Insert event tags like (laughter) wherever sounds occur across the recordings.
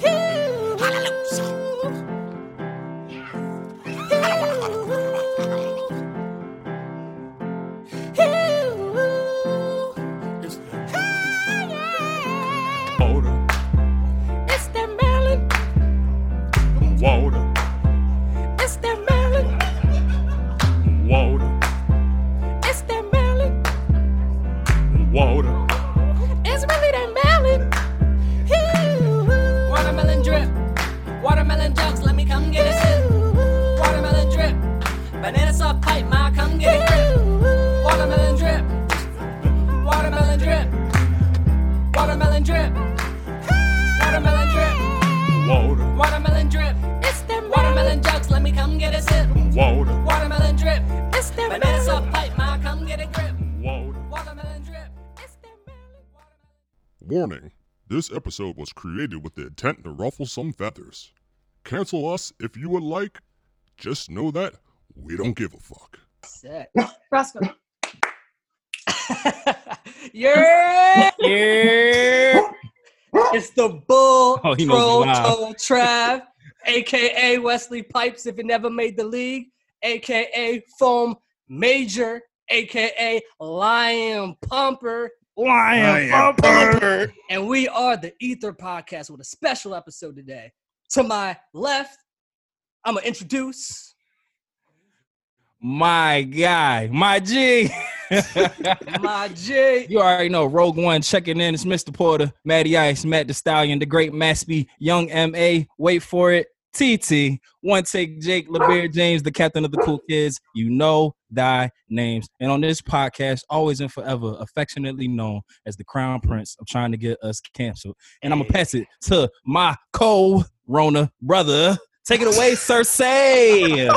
Here! Episode was created with the intent to ruffle some feathers. Cancel us if you would like. Just know that we don't give a fuck. Set. Roscoe. (laughs) yeah. Yeah. It's the Bull Oh, he Troll me Trav, aka Wesley Pipes if it never made the league, aka Foam Major, aka Lion Pumper, Lion Pumper. and we are the Ether Podcast with a special episode today. To my left, I'm gonna introduce My guy, my G. (laughs) my G. you already know Rogue One checking in. It's Mr. Porter, Matty Ice, Matt the Stallion, the Great Maspy, Young MA. Wait for it. TT, One Take Jake, LeBear James, the captain of the cool kids. You know thy names. And on this podcast, always and forever, affectionately known as the Crown Prince of trying to get us canceled. And I'm going to pass it to my co Rona brother. Take it away, (laughs) Cersei.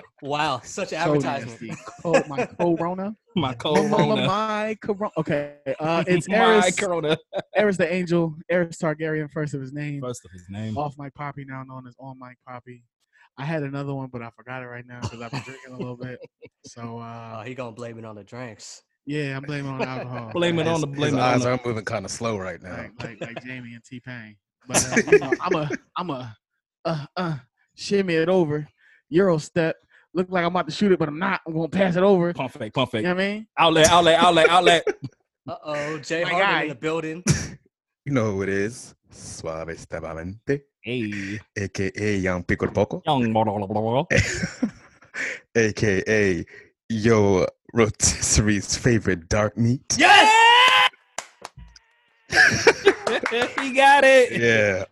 (laughs) wow, such So advertisement. (laughs) nasty. Oh, my corona. (laughs) my co Oh, my corona. Okay. Uh, it's (laughs) my Eris, Corona. Eris the Angel, Eris Targaryen, first of his name. First of his name. Off Mike Poppy, now known as On Mike Poppy. I had another one, but I forgot it right now because I've been drinking a little bit. So Oh, uh, he gonna blame it on the drinks. yeah, I'm blaming on alcohol. Blame it on the His blame it on eyes the. are moving kind of slow right now. like, like, like Jamie and T Pain. But uh, you know, I'm a I'm a uh uh shimmy it over, Euro step. Look like I'm about to shoot it, but I'm not. I'm gonna pass it over. Pump fake, pump fake. You know what I mean? Outlet, outlet, outlet, outlet. (laughs) Uh oh, Jay My Harden guy. in the building. (laughs) You know who it is? Suavestamente, Hey, aka Young Pico de Poco, young blah, blah, blah, blah. aka (laughs) Yo Rotisserie's favorite dark meat. Yes! he got it. Yeah,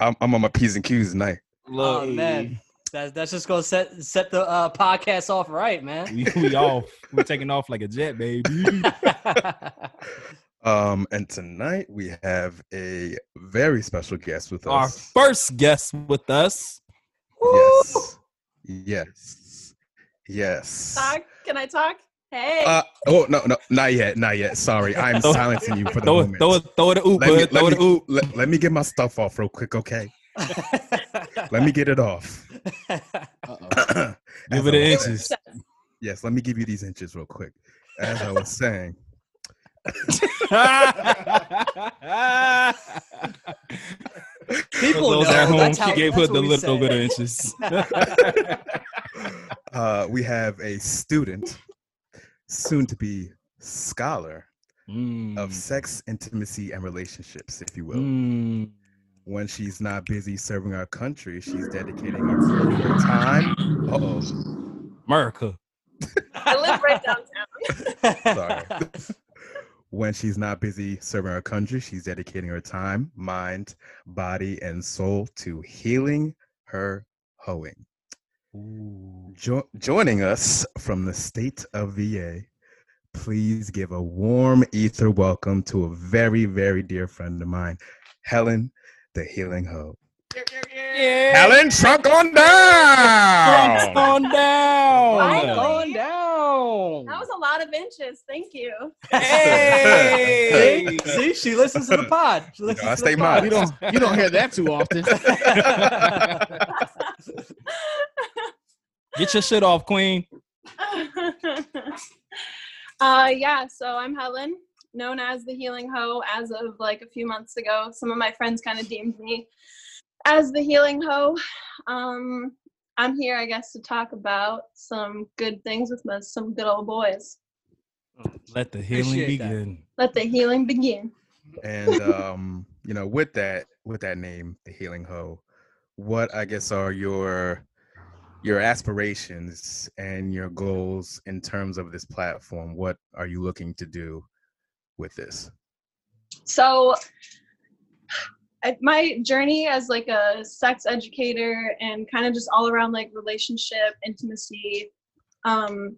I'm, I'm on my P's and Q's tonight. Oh man, that's that's just gonna set set the uh, podcast off right, man. (laughs) we, we off. We're taking off like a jet, baby. (laughs) Um, and tonight we have a very special guest with us. Our us. first guest with us. Yes, yes, yes. Talk? Can I talk? Hey. Uh, oh no, no, not yet, not yet. Sorry, I'm (laughs) silencing you for the Throw moment. throw it, throw it, oop, let me. Throw let, it, me, oop. let, let me get my stuff off real quick, okay? (laughs) Let me get it off. Uh-oh. (clears throat) Give it I an was inches. saying- Yes, let me give you these inches real quick. As I was saying, (laughs) People Those know. at home, That's she how- gave her the we little bit of inches. (laughs) uh, we have a student, soon to be scholar Mm, of sex, intimacy, and relationships, if you will. mm. When she's not busy serving our country, she's dedicating her time. Uh oh. America. I live right downtown. (laughs) (laughs) Sorry. when she's not busy serving our country, she's dedicating her time, mind, body, and soul to healing her hoeing. Jo- joining us from the state of VA, please give a warm ether welcome to a very, very dear friend of mine, Helen, the healing hoe. Yeah. Helen, trunk on down. Trunk on down. Finally. Going down. That was a lot of inches. Thank you. Hey. See? (laughs) See, she listens to the pod. She listens I to stay the pod. You don't you don't hear that too often. (laughs) Get your shit off, Queen. (laughs) uh, yeah, so I'm Helen. Known as the Healing Hoe as of like a few months ago. Some of my friends kind of deemed me as the Healing Hoe. Um, I'm here, I guess, to talk about some good things with my, some good old boys. Let the healing Appreciate that. begin. Let the healing begin. And um, you know, with that with that name, the Healing Hoe, what I guess are your your aspirations and your goals in terms of this platform? What are you looking to do with this? so I, my journey as like a sex educator and kind of just all around like relationship intimacy um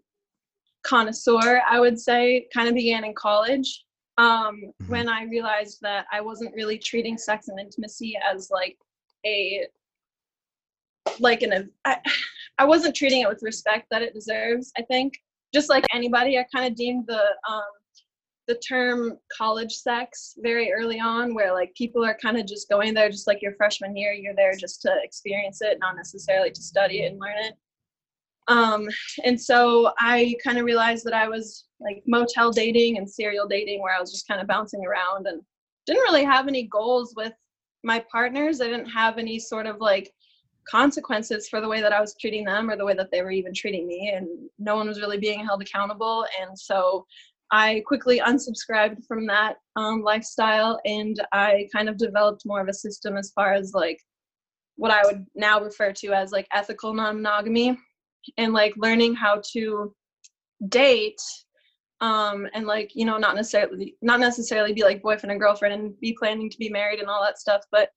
connoisseur i would say kind of began in college um Mhm. when i realized that i wasn't really treating sex and intimacy as like a like an I, I wasn't treating it with respect that it deserves i think just like anybody i kind of deemed the um the term college sex very early on where like people are kind of just going there just like your freshman year you're there just to experience it not necessarily to study it and learn it. Um and so i kind of realized that i was like motel dating and serial dating where i was just kind of bouncing around and didn't really have any goals with my partners. I didn't have any sort of like consequences for the way that i was treating them or the way that they were even treating me and no one was really being held accountable. And so I quickly unsubscribed from that um, lifestyle and I kind of developed more of a system as far as like what I would now refer to as like ethical non monogamy and like learning how to date um and like you know not necessarily not necessarily be like boyfriend and girlfriend and be planning to be married and all that stuff but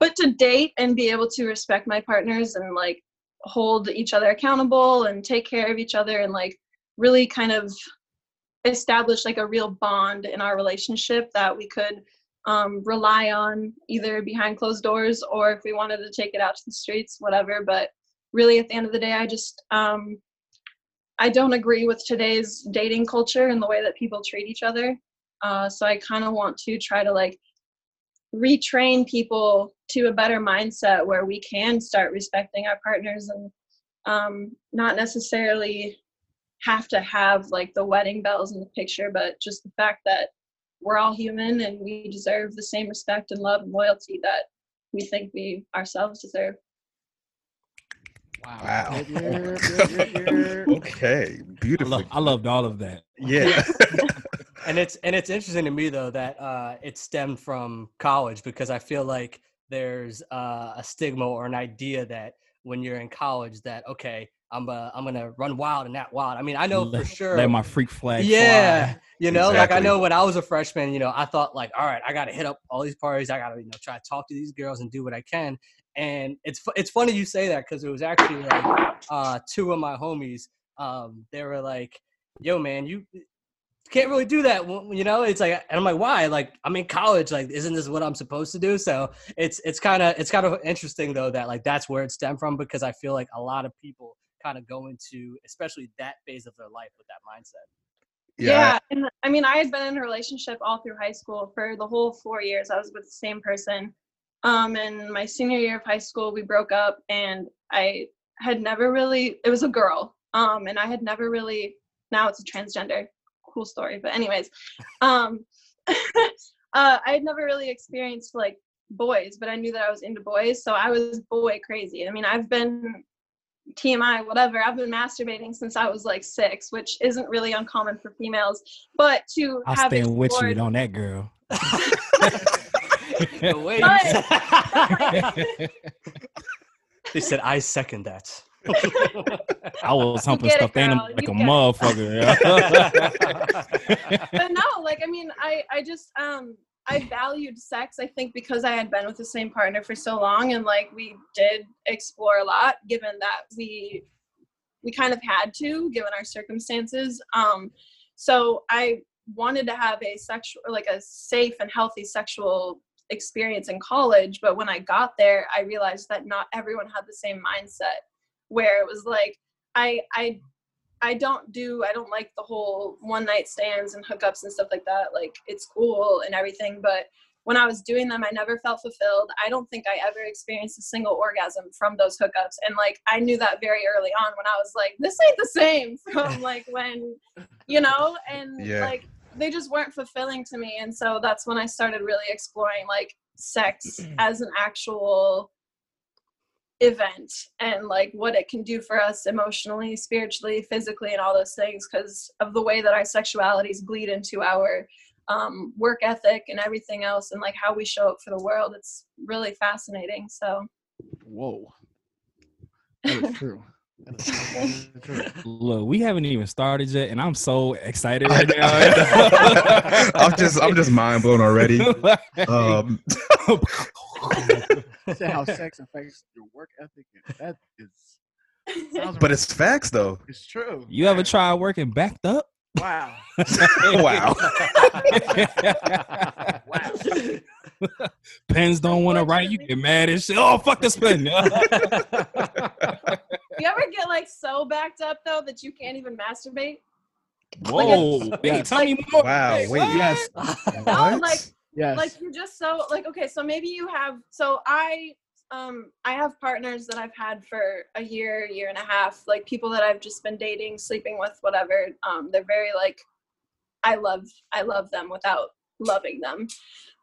but to date and be able to respect my partners and like hold each other accountable and take care of each other and like really kind of establish like a real bond in our relationship that we could um, rely on either behind closed doors or if we wanted to take it out to the streets whatever. But really at the end of the day i just um, i don't agree with today's dating culture and the way that people treat each other. Uh, so i kind of want to try to like retrain people to a better mindset where we can start respecting our partners and um, not necessarily have to have like the wedding bells in the picture, but just the fact that we're all human and we deserve the same respect and love and loyalty that we think we ourselves deserve. Wow. Yep. (laughs) Okay, I, beautiful. love, I loved all of that. Yeah. (laughs) and it's and it's interesting to me though that uh, it stemmed from college because I feel like there's uh, a stigma or an idea that when you're in college that okay I'm uh, I'm gonna run wild and that wild. I mean I know for sure. Let my freak flag yeah, fly. you know, like I know when I was a freshman, you know, I thought like, all right, I got to hit up all these parties. I got to you know try to talk to these girls and do what I can. And it's it's funny you say that because it was actually like uh, two of my homies. Um, they were like, "Yo, man, you can't really do that." You know, it's like, and I'm like, "Why?" Like, I'm in college. Like, isn't this what I'm supposed to do? So it's it's kind of it's kind of interesting though that like that's where it stemmed from because I feel like a lot of people kind of go into especially that phase of their life with that mindset. Yeah, and I mean, I had been in a relationship all through high school for the whole four years. I was with the same person. Um, and my senior year of high school, we broke up, and I had never really. It was a girl. Um, and I had never really. Now it's a transgender. Cool story, but anyways, (laughs) um, (laughs) uh, I had never really experienced like boys, but I knew that I was into boys, so I was boy crazy. I mean, I've been TMI, whatever. I've been masturbating since I was like six, which isn't really uncommon for females. But to I'll have stand with you on that girl. (laughs) The But- (laughs) they said, I second that. (laughs) I was humping get it, stuffed animal like You a motherfucker. but no, like I mean, I I just um I valued sex. I think because I had been with the same partner for so long, and like we did explore a lot, given that we we kind of had to, given our circumstances. Um, so I wanted to have a sexual, like a safe and healthy sexual experience in college. But when I got there, I realized that not everyone had the same mindset. Where it was like I I I don't do I don't like the whole one night stands and hookups and stuff like that. Like it's cool and everything, but when I was doing them, I never felt fulfilled. I don't think I ever experienced a single orgasm from those hookups. And like I knew that very early on when I was like, this ain't the same (laughs) from (laughs) like when, you know, and Yeah. like they just weren't fulfilling to me and so that's when i started really exploring like sex (clears throat) as an actual event and like what it can do for us emotionally spiritually physically and all those things because of the way that our sexualities bleed into our um, work ethic and everything else and like how we show up for the world it's really fascinating so Whoa. That is true. That is so true. (laughs) Look, we haven't even started yet, and I'm so excited right now. (laughs) I'm just I'm just mind blown already. (laughs) Um, Say (laughs) how (laughs) sex affects your work ethic. and That is, sounds but it's facts though. it's true. you ever Yeah. tried working backed up? Wow. (laughs) Wow. Pens don't want to write. You get mad and shit. Oh fuck this pen. you ever get like so backed up though that you can't even masturbate Whoa, wait, Yes. tell me more. Wow, Wait, wait. what? Yes. no What? like Yes. like you're just so like okay so maybe you have so i um i have partners that i've had for a year year and a half like people that i've just been dating sleeping with whatever um they're very like i love i love them without loving them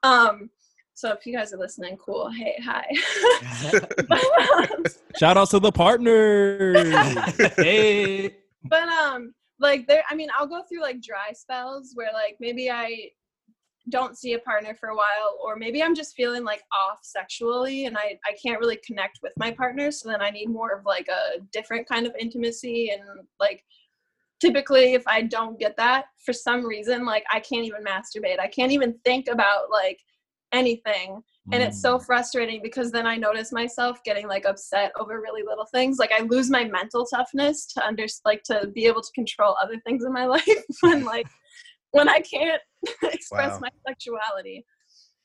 um so if you guys are listening cool hey hi (laughs) (laughs) um, Shout out to the partners. (laughs) hey. but um like there i mean i'll go through like dry spells where like maybe i don't see a partner for a while or maybe i'm just feeling like off sexually and i i can't really connect with my partner so then i need more of like a different kind of intimacy and like typically if i don't get that for some reason like i can't even masturbate i can't even think about like anything. And it's so mm. frustrating because then i notice myself getting like upset over really little things like i lose my mental toughness to under like to be able to control other things in my (laughs) life when like when i can't (laughs) express Wow. my sexuality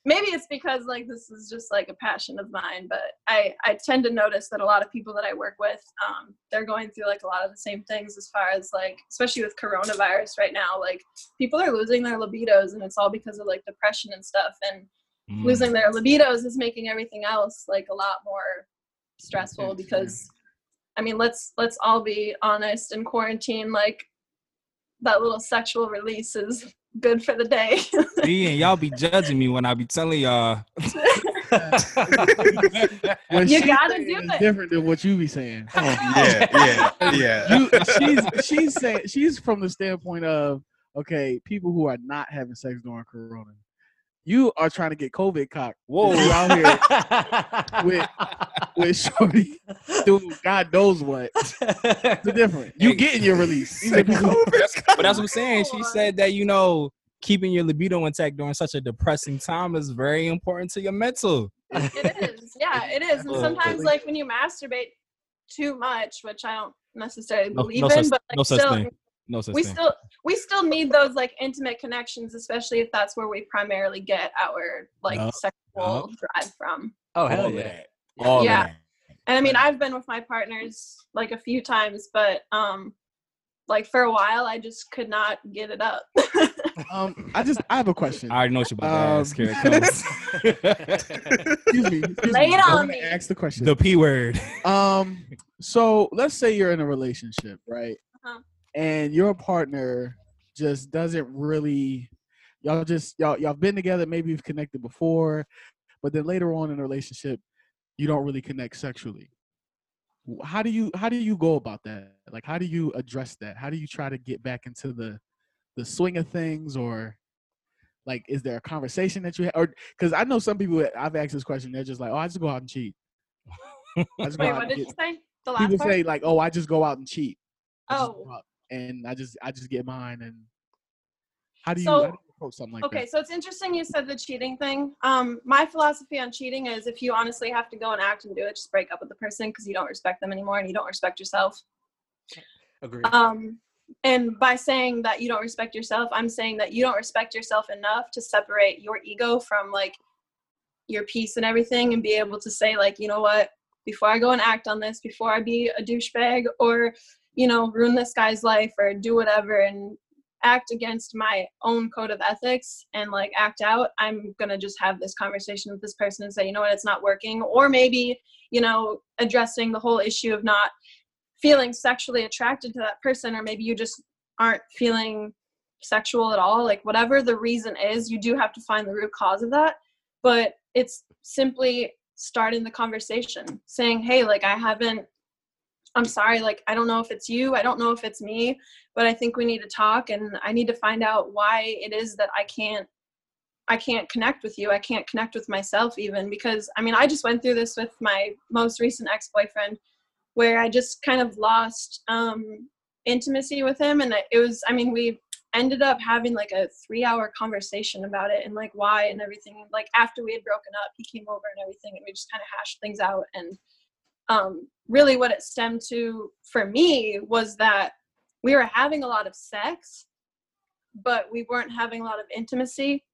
maybe it's because like this is just like a passion of mine but i i tend to notice that a lot of people that i work with um they're going through like a lot of the same things as far as like especially with coronavirus right now like people are losing their libidos and it's all because of like depression and stuff and Mm. losing their libidos is making everything else like a lot more stressful because i mean let's let's all be honest in quarantine like that little sexual release is good for the day (laughs) See, and y'all be judging me when I be telling y'all. (laughs) You gotta do it. different than what you be saying. (laughs) Oh, yeah, yeah, yeah. You, she's she's saying she's from the standpoint of okay, people who are not having sex during Corona. You are trying to get COVID cock. Whoa. You out here with (laughs) with shorty doing God knows what. It's different. You Hey. getting your release. These But that's what I'm saying. She said that you know keeping your libido intact during such a depressing time is very important to your mental. it is yeah it is and sometimes like when you masturbate too much which i don't necessarily believe no in such- but like no such still thing. No such we thing. still we still need those like intimate connections especially if that's where we primarily get our like Yup, sexual drive from oh hell All yeah. that. All Yeah. that. and i mean i've been with my partners like a few times but um like for a while i just could not get it up (laughs) Um, I just I have a question. I already know what you're about to Um, ask. Here it. (laughs) Excuse me. excuse Lay me. it I on me. Ask the question. the P word. Um, so let's say you're in a relationship, right? Uh-huh. And your partner just doesn't really y'all just y'all y'all been together, maybe you've connected before, but then later on in a relationship, you don't really connect sexually. How do you how do you go about that? Like how do you address that? How do you try to get back into the the swing of things or like is there a conversation that you have or because I know some people I've asked this question, they're just like, Oh, I just go out and cheat. I just wait what did you say the last people part say like, "Oh, I just go out and cheat." I Oh. And I just I just get mine. And how do you, So- how do you approach something like okay that? so it's interesting you said the cheating thing um my philosophy on cheating is if you honestly have to go and act and do it just break up with the person because you don't respect them anymore and you don't respect yourself Agree. um and by saying that you don't respect yourself i'm saying that you don't respect yourself enough to separate your ego from like your peace and everything and be able to say like you know what before i go and act on this before i be a douchebag or you know ruin this guy's life or do whatever and act against my own code of ethics and like act out i'm gonna just have this conversation with this person and say you know what? It's not working. Or maybe you know addressing the whole issue of not feeling sexually attracted to that person or maybe you just aren't feeling sexual at all like whatever the reason is you do have to find the root cause of that. But it's simply starting the conversation saying hey like i haven't i'm sorry like i don't know if it's you i don't know if it's me but i think we need to talk and i need to find out why it is that i can't i can't connect with you i can't connect with myself even because i mean i just went through this with my most recent ex-boyfriend where i just kind of lost um intimacy with him and it was i mean we ended up having like a three hour conversation about it and like why and everything like after we had broken up he came over and everything and we just kind of hashed things out and um really what it stemmed to for me was that we were having a lot of sex but we weren't having a lot of intimacy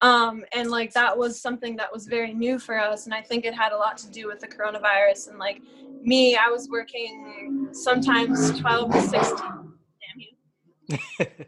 um and like that was something that was very new for us and i think it had a lot to do with the coronavirus and like me i was working sometimes 12 to 16 damn you (laughs)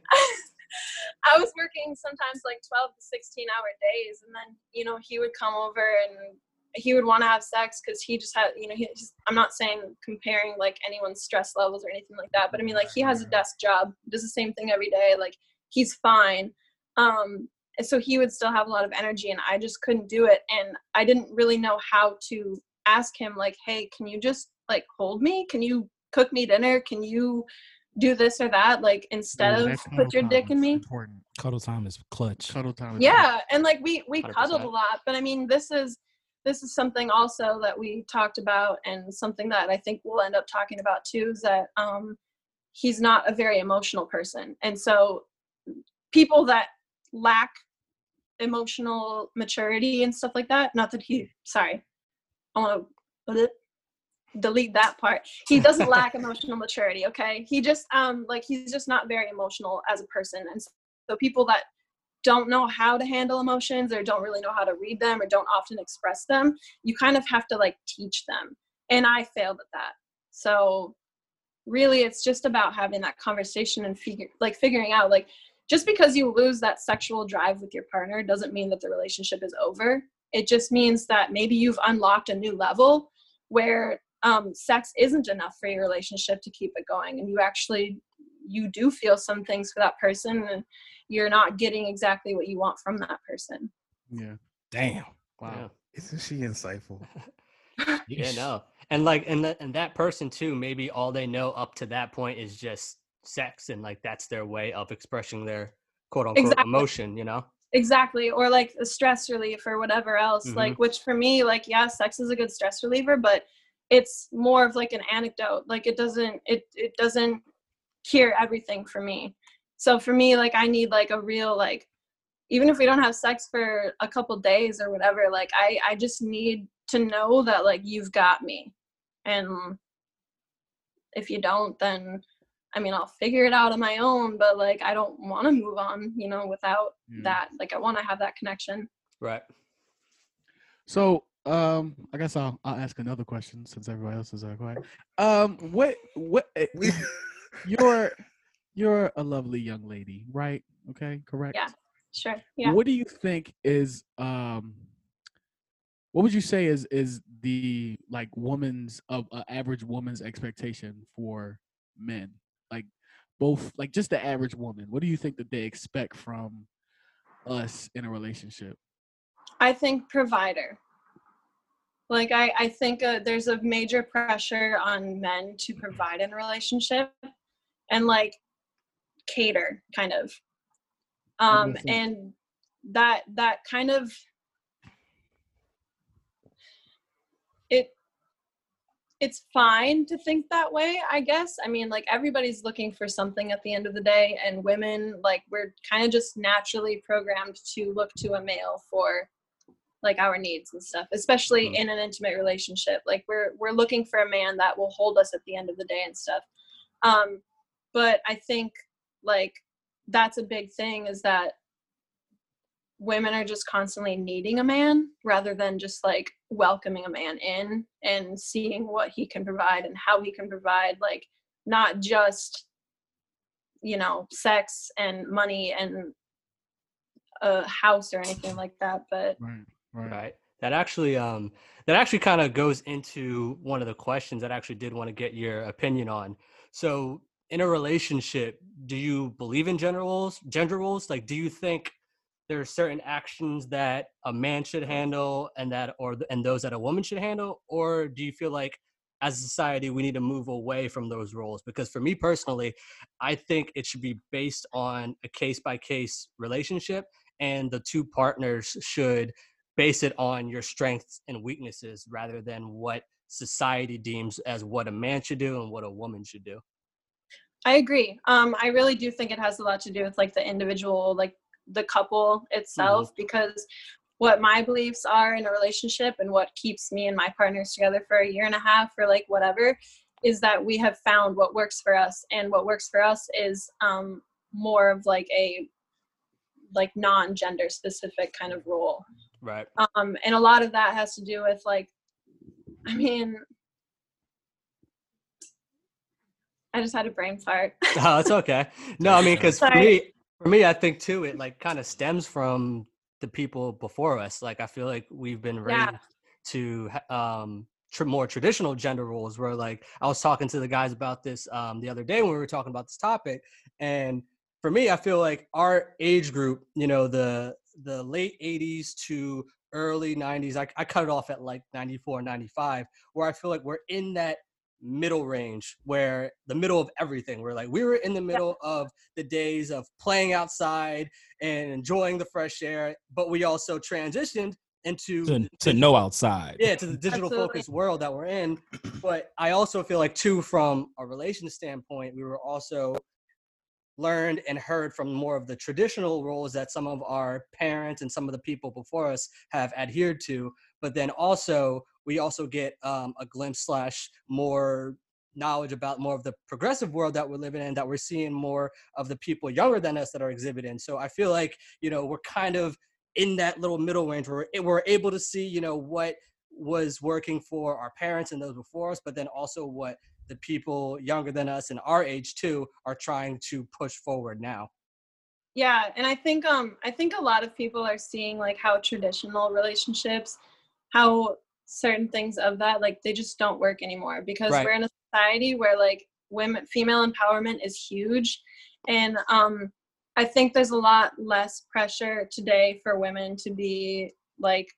I was working sometimes like 12 to 16 hour days. And then, you know, he would come over and he would want to have sex because he just had, you know, he just, I'm not saying comparing like anyone's stress levels or anything like that, but I mean, like he has a desk job, does the same thing every day. Like he's fine. Um, so he would still have a lot of energy and I just couldn't do it. And I didn't really know how to ask him, like, hey, can you just like hold me? Can you cook me dinner? Can you do this or that like instead Yeah, of put your dick in me Important. Cuddle time is clutch. Cuddle time. is yeah and like we we cuddled a lot but i mean this is this is something also that we talked about and something that i think we'll end up talking about too is that um he's not a very emotional person. And so people that lack emotional maturity and stuff like that not that he sorry i want to (laughs) delete that part. He doesn't (laughs) lack emotional maturity okay? He just um like he's just not very emotional as a person. And so people that don't know how to handle emotions or don't really know how to read them or don't often express them you kind of have to like teach them. And i failed at that. So really it's just about having that conversation and figure like figuring out like just because you lose that sexual drive with your partner doesn't mean that the relationship is over. It just means that maybe you've unlocked a new level where um, sex isn't enough for your relationship to keep it going and you actually you do feel some things for that person and you're not getting exactly what you want from that person Yeah. Damn. Wow. Isn't she insightful? (laughs) (laughs) Yeah, no. And like and that and that person too, maybe all they know up to that point is just sex and like that's their way of expressing their quote unquote Exactly. emotion, you know? exactly or like the stress relief or whatever else Mhm. like which for me like yeah sex is a good stress reliever but it's more of like an anecdote like it doesn't it it doesn't cure everything for me so for me like i need like a real like even if we don't have sex for a couple days or whatever like i i just need to know that like you've got me and if you don't then i mean i'll figure it out on my own but like i don't want to move on you know without Yeah. that like i want to have that connection Right. So, um, I guess I'll I'll ask another question since everybody else is uh, quiet. Um, what what (laughs) eh, We you're you're a lovely young lady, right? Okay, correct. Yeah. sure yeah What do you think is um what would you say is is the like woman's of uh, average woman's expectation for men? Like both like just the average woman. What do you think that they expect from us in a relationship? i think provider like i i think uh, there's a major pressure on men to provide in a relationship and like cater kind of. Um and that that kind of it it's fine to think that way i guess. I mean like everybody's looking for something at the end of the day and women like we're kind of just naturally programmed to look to a male for like our needs and stuff especially Mhm. in an intimate relationship. Like we're we're looking for a man that will hold us at the end of the day and stuff. Um but i think like that's a big thing is that women are just constantly needing a man rather than just like welcoming a man in and seeing what he can provide and how he can provide like not just you know sex and money and a house or anything like that but Right. Right. Right. That actually um that actually kind of goes into one of the questions that I actually did want to get your opinion on. So in a relationship, do you believe in gender roles? Gender roles? Like, do you think there are certain actions that a man should mm-hmm. handle and that or and those that a woman should handle, or do you feel like as a society we need to move away from those roles? Because for me personally, I think it should be based on a case by case relationship, and the two partners should base it on your strengths and weaknesses rather than what society deems as what a man should do and what a woman should do. I agree. Um, I really do think it has a lot to do with like the individual, like the couple itself, because what my beliefs are in a relationship and what keeps me and my partners together for a year and a half or like whatever is that we have found what works for us and what works for us is um, more of like a like non-gender specific kind of role Right. um, and a lot of that has to do with like i mean i just had a brain fart (laughs) Oh, it's okay. (laughs) No, I mean, because for me, for me, I think too, it like kind of stems from the people before us. Like, I feel like we've been raised Yeah. to um tr- more traditional gender roles. Where like I was talking to the guys about this um the other day when we were talking about this topic, and for me, I feel like our age group, you know, the the late '80s to early '90s, I, I cut it off at like '94, '95, where I feel like we're in that middle range where the middle of everything we're like we were in the middle of the days of playing outside and enjoying the fresh air but we also transitioned into To, to know outside. yeah to the digital Absolutely. focused world that we're in but i also feel like too from a relation standpoint we were also learned and heard from more of the traditional roles that some of our parents and some of the people before us have adhered to but then also we also get um, a glimpse slash more knowledge about more of the progressive world that we're living in that we're seeing more of the people younger than us that are exhibiting. So i feel like you know we're kind of in that little middle range where we're able to see you know what was working for our parents and those before us but then also what the people younger than us and our age too are trying to push forward now. Yeah and i think um i think a lot of people are seeing like how traditional relationships how certain things of that like they just don't work anymore because Right. we're in a society where like women female empowerment is huge. And um i think there's a lot less pressure today for women to be like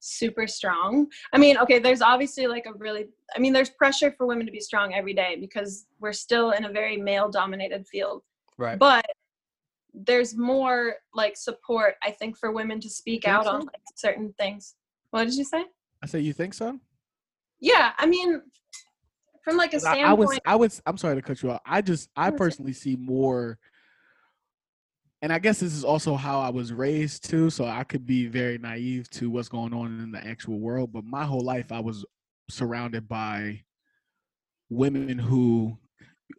super strong. I mean okay there's obviously like a really i mean there's pressure for women to be strong every day because we're still in a very male dominated field. Right. But there's more like support i think for women to speak out on like certain things what did you say I say you think so? yeah i mean from like a I, standpoint I was I was I'm sorry to cut you off. I just I No, it's okay. personally see more and I guess this is also how I was raised too, so I could be very naive to what's going on in the actual world. But my whole life I was surrounded by women who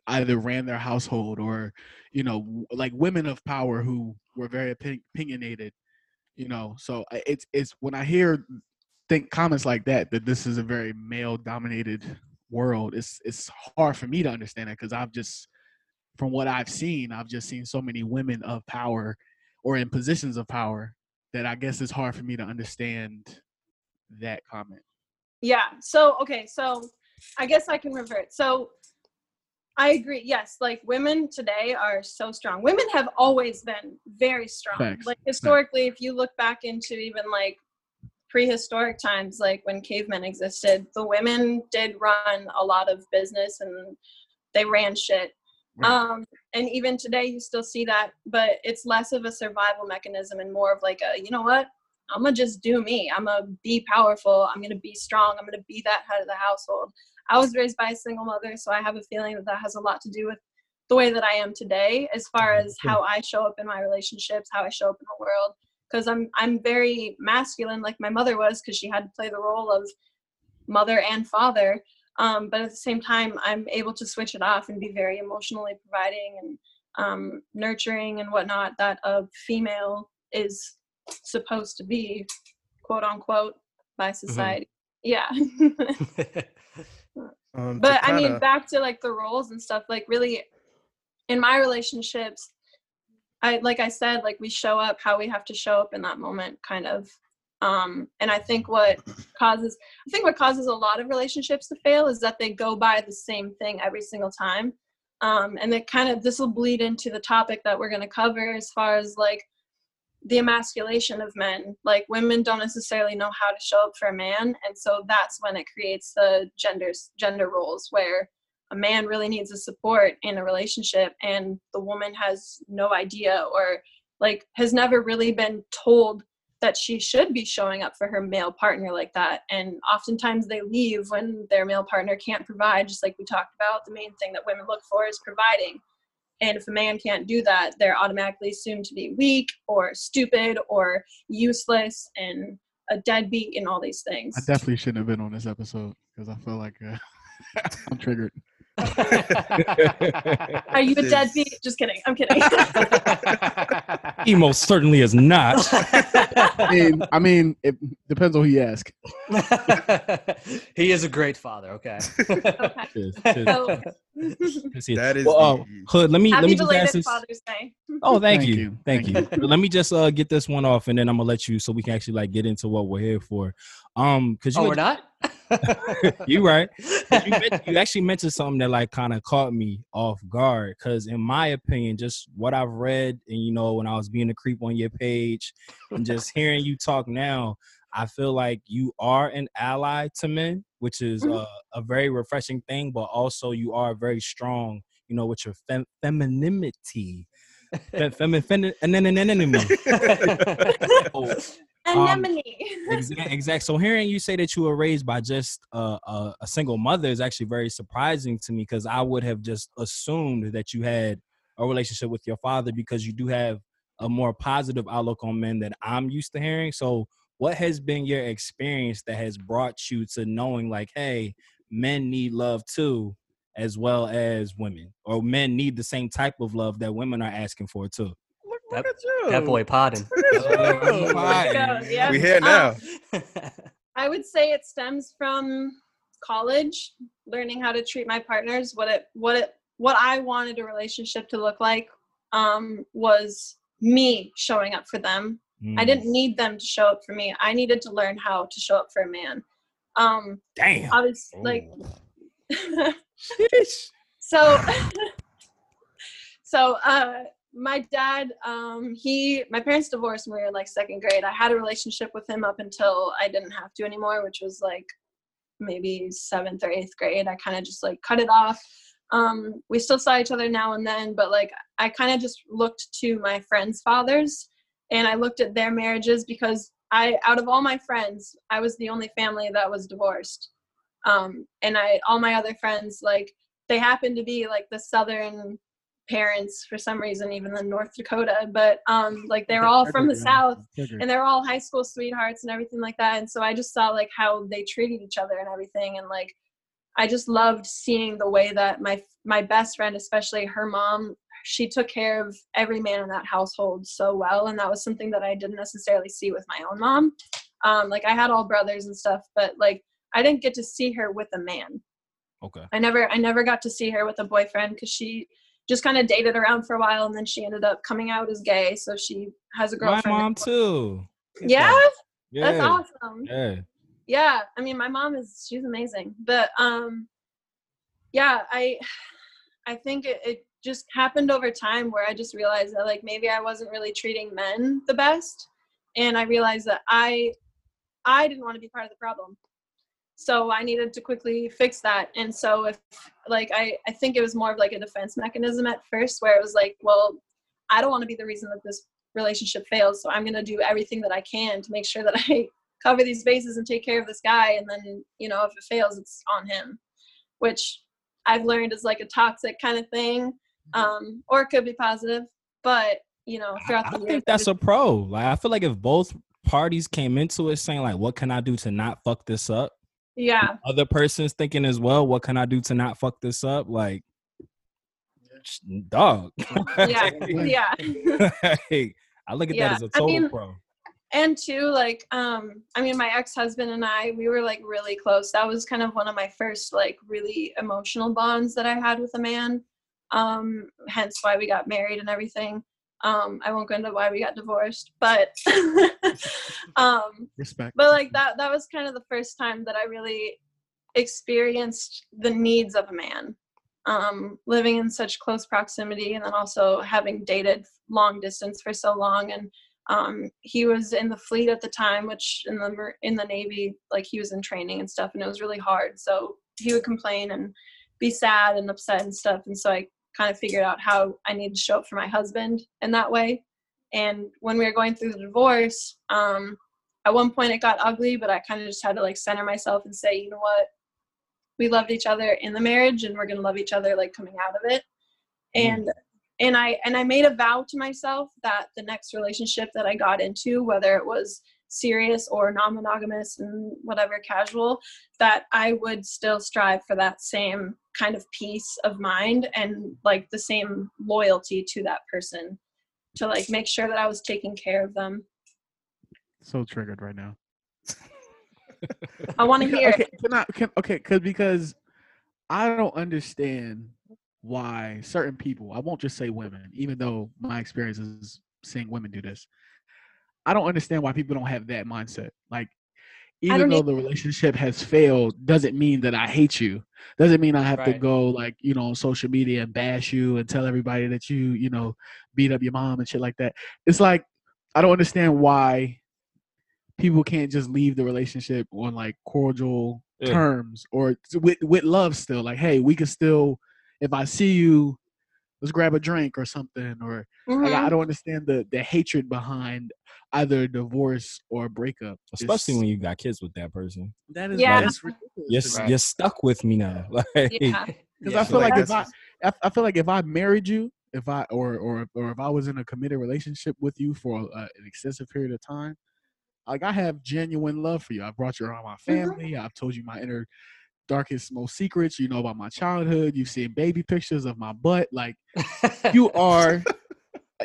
either ran their household or, you know, like women of power who were very opin- opinionated, you know. So it's it's when I hear think comments like that that this is a very male dominated world it's it's hard for me to understand it because i've just from what i've seen i've just seen so many women of power or in positions of power that i guess it's hard for me to understand that comment yeah so okay so i guess i can revert so i agree. Yes like women today are so strong. Women have always been very strong. Facts. like historically if you look back into even like prehistoric times like when cavemen existed the women did run a lot of business and they ran shit. Right. um and even today you still see that but it's less of a survival mechanism and more of like a you know what? I'm gonna just do me. I'm gonna be powerful. I'm gonna be strong. I'm gonna be that head of the household i was raised by a single mother so i have a feeling that that has a lot to do with the way that i am today as far as how i show up in my relationships how i show up in the world. Because i'm i'm very masculine like my mother was because she had to play the role of mother and father. Um, but at the same time i'm able to switch it off and be very emotionally providing and um, nurturing and whatnot that a female is supposed to be quote unquote by society. Yeah (laughs) (laughs) Um, but i mean back to like the roles and stuff like really in my relationships i like i said like we show up how we have to show up in that moment kind of um and i think what causes i think what causes a lot of relationships to fail is that they go by the same thing every single time um, and it kind of this will bleed into the topic that we're going to cover as far as like the emasculation of men. Like women don't necessarily know how to show up for a man and so that's when it creates the genders gender roles where a man really needs a support in a relationship and the woman has no idea or like has never really been told that she should be showing up for her male partner like that. And oftentimes they leave when their male partner can't provide just like we talked about. The main thing that women look for is providing and if a man can't do that they're automatically assumed to be weak or stupid or useless and a deadbeat and all these things I definitely shouldn't have been on this episode because I feel like uh, (laughs) I'm triggered. (laughs) are you a deadbeat just kidding i'm kidding He most certainly is not. (laughs) I mean, I mean, it depends on who you ask. he is a great father. Okay. okay Cheers, cheers, so cheers. That is Well, uh, Hood, let me let me just ask this. father's day Oh, thank, Thank you. you. Thank Thank you. let me just uh get this one off and then I'm gonna let you so we can actually like get into what we're here for. Um because you oh, we're not. (laughs) you right. You, men- you (laughs) actually mentioned something that like kind of caught me off guard because in my opinion just what i've read and you know when i was being a creep on your page and just hearing you talk now i feel like you are an ally to men which is Mhm. uh, a very refreshing thing but also you are very strong you know with your fem- femininity Fe- (laughs) femi- femi- Oh, Um, anemone exact, (laughs) exact. So hearing you say that you were raised by just uh, a, a single mother is actually very surprising to me because I would have just assumed that you had a relationship with your father because you do have a more positive outlook on men that I'm used to hearing. So what has been your experience that has brought you to knowing like, hey, men need love too, as well as women, or men need the same type of love that women are asking for too. that, that boy podding. Yeah. we here now. (laughs) I would say it stems from college, learning how to treat my partners, what it what it what I wanted a relationship to look like um was me showing up for them. I Mm. didn't need them to show up for me. I needed to learn how to show up for a man. Um Damn. I was like (laughs) so (laughs) so uh my dad um he my parents divorced when we were like second grade i had a relationship with him up until i didn't have to anymore which was like maybe seventh or eighth grade i kind of just like cut it off um we still saw each other now and then but like i kind of just looked to my friends fathers and i looked at their marriages because i out of all my friends i was the only family that was divorced. Um and i all my other friends like they happened to be like the southern parents for some reason even in north dakota but um like they're all from the south and they're all high school sweethearts and everything like that and so i just saw like how they treated each other and everything and like i just loved seeing the way that my my best friend especially her mom she took care of every man in that household so well and that was something that i didn't necessarily see with my own mom um like i had all brothers and stuff but like i didn't get to see her with a man Okay. I never I never got to see her with a boyfriend because she just kind of dated around for a while and then she ended up coming out as gay. So she has a girlfriend. My mom too. Get Yeah, that's awesome. Yeah. Yeah, I mean my mom is she's amazing. But um yeah, I (sighs) I think it, it just happened over time where I just realized that like maybe I wasn't really treating men the best and I realized that I I didn't want to be part of the problem. So I needed to quickly fix that. And so if like I I think it was more of like a defense mechanism at first where it was like, well, I don't want to be the reason that this relationship fails, so I'm going to do everything that I can to make sure that I (laughs) cover these bases and take care of this guy and then, you know, if it fails, it's on him. Which I've learned is like a toxic kind of thing. Um or it could be positive, but you know, throughout I the years I think that's a pro. Like I feel like if both parties came into it saying like, "What can I do to not fuck this up?" yeah. Other person's thinking as well, "What can I do to not fuck this up?" Like, sh- dog. Yeah. (laughs) Yeah. (laughs) Hey, I look at Yeah, that as a total mean, pro. and two like um i mean my ex-husband and i we were like really close that was kind of one of my first like really emotional bonds that i had with a man um hence why we got married and everything. Um i won't go into why we got divorced but (laughs) um Respect. but like that that was kind of the first time that i really experienced the needs of a man. Um, living in such close proximity and then also having dated long distance for so long. And um, he was in the fleet at the time which in the in the navy like he was in training and stuff and it was really hard. So he would complain and be sad and upset and stuff. And so i kind of figured out how i needed to show up for my husband in that way. And when we were going through the divorce um, at one point it got ugly but i kind of just had to like center myself and say you know what? We loved each other in the marriage and we're going to love each other like coming out of it. And and i and i made a vow to myself that the next relationship that i got into whether it was serious or non-monogamous and whatever casual that i would still strive for that same kind of peace of mind and like the same loyalty to that person to like make sure that i was taking care of them So triggered right now. i want to hear okay, it can I, can, okay, cause because I don't understand why certain people, I won't just say women, even though my experience is seeing women do this. I don't understand why people don't have that mindset. Like, even though the relationship has failed, doesn't mean that I hate you. Doesn't mean I have to go like you know on social media and bash you and tell everybody that you you know beat up your mom and shit like that. It's like I don't understand why people can't just leave the relationship on like cordial Yeah. terms or with with love still. Like, hey, we can still if I see you, let's grab a drink or something. Or like, I Mhm. don't understand the the hatred behind either divorce or breakup. Especially It's- when you got kids with that person. that is Yeah. that's ridiculous. You're, to s- me. Right. you're stuck with me now. (laughs) Like, yeah Because Yeah, I feel like like, if I, I, I feel like if I married you, if I or or or if I was in a committed relationship with you for uh, an extensive period of time, like I have genuine love for you. I brought you around my family. I've told you my inner darkest, most secrets. You know about my childhood. You've seen baby pictures of my butt. Like (laughs) you are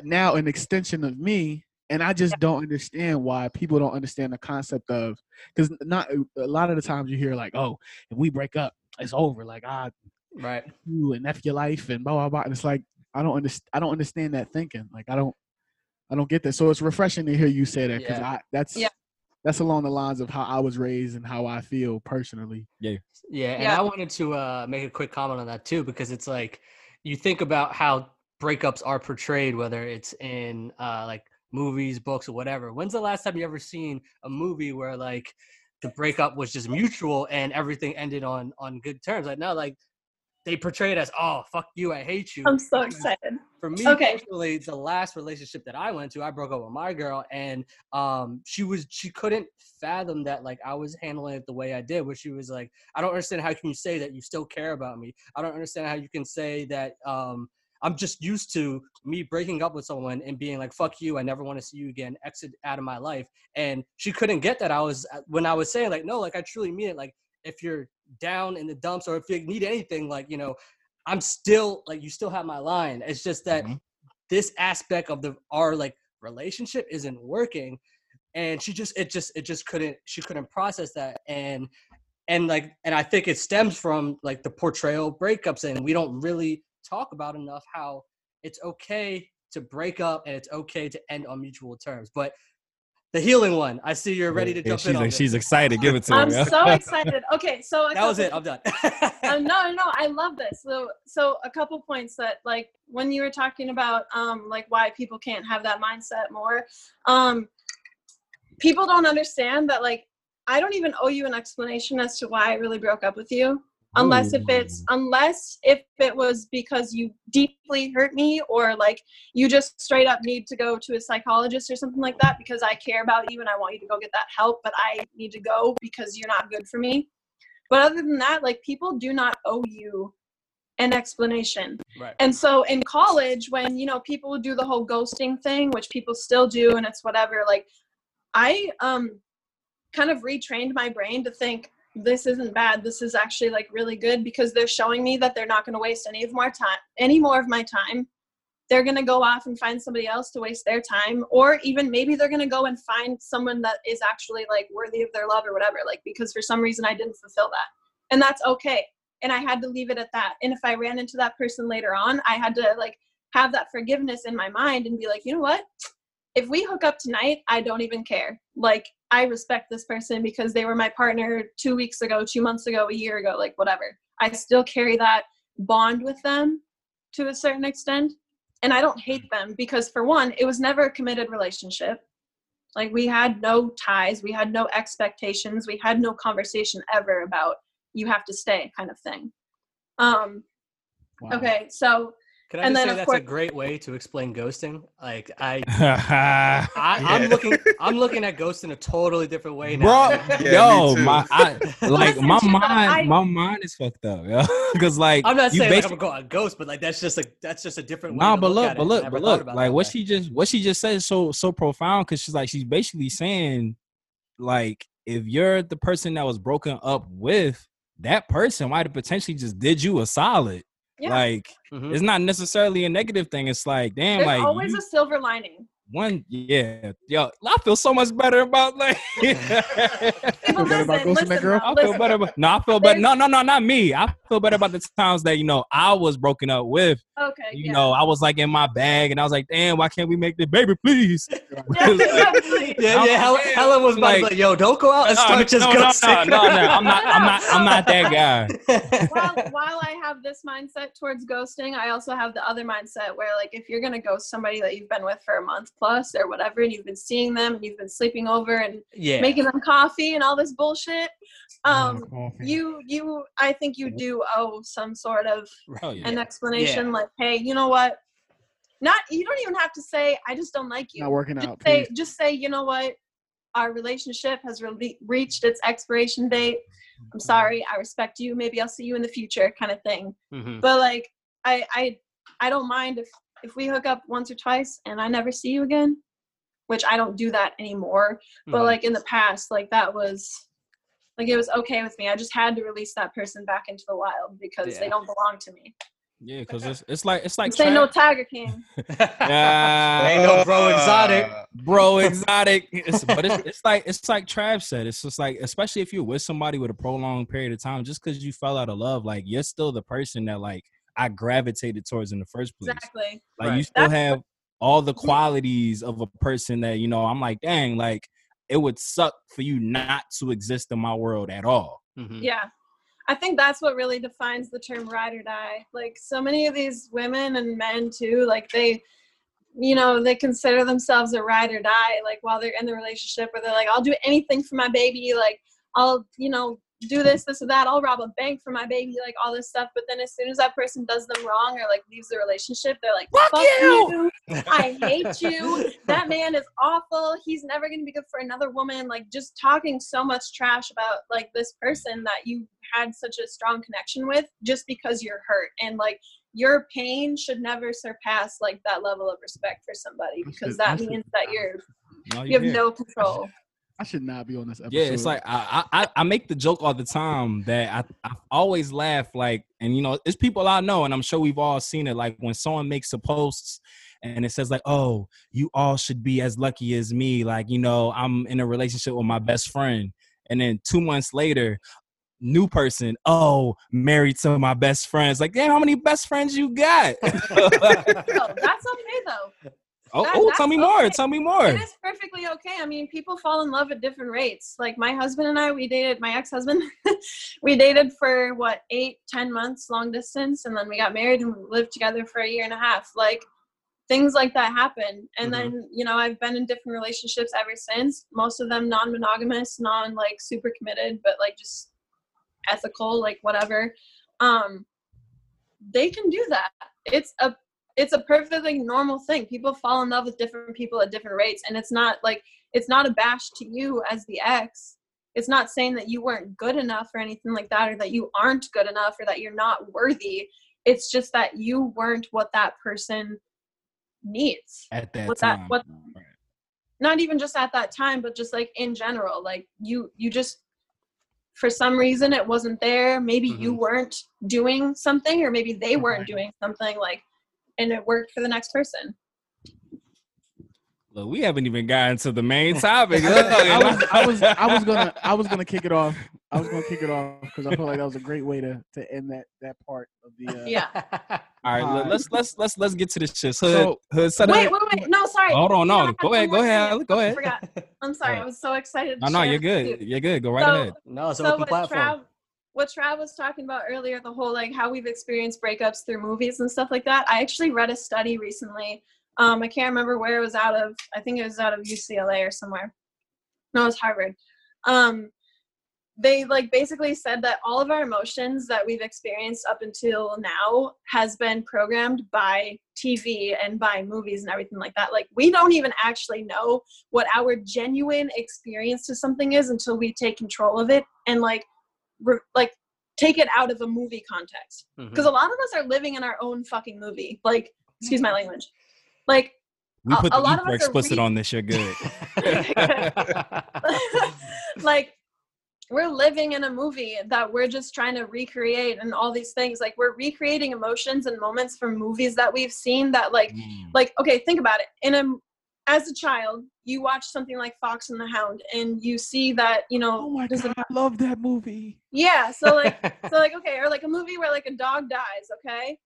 now an extension of me. And I just don't understand why people don't understand the concept of because not a lot of the times you hear like, oh, if we break up, it's over. Like, ah, right. you and F your life and blah blah blah. And it's like I don't understand. I don't understand that thinking. Like I don't, I don't get that. So it's refreshing to hear you say that because Yeah. I that's Yeah. That's along the lines of how I was raised and how I feel personally. Yeah, Yeah. and Yeah. I wanted to uh, make a quick comment on that too because it's like you think about how breakups are portrayed, whether it's in uh, like movies, books, or whatever. When's the last time you ever seen a movie where like the breakup was just mutual and everything ended on on good terms? Like now, like they portray it as, "Oh, fuck you, I hate you." i'm so excited for me Okay. personally the last relationship that i went to i broke up with my girl and um she was she couldn't fathom that like i was handling it the way i did where she was like i don't understand how can you say that you still care about me i don't understand how you can say that um i'm just used to me breaking up with someone and being like fuck you i never want to see you again exit out of my life and she couldn't get that i was uh, when i was saying like no like i truly mean it like if you're down in the dumps or if you need anything like you know I'm still like you still have my line. It's just that Mhm. this aspect of the our like relationship isn't working and she just it just it just couldn't she couldn't process that and and like and I think it stems from like the portrayal of breakups and we don't really talk about enough how it's okay to break up and it's okay to end on mutual terms. But the healing one, I see you're ready to Yeah, jump she's in. on like, she's excited. Give it to me i'm her. so (laughs) excited okay so a that was it. I'm done. um, (laughs) no, no, I love this. So, so a couple points that, like, when you were talking about, um, like, why people can't have that mindset more, um, people don't understand that, like, I don't even owe you an explanation as to why I really broke up with you, unless if it's, unless if it was because you deeply hurt me or like you just straight up need to go to a psychologist or something like that because I care about you and I want you to go get that help, but I need to go because you're not good for me. But other than that, like people do not owe you an explanation. right. And so in college, when you know people would do the whole ghosting thing, which people still do, and it's whatever, like I um kind of retrained my brain to think this isn't bad. This is actually like really good because they're showing me that they're not going to waste any of more time, any more of my time. They're going to go off and find somebody else to waste their time, or even maybe they're going to go and find someone that is actually like worthy of their love or whatever. Like because for some reason I didn't fulfill that, and that's okay. And I had to leave it at that. And if I ran into that person later on, I had to like have that forgiveness in my mind and be like, you know what? If we hook up tonight, I don't even care. Like, I respect this person because they were my partner two weeks ago, two months ago, a year ago, like whatever. I still carry that bond with them to a certain extent. And I don't hate them because, for one, it was never a committed relationship. Like, we had no ties, we had no expectations, we had no conversation ever about you have to stay kind of thing. Um, Wow. okay, so Can I And just then, say that's course- a great way to explain ghosting? Like (laughs) I, I, I I'm looking, I'm looking at ghost in a totally different way now. bro, Yeah, yo, my I, like my mind, I- my mind is fucked up, yo. (laughs) Because like I'm not you saying like basi- I'm going on ghost, but like that's just a that's just a different way. Nah, but look, look, but look, but look, like what way. she just what she just said is so so profound because she's like she's basically saying like if you're the person that was broken up with, that person might have potentially just did you a solid. Yeah. Like Mhm. it's not necessarily a negative thing. It's like damn, there's like always you- a silver lining. One, yeah, yo, I feel so much better about like. (laughs) feel better about ghosting that girl? I feel better. About, no, I feel better. No, no, no, not me. I feel better about the times that you know I was broken up with. Okay. You yeah. know, I was like in my bag, and I was like, "Damn, why can't we make the baby, please?" Yeah. (laughs) Yeah, yeah. Hel- like, Helen was about to like- like, "Yo, don't go out and No, start just no, no, ghosting." no, no, no. I'm not. I'm not. I'm not that guy. (laughs) while, while I have this mindset towards ghosting, I also have the other mindset where, like, if you're gonna ghost somebody that you've been with for a month plus or whatever, and you've been seeing them and you've been sleeping over and yeah, making them coffee and all this bullshit, um, Oh, you you I think you do owe some sort of (laughs) Oh yeah. an explanation, like, hey, you know what? Not you don't even have to say I just don't like you. not working just out. say please. just say you know what our relationship has re- reached its expiration date i'm sorry i respect you maybe i'll see you in the future kind of thing Mhm. but like i i i don't mind if if we hook up once or twice and i never see you again which i don't do that anymore but Mhm. like in the past like that was like it was okay with me i just had to release that person back into the wild because they don't belong to me Yeah, because it's it's like it's like say no tiger king (laughs) Yeah. Ain't no bro exotic. bro exotic it's, but it's, it's like it's like trav said it's just like especially if you're with somebody with a prolonged period of time just because you fell out of love like you're still the person that like i gravitated towards in the first place exactly like you still That's have all the qualities of a person that you know i'm like dang like it would suck for you not to exist in my world at all Mhm. Yeah. I think that's what really defines the term ride or die. Like so many of these women and men too, like they you know, they consider themselves a ride or die, like while they're in the relationship where they're like, I'll do anything for my baby, like I'll, you know, do this, this or that, I'll rob a bank for my baby, like all this stuff. But then as soon as that person does them wrong or like leaves the relationship, they're like, Fuck you!" I hate you. That man is awful. He's never going to be good for another woman. Like just talking so much trash about like this person that you had such a strong connection with just because you're hurt and like your pain should never surpass like that level of respect for somebody because that means that you're No, you have here. no control. I should not be on this episode. Yeah, it's like I, I I make the joke all the time that I I always laugh like, and you know, it's people I know, and I'm sure we've all seen it. Like when someone makes a post and it says like, "Oh, you all should be as lucky as me." Like you know, I'm in a relationship with my best friend, and then two months later. New person, oh, married to my best friends. Like, damn, how many best friends you got? (laughs) No, that's okay though. Oh, That- oh, tell me more. Tell me more. It is perfectly okay. I mean, people fall in love at different rates. Like my husband and I, we dated. My ex-husband, (laughs) we dated for what eight, ten months, long distance, and then we got married and we lived together for a year and a half. Like things like that happen. And Mhm. then you know, I've been in different relationships ever since. Most of them non-monogamous, non like super committed, but like just ethical, like whatever. Um, they can do that. It's a it's a perfectly normal thing. People fall in love with different people at different rates, and it's not like it's not a bash to you as the ex. It's not saying that you weren't good enough or anything like that, or that you aren't good enough, or that you're not worthy. It's just that you weren't what that person needs. At that that- time. what- Right. Not even just at that time, but just like in general. Like you, you just for some reason it wasn't there. Maybe you mm-hmm. weren't doing something, or maybe they weren't doing something. Like, and it worked for the next person. Look, we haven't even gotten to the main (laughs) topic. I was, I was, I was gonna, I was gonna kick it off. I was gonna kick it off (laughs) because I feel like that was a great way to to end that that part of the. Uh, (laughs) Yeah. All right, Alright. let's let's let's let's get to this shit. Hood, So- hood, set Wait, up. wait, wait. No, sorry. Hold on, Yeah, I no, had go one ahead, go more ahead, thing. go I ahead. forgot. I'm sorry. I was so excited. No, no, you're good. you. You're good. Go right So- ahead. No, it's an so open with platform. Trav, what Trav was talking about earlier, the whole like how we've experienced breakups through movies and stuff like that. I actually read a study recently. Um, I can't remember where it was out of. I think it was out of UCLA or somewhere. No, it was Harvard. Um, they like basically said that all of our emotions that we've experienced up until now has been programmed by TV and by movies and everything like that. Like we don't even actually know what our genuine experience to something is until we take control of it and like re- like take it out of a movie context. Because a lot of us are living in our own fucking movie. Like, excuse my language. Like We A- put a the lot E of for us are explicit re- on this. You're good. (laughs) like we're living in a movie that we're just trying to recreate and all these things like we're recreating emotions and moments from movies that we've seen that like Mm. like okay think about it in a as a child you watch something like fox and the hound and you see that you know Oh my does god, it- I love that movie. yeah so like (laughs) so like okay or like a movie where like a dog dies okay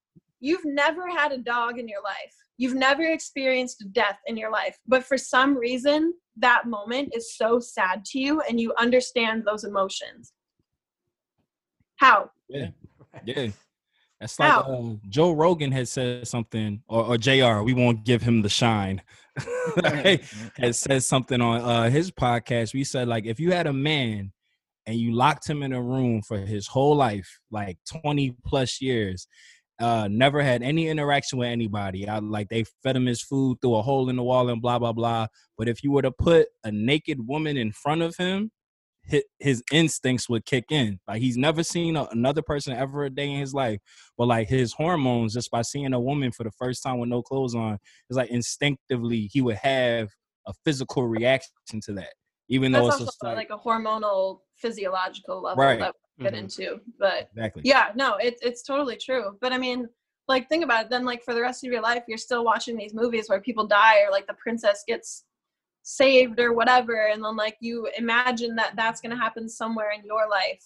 you've never had a dog in your life you've never experienced death in your life but for some reason that moment is so sad to you and you understand those emotions how Yeah. (laughs) Yeah. That's like uh, Joe Rogan has said something, or, or JR, we won't give him the shine. (laughs) Like, has (laughs) said something on uh, his podcast. We said, like, if you had a man and you locked him in a room for his whole life, like 20 plus years, uh, never had any interaction with anybody. I, like, they fed him his food through a hole in the wall and blah, blah, blah. But if you were to put a naked woman in front of him, his, his instincts would kick in. Like he's never seen a, another person ever a day in his life, but like his hormones just by seeing a woman for the first time with no clothes on, it's like instinctively he would have a physical reaction to that, even that's though it's just like, like a hormonal physiological level Right. that we get Mhm. into but exactly. yeah no it's it's totally true but i mean like think about it then like for the rest of your life you're still watching these movies where people die or like the princess gets saved or whatever and then like you imagine that that's going to happen somewhere in your life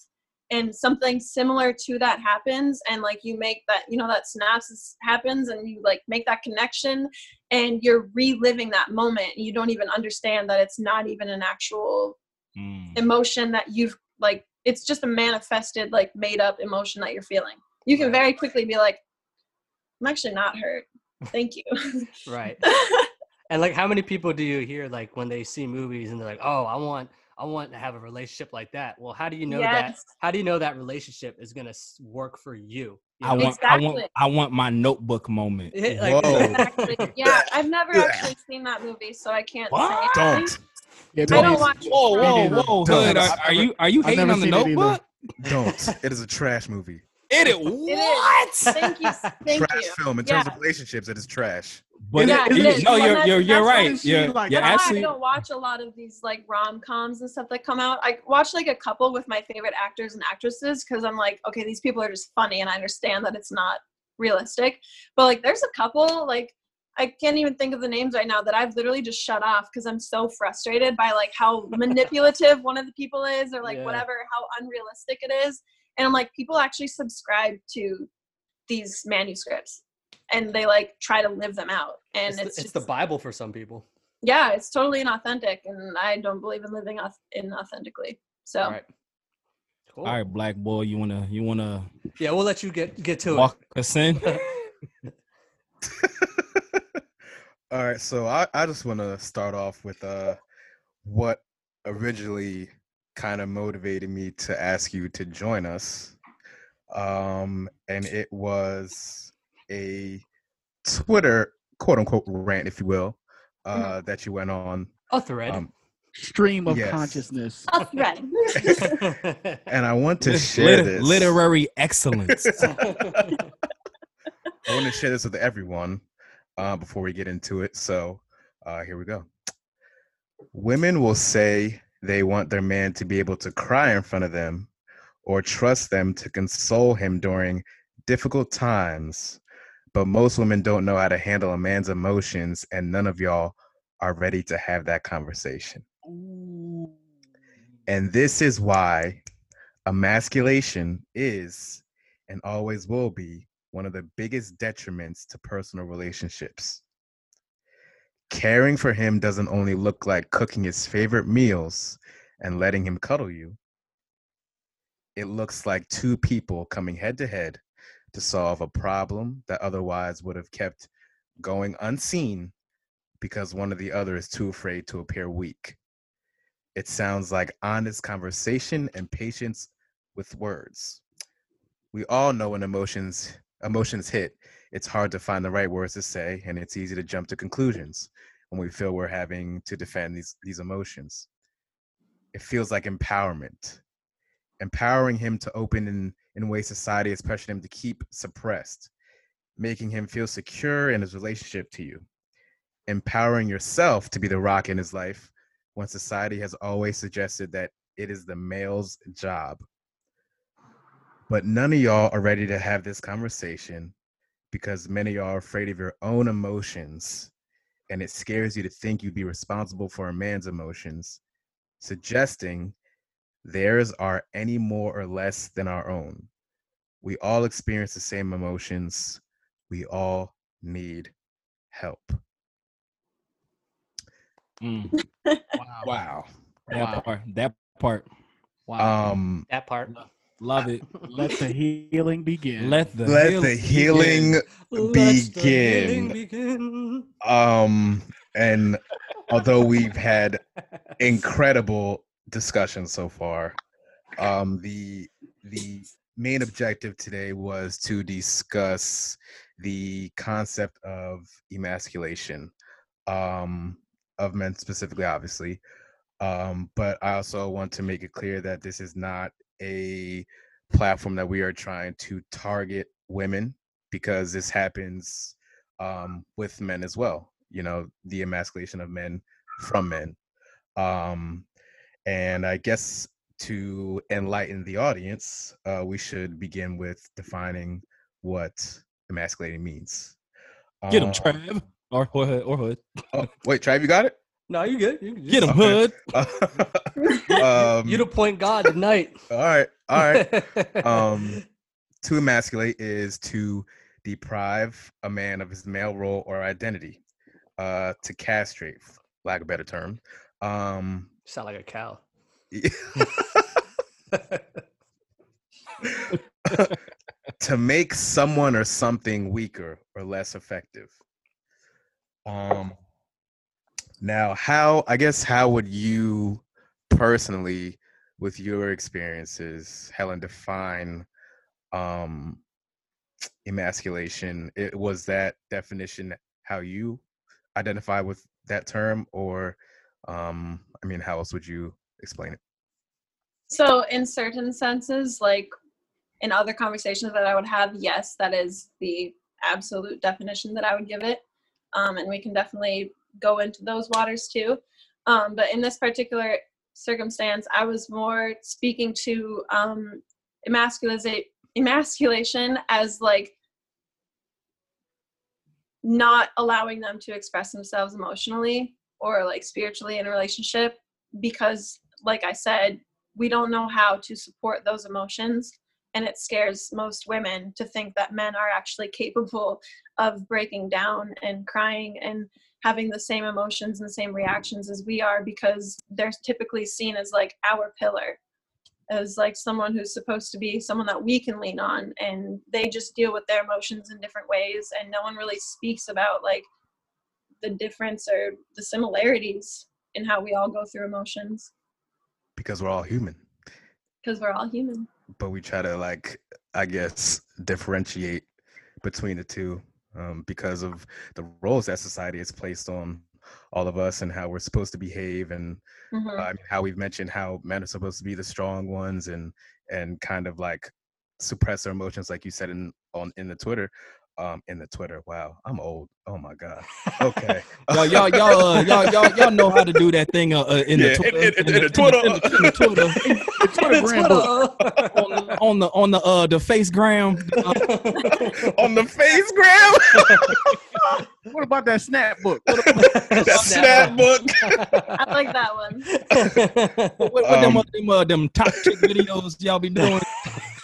and something similar to that happens and like you make that you know that synapses happens and you like make that connection and you're reliving that moment and you don't even understand that it's not even an actual Mm. emotion that you've like it's just a manifested like made up emotion that you're feeling you can very quickly be like i'm actually not hurt thank you right. (laughs) And like, how many people do you hear like when they see movies and they're like, "Oh, I want, I want to have a relationship like that." Well, how do you know that? How do you know that relationship is gonna work for you? You I know? want, I want, Exactly. I want my notebook moment. Yeah, (laughs) like- Whoa. exactly (laughs) yeah i've never actually seen that movie so i can't What? say anything. Don't. Yeah, I don't watch Whoa, whoa, whoa, Don't. Hood! Are, are you are you hating on the seen it either. notebook? Don't. (laughs) It is a trash movie. It, It what? is. thank you (laughs) thank trash you film. In terms of relationships, it is trash. But Yeah, you- it is. no, Well, you're you're you're that's why right. she, You're, like, you're actually I don't watch a lot of these like rom coms and stuff that come out. I watch like a couple with my favorite actors and actresses because I'm like, okay, these people are just funny, and I understand that it's not realistic. But like, there's a couple like I can't even think of the names right now that I've literally just shut off because I'm so frustrated by like how (laughs) manipulative one of the people is, or like Yeah. whatever, how unrealistic it is. And I'm like, people actually subscribe to these manuscripts and they like try to live them out. And it's, the, it's, it's the Bible for some people. yeah, it's totally inauthentic, and I don't believe in living auth- inauthentically. So All right. Cool. all right, black boy. You wanna you wanna Yeah, we'll let you get get to it. walk us in? (laughs) All right, so I, I just want to start off with uh what originally kind of motivated me to ask you to join us. Um and it was a Twitter quote unquote rant if you will uh that you went on. A thread. um Stream of Yes. consciousness. a thread. (laughs) (laughs) and I want to share Liter- this literary excellence. (laughs) I want to share this with everyone uh, before we get into it. So uh, here we go. Women will say they want their man to be able to cry in front of them or trust them to console him during difficult times. But most women don't know how to handle a man's emotions, and none of y'all are ready to have that conversation. And this is why emasculation is and always will be one of the biggest detriments to personal relationships. Caring for him doesn't only look like cooking his favorite meals and letting him cuddle you. it looks like two people coming head to head to solve a problem that otherwise would have kept going unseen because one or the other is too afraid to appear weak. It sounds like honest conversation and patience with words. We all know when emotions emotions hit, it's hard to find the right words to say and it's easy to jump to conclusions when we feel we're having to defend these these emotions. It feels like empowerment. Empowering him to open in, in ways society has pressured him to keep suppressed, making him feel secure in his relationship to you. Empowering yourself to be the rock in his life when society has always suggested that it is the male's job. But none of y'all are ready to have this conversation because many of y'all are afraid of your own emotions and it scares you to think you'd be responsible for a man's emotions, suggesting theirs are any more or less than our own. We all experience the same emotions. We all need help. Mm, (laughs) Wow. Wow. that Wow. part. That part. Wow. Um That part. Love it. Let the healing begin. Let the let heal- the healing Let's the healing begin. begin. um and although we've had incredible discussions so far um the the main objective today was to discuss the concept of emasculation um of men specifically obviously um but i also want to make it clear that this is not a platform that we are trying to target women because this happens um with men as well you know the emasculation of men from men um and i guess to enlighten the audience uh we should begin with defining what emasculating means Get him, Um, Trav. Or, or hood. Or hood. oh, wait trav you got it No, you good. You Get him, hood. (laughs) um you the point guard tonight. all right all right (laughs) um to emasculate is to deprive a man of his male role or identity uh to castrate for lack of a better term um sound like a cow. (laughs) to make someone or something weaker or less effective um now how i guess how would you personally with your experiences helen define um emasculation? It was that definition how you identify with that term? Or um i mean how else would you explain it? So, in certain senses, like in other conversations that I would have, yes, that is the absolute definition that I would give it. Um, and we can definitely go into those waters too. Um, but in this particular circumstance, I was more speaking to um, emasculation as like not allowing them to express themselves emotionally or like spiritually in a relationship because, like I said, we don't know how to support those emotions and it scares most women to think that men are actually capable of breaking down and crying and having the same emotions and the same reactions as we are because they're typically seen as like our pillar as like someone who's supposed to be someone that we can lean on and they just deal with their emotions in different ways and no one really speaks about like the difference or the similarities in how we all go through emotions. Because we're all human. Because we're all human. But we try to like i guess differentiate between the two um, because of the roles that society has placed on all of us and how we're supposed to behave and uh, I mean, how we've mentioned how men are supposed to be the strong ones and and kind of like suppress their emotions like you said in on in the twitter um in the twitter wow i'm old oh my god okay (laughs) Y'all, y'all, y'all, uh, y'all, y'all, y'all know how to do that thing uh, uh, in, Yeah, the Twitter, in- in- in the Twitter. in the, (laughs) in the Twitter, Twitter book. on, the- on the on the uh the facegram. (laughs) On the face gram What about that snap book? that snap book i like that one what, what them, Um, uh, them, uh, them top chick videos y'all be doing?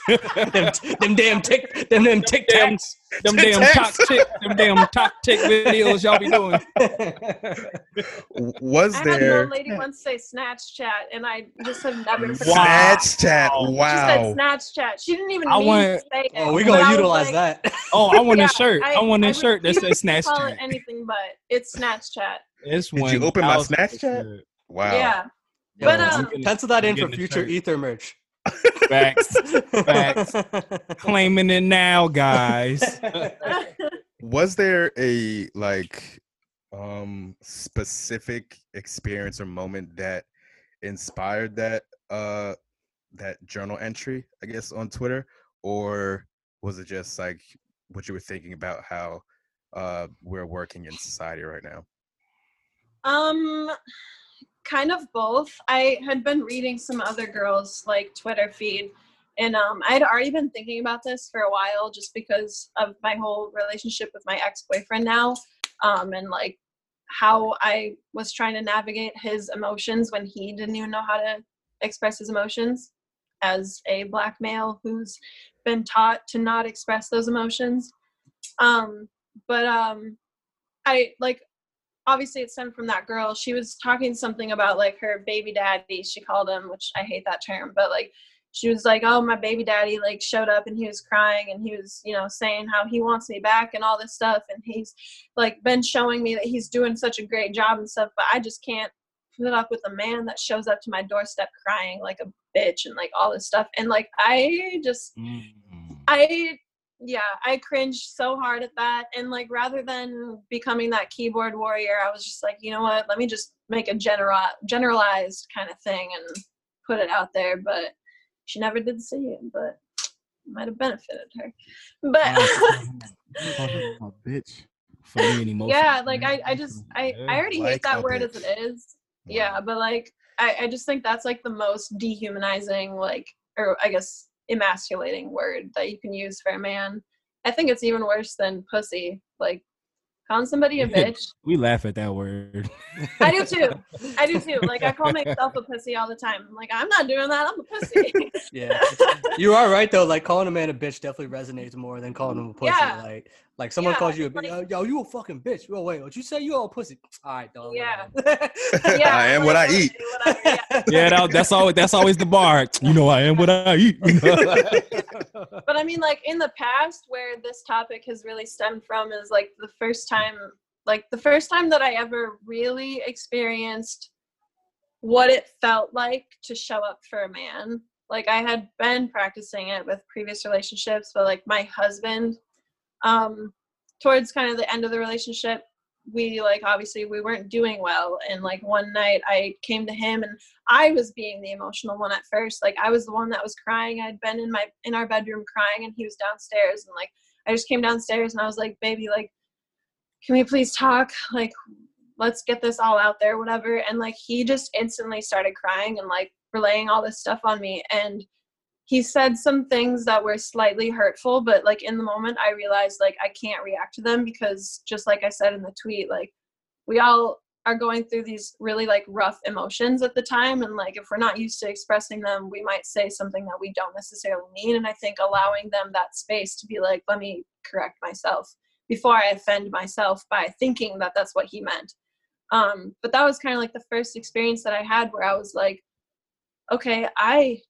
Them, them damn tick, them them tic tacs. Them damn top tick, them damn top tick videos y'all be doing. W- (laughs) Was I had an there old lady once say snatch chat, and I just have never forgotten. Snatch Chat? Wow. She said snatch chat. She didn't even I mean want- to say it. Oh, we but I gonna utilize like, that. (laughs) Oh, I want yeah, a shirt. I, want a I shirt that refuse says to snatch call chat. it anything but it's snatch chat. It's Did you open my Snatch chat? Wow. Yeah. Yo, But, um, pencil that in for future ether merch. Facts. Facts. (laughs) Claiming it now, guys. Was there a like um specific experience or moment that inspired that uh that journal entry, I guess, on Twitter? Or was it just like what you were thinking about how uh we're working in society right now? Um, kind of both. I had been reading some other girls' like Twitter feed, and um, I'd already been thinking about this for a while, just because of my whole relationship with my ex-boyfriend now, um, and like how I was trying to navigate his emotions when he didn't even know how to express his emotions as a black male who's been taught to not express those emotions. Um, but um, I like obviously it stemmed from that girl. She was talking something about like her baby daddy, she called him, which I hate that term, but like she was like, Oh, my baby daddy like showed up and he was crying and he was, you know, saying how he wants me back and all this stuff and he's like been showing me that he's doing such a great job and stuff, but I just can't put up with a man that shows up to my doorstep crying like a bitch and like all this stuff. And like I just mm. I yeah, I cringed so hard at that. And like rather than becoming that keyboard warrior, I was just like, you know what, let me just make a general generalized kind of thing and put it out there. But she never did see it, but it might have benefited her. But Oh, (laughs) (laughs) oh bitch. For me, an emotion. yeah, like I, I just I, I already Like hate that a word as it is. Yeah, but like I, I just think that's like the most dehumanizing, like or I guess emasculating word that you can use for a man. I think it's even worse than pussy. Like calling somebody a (laughs) bitch. We laugh at that word. I do too. I do too. Like I call (laughs) myself a pussy all the time. I'm like, I'm not doing that. I'm a pussy. Yeah, you are right though. Like calling a man a bitch definitely resonates more than calling him a pussy. Yeah. Like, like someone Yeah, calls you a bitch. like- yo, you a fucking bitch. Oh wait, what you say? You all pussy. All right, dog. Yeah. (laughs) yeah, I am what I eat. Whatever, (laughs) yeah. yeah, that, that's always that's always the bar. You know, I am what I eat. you (laughs) know? but I mean, like in the past, where this topic has really stemmed from is like the first time, like the first time that I ever really experienced what it felt like to show up for a man. Like I had been practicing it with previous relationships, but like my husband, um, towards kind of the end of the relationship, we like obviously we weren't doing well. And like one night i came to him and i was being the emotional one at first. Like i was the one that was crying. I'd been in my in our bedroom crying and he was downstairs. And like i just came downstairs and i was like baby like can we please talk? Like let's get this all out there whatever. And like he just instantly started crying and like relaying all this stuff on me. And he said some things that were slightly hurtful but like in the moment i realized like i can't react to them because just like i said in the tweet like we all are going through these really like rough emotions at the time and like if we're not used to expressing them we might say something that we don't necessarily mean and i think allowing them that space to be like let me correct myself before i offend myself by thinking that that's what he meant. Um but that was kind of like the first experience that i had where i was like okay i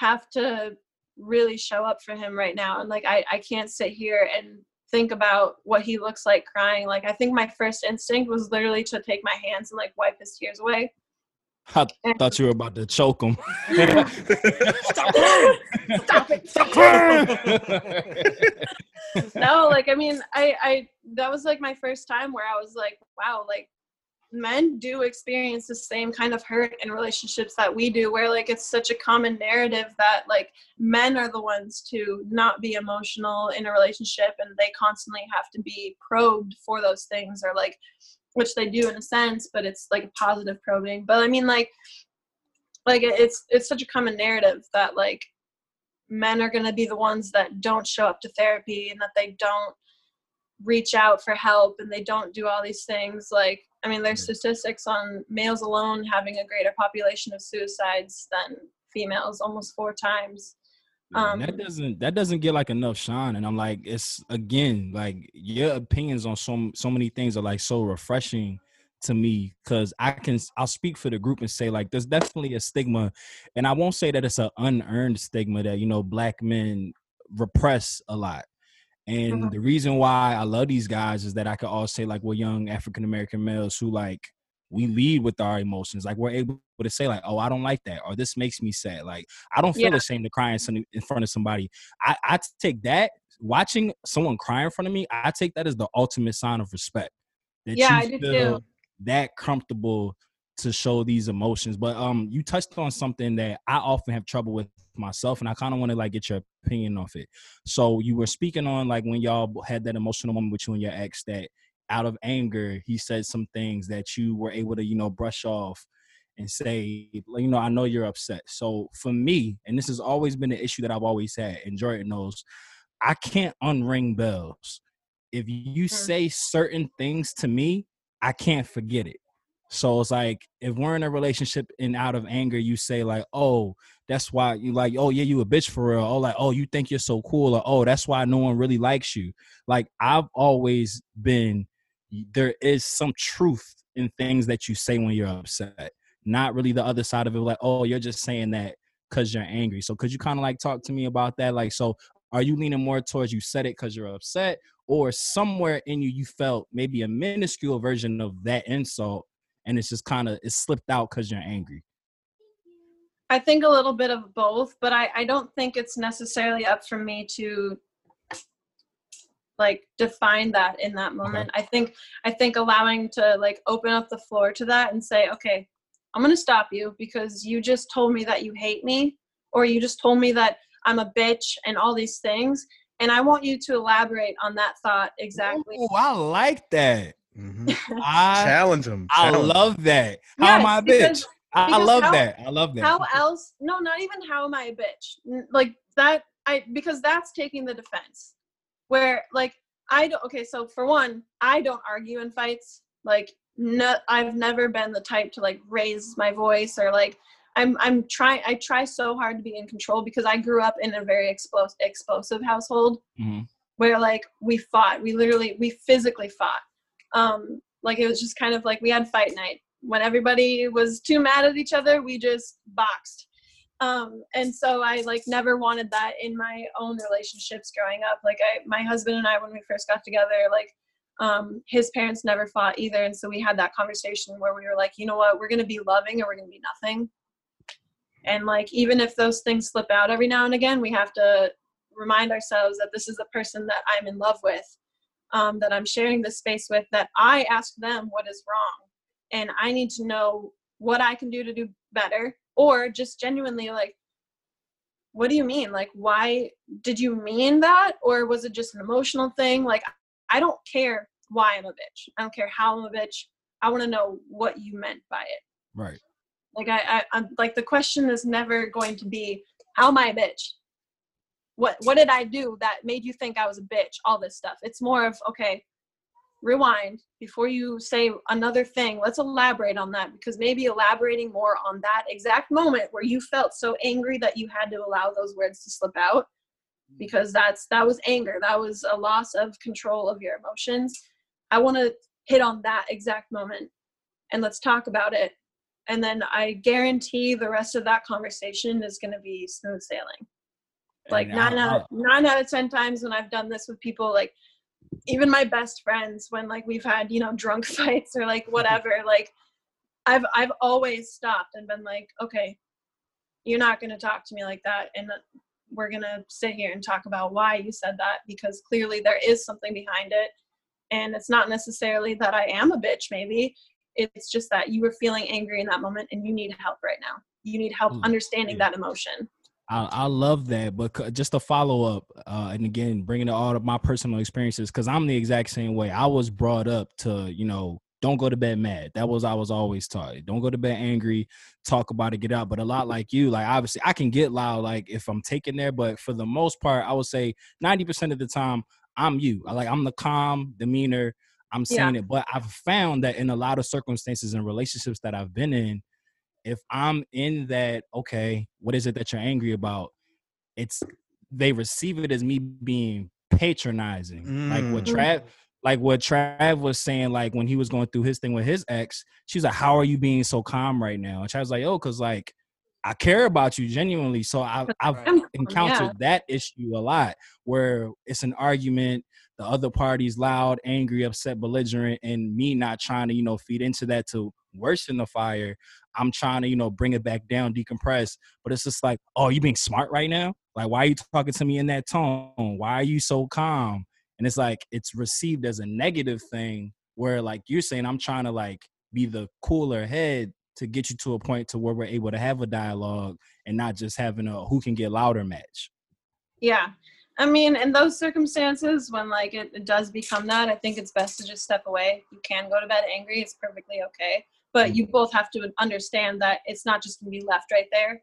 have to really show up for him right now and like I, I can't sit here and think about what he looks like crying like i think my first instinct was literally to take my hands and like wipe his tears away I thought you were about to choke him. stop crying stop it Stop crying. (laughs) no like i mean i i that was like my first time where i was like wow like men do experience the same kind of hurt in relationships that we do where like it's such a common narrative that like men are the ones to not be emotional in a relationship and they constantly have to be probed for those things or like which they do in a sense but it's like a positive probing. But i mean like like it's it's such a common narrative that like men are going to be the ones that don't show up to therapy and that they don't reach out for help and they don't do all these things like i mean there's statistics on males alone having a greater population of suicides than females almost four times Um, that doesn't that doesn't get like enough shine, and I'm like, it's again like your opinions on so so many things are like so refreshing to me because I can I'll speak for the group and say like there's definitely a stigma, and I won't say that it's an unearned stigma that you know black men repress a lot. And Mhm. the reason why I love these guys is that I could all say like we're young African American males who like we lead with our emotions. Like we're able to say like, oh, I don't like that, or this makes me sad. Like I don't feel Yeah. ashamed to cry in, front of somebody. I, I take that watching someone cry in front of me. I take that as the ultimate sign of respect. That Yeah, you I do too. that comfortable to show these emotions. But um, you touched on something that I often have trouble with myself, and I kind of want to like get your opinion off it. So you were speaking on like when y'all had that emotional moment with you and your ex that out of anger he said some things that you were able to you know brush off and say you know i know you're upset so for me and this has always been an issue that i've always had and jordan knows i can't unring bells if you Mm. say certain things to me i can't forget it so it's like if we're in a relationship and out of anger you say like oh that's why you like oh yeah you a bitch for real. Oh like oh you think you're so cool. Or oh that's why no one really likes you. Like i've always been there is some truth in things that you say when you're upset. Not really the other side of it like oh you're just saying that because you're angry. So could you kind of like talk to me about that? Like so are you leaning more towards you said it because you're upset or somewhere in you you felt maybe a minuscule version of that insult and it's just kind of it slipped out because you're angry I think a little bit of both, but I, I don't think it's necessarily up for me to like define that in that moment. I think I think allowing to like open up the floor to that and say, okay, I'm gonna stop you because you just told me that you hate me, or you just told me that I'm a bitch and all these things. And I want you to elaborate on that thought exactly. Oh, i like that Mhm. (laughs) i Challenge him. i love that how am Yes, i a because- bitch I, love how- that. I love that. how else no not even how am i a bitch? Like that i because that's taking the defense. Where like i don't okay so for one i don't argue in fights. Like no i've never been the type to like raise my voice or like i'm i'm trying i try so hard to be in control because i grew up in a very explosive explosive household Mhm. where like we fought. We literally we physically fought. Um like it was just kind of like we had fight night when everybody was too mad at each other we just boxed. Um and so i like never wanted that in my own relationships growing up. Like i my husband and i when we first got together like um his parents never fought either. And so we had that conversation where we were like you know what? We're to be loving or we're to be nothing. And like even if those things slip out every now and again we have to remind ourselves that this is the person that i'm in love with um, that i'm sharing this space with that i ask them what is wrong and i need to know what i can do to do better or just genuinely like what do you mean? Like why did you mean that? Or was it just an emotional thing? Like i don't care why i'm a bitch. I don't care how i'm a bitch. I want to know what you meant by it. Right. Like I, I i'm like the question is never going to be how am i a bitch? What what did i do that made you think i was a bitch? All this stuff. It's more of okay rewind before you say another thing. Let's elaborate on that because maybe elaborating more on that exact moment where you felt so angry that you had to allow those words to slip out because that's that was anger. That was a loss of control of your emotions. I want to hit on that exact moment and let's talk about it. And then i guarantee the rest of that conversation is going to be smooth sailing. Like nine out of nine out of ten times when I've done this with people, like even my best friends, when like we've had you know drunk (laughs) fights or like whatever, like I've I've always stopped and been like, okay, you're not gonna talk to me like that, and we're gonna sit here and talk about why you said that because clearly there is something behind it, and it's not necessarily that I am a bitch, maybe it's just that you were feeling angry in that moment and you need help right now. You need help Mm, understanding yeah. that emotion. I, I love that, but just a follow up, uh, and again, bringing it all of my personal experiences, because I'm the exact same way. I was brought up to, you know, don't go to bed mad. That was I was always taught. Don't go to bed angry. Talk about it, get out. But a lot like you, like obviously, I can get loud, like if I'm taking there. But for the most part, I would say 90 percent of the time, I'm you. I like I'm the calm demeanor. I'm Yeah. saying it, but I've found that in a lot of circumstances and relationships that I've been in, if I'm in that, okay, what is it that you're angry about? It's they receive it as me being patronizing. Like what Mm. Trav like what Trav was saying, like when he was going through his thing with his ex, she's like, How are you being so calm right now? And Trav's like, Oh, cause like I care about you genuinely. So I, I've Right. I'm- encountered that issue a lot where it's an argument, the other party's loud, angry, upset, belligerent, and me not trying to, you know, feed into that to worsen the fire. I'm trying to, you know, bring it back down, decompress. But it's just like, oh, you being smart right now? Like, why are you talking to me in that tone? Why are you so calm? And it's like it's received as a negative thing where like you're saying I'm trying to like be the cooler head to get you to a point to where we're able to have a dialogue and not just having a who can get louder match. Yeah. I mean, in those circumstances, when like it, it does become that, I think it's best to just step away. You can go to bed angry; it's perfectly okay. But you both have to understand that it's not just gonna be left right there.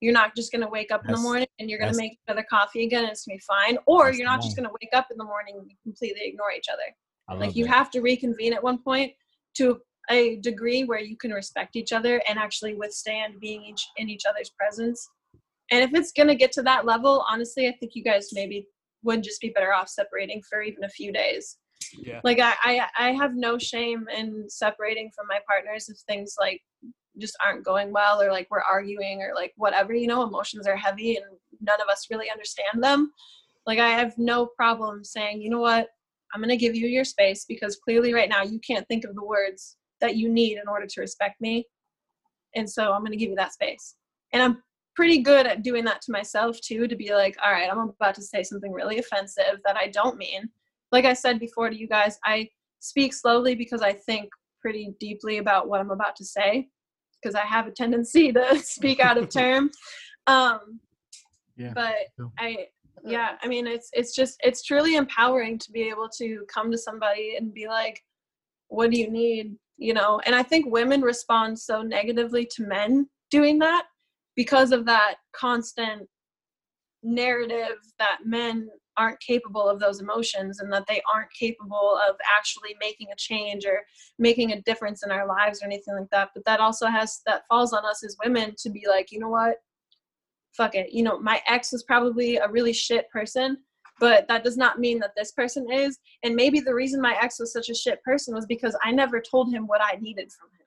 You're not just gonna wake up in the morning and you're gonna make another coffee again, and it's gonna be fine. Or That's you're not just gonna wake up in the morning and completely ignore each other. I like you that. have to reconvene at one point to a degree where you can respect each other and actually withstand being each in each other's presence and if it's going to get to that level honestly i think you guys maybe would just be better off separating for even a few days. Yeah. like I, I i have no shame in separating from my partners if things like just aren't going well or like we're arguing or like whatever you know emotions are heavy and none of us really understand them. Like i have no problem saying you know what? I'm going to give you your space because clearly right now you can't think of the words that you need in order to respect me. And so i'm going to give you that space. And i'm pretty good at doing that to myself too to be like all right i'm about to say something really offensive that i don't mean. Like i said before to you guys i speak slowly because i think pretty deeply about what i'm about to say because i have a tendency to (laughs) speak out of (laughs) term. Um Yeah. but i yeah i mean it's it's just it's truly empowering to be able to come to somebody and be like what do you need? You know? And i think women respond so negatively to men doing that because of that constant narrative that men aren't capable of those emotions and that they aren't capable of actually making a change or making a difference in our lives or anything like that. But that also has that falls on us as women to be like you know what? Fuck it. You know my ex was probably a really shit person but that does not mean that this person is. And maybe the reason my ex was such a shit person was because i never told him what i needed from him.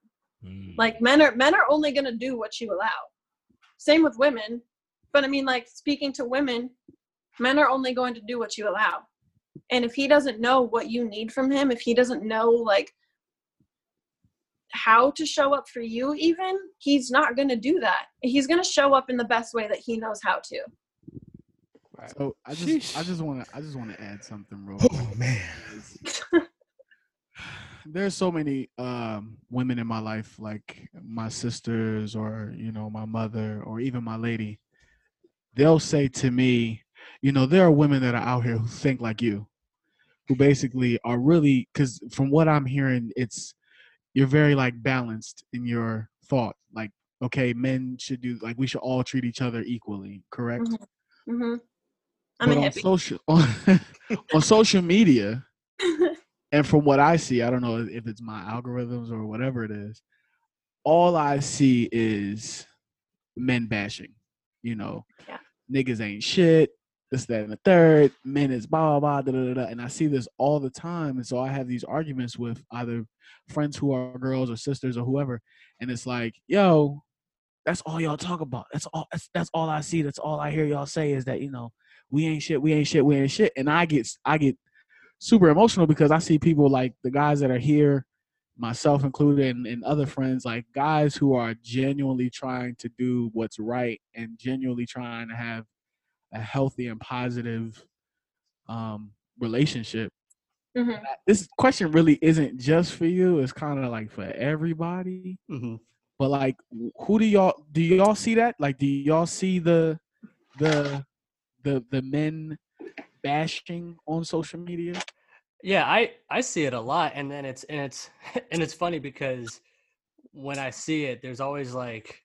Mm. like men are men are only going to do what you allow same with women but i mean like speaking to women men are only going to do what you allow. And if he doesn't know what you need from him if he doesn't know like how to show up for you even he's not going to do that. He's going to show up in the best way that he knows how to. So I just I just want to I just want to add something real oh, quick. Oh man. (laughs) There's so many um, women in my life, like my sisters or you know my mother or even my lady. They'll say to me, you know, there are women that are out here who think like you, who basically are really because from what I'm hearing, it's you're very like balanced in your thought. Like, okay, men should do like we should all treat each other equally, correct? hmm i'm but on social (laughs) on, on social media (laughs) and from what i see i don't know if it's my algorithms or whatever it is all i see is men bashing you know Yeah. niggas ain't shit this that and the third men is blah blah blah da, da, da, da. and i see this all the time and so i have these arguments with either friends who are girls or sisters or whoever and it's like yo that's all y'all talk about that's all that's, that's all i see that's all i hear y'all say is that you know we ain't shit, we ain't shit, we ain't shit. And I get I get super emotional because I see people like the guys that are here, myself included, and, and other friends, like guys who are genuinely trying to do what's right and genuinely trying to have a healthy and positive um relationship. Mhm. This question really isn't just for you, it's kind of like for everybody. hmm But like who do y'all do y'all see that? Like do y'all see the the the the men bashing on social media? Yeah, I I see it a lot, and then it's and it's (laughs) and it's funny because when I see it, there's always like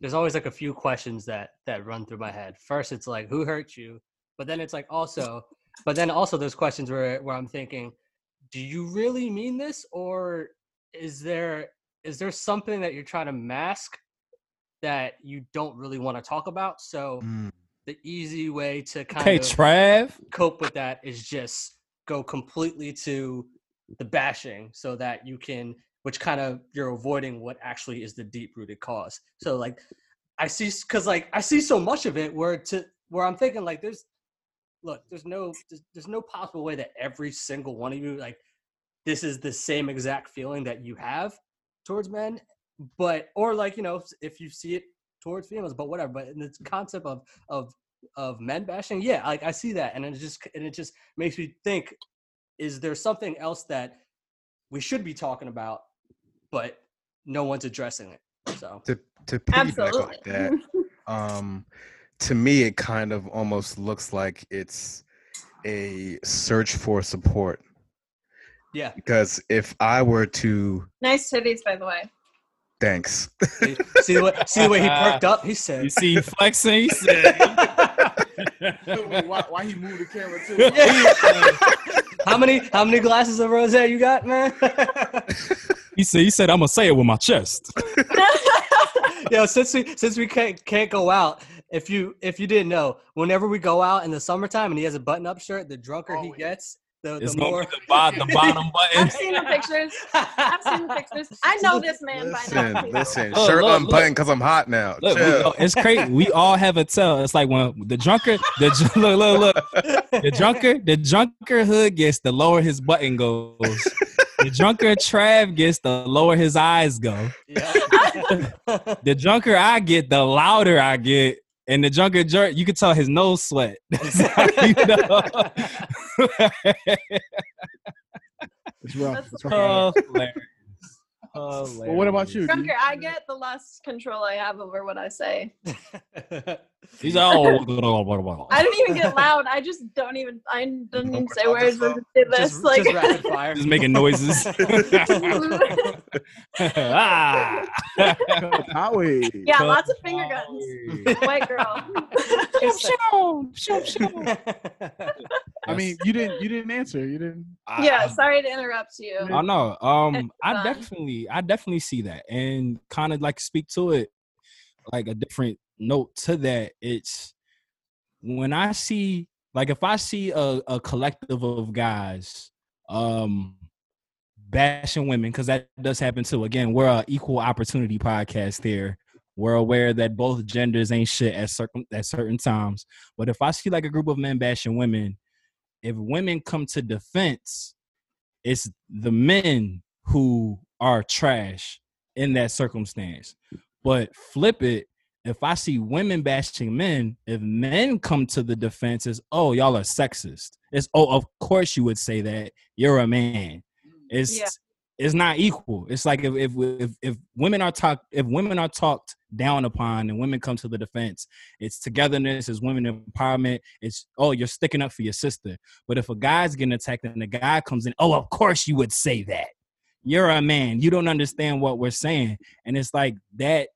there's always like a few questions that that run through my head. First, it's like who hurt you, but then it's like also, but then also those questions where where I'm thinking, do you really mean this, or is there is there something that you're trying to mask that you don't really want to talk about? So Mm. The easy way to kind Okay, of Trav. cope with that is just go completely to the bashing so that you can which kind of you're avoiding what actually is the deep rooted cause so like i see because like i see so much of it where to where i'm thinking like there's look there's no there's, there's no possible way that every single one of you like this is the same exact feeling that you have towards men but or like you know if you see it towards females but whatever but in the concept of of of men bashing yeah like i see that and it just and it just makes me think is there something else that we should be talking about but no one's addressing it so to to piggyback Absolutely. off that, um, to me it kind of almost looks like it's a search for support. yeah Because if I were to, Nice titties, by the way. Thanks. see, see what see the way he perked up he said You see flexing. He said, (laughs) why, why he moved the camera too? Yeah. how many how many glasses of rose you got man (laughs) he said, he said, I'm gonna say it with my chest. (laughs) Yo, since we since we can't can't go out, if you if you didn't know, whenever we go out in the summertime and he has a button up shirt, the drunker he gets, the, It's the gonna more be the, bot, the bottom (laughs) button. I've seen the pictures. I've seen the pictures. I know this man by Listen, now. listen, Look, shirt look, unbuttoned because I'm hot now. Look, we, Chill. it's crazy. We all have a tell. It's like when the drunker, the (laughs) look, look, look, the drunker, the drunker hood gets, the lower his button goes. The drunker Trav gets, the lower his eyes go. Yeah. (laughs) The drunker I get, the louder I get. And the drunker jerk, you can tell his nose sweat. (laughs) (laughs) You know. It's rough. That's It's rough. Hilarious. Well, what about you? D? drunker I get, the less control I have over what I say. (laughs) He's like, oh, I don't even get loud. I just don't even. I don't even say about words. Just this. just, like, just rapid (laughs) fire. just making noises. (laughs) ah. Howie. yeah, lots of finger guns. White girl. (laughs) I mean, you didn't. You didn't answer. You didn't. yeah, sorry to interrupt you. I know. Um, I definitely, I definitely see that, and kind of like speak to it, like a different note to that. It's when I see, like, if I see a, a collective of guys, um, bashing women, because that does happen too. Again, we're a equal opportunity podcast here. We're aware that both genders ain't shit at certain at certain times. But if I see like a group of men bashing women, if women come to defense, it's the men who are trash in that circumstance. But flip it, if I see women bashing men, if men come to the defense, it's oh, y'all are sexist. It's oh, of course you would say that. You're a man. Mm, it's Yeah. it's not equal. It's like if if if, if women are talked if women are talked down upon and women come to the defense, it's togetherness, it's women empowerment, it's oh, you're sticking up for your sister. But if a guy's getting attacked and the guy comes in, oh, of course you would say that. You're a man. You don't understand what we're saying. And it's like that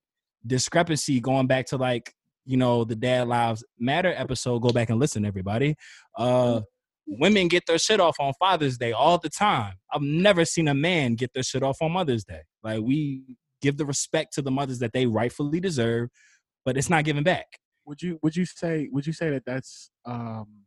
discrepancy going back to like, you know, the Dad Lives Matter episode. Go back and listen, everybody. Uh women get their shit off on Father's Day all the time. I've never seen a man get their shit off on Mother's Day. Like we give the respect to the mothers that they rightfully deserve, but it's not given back. Would you? Would you say? Would you say that that's? um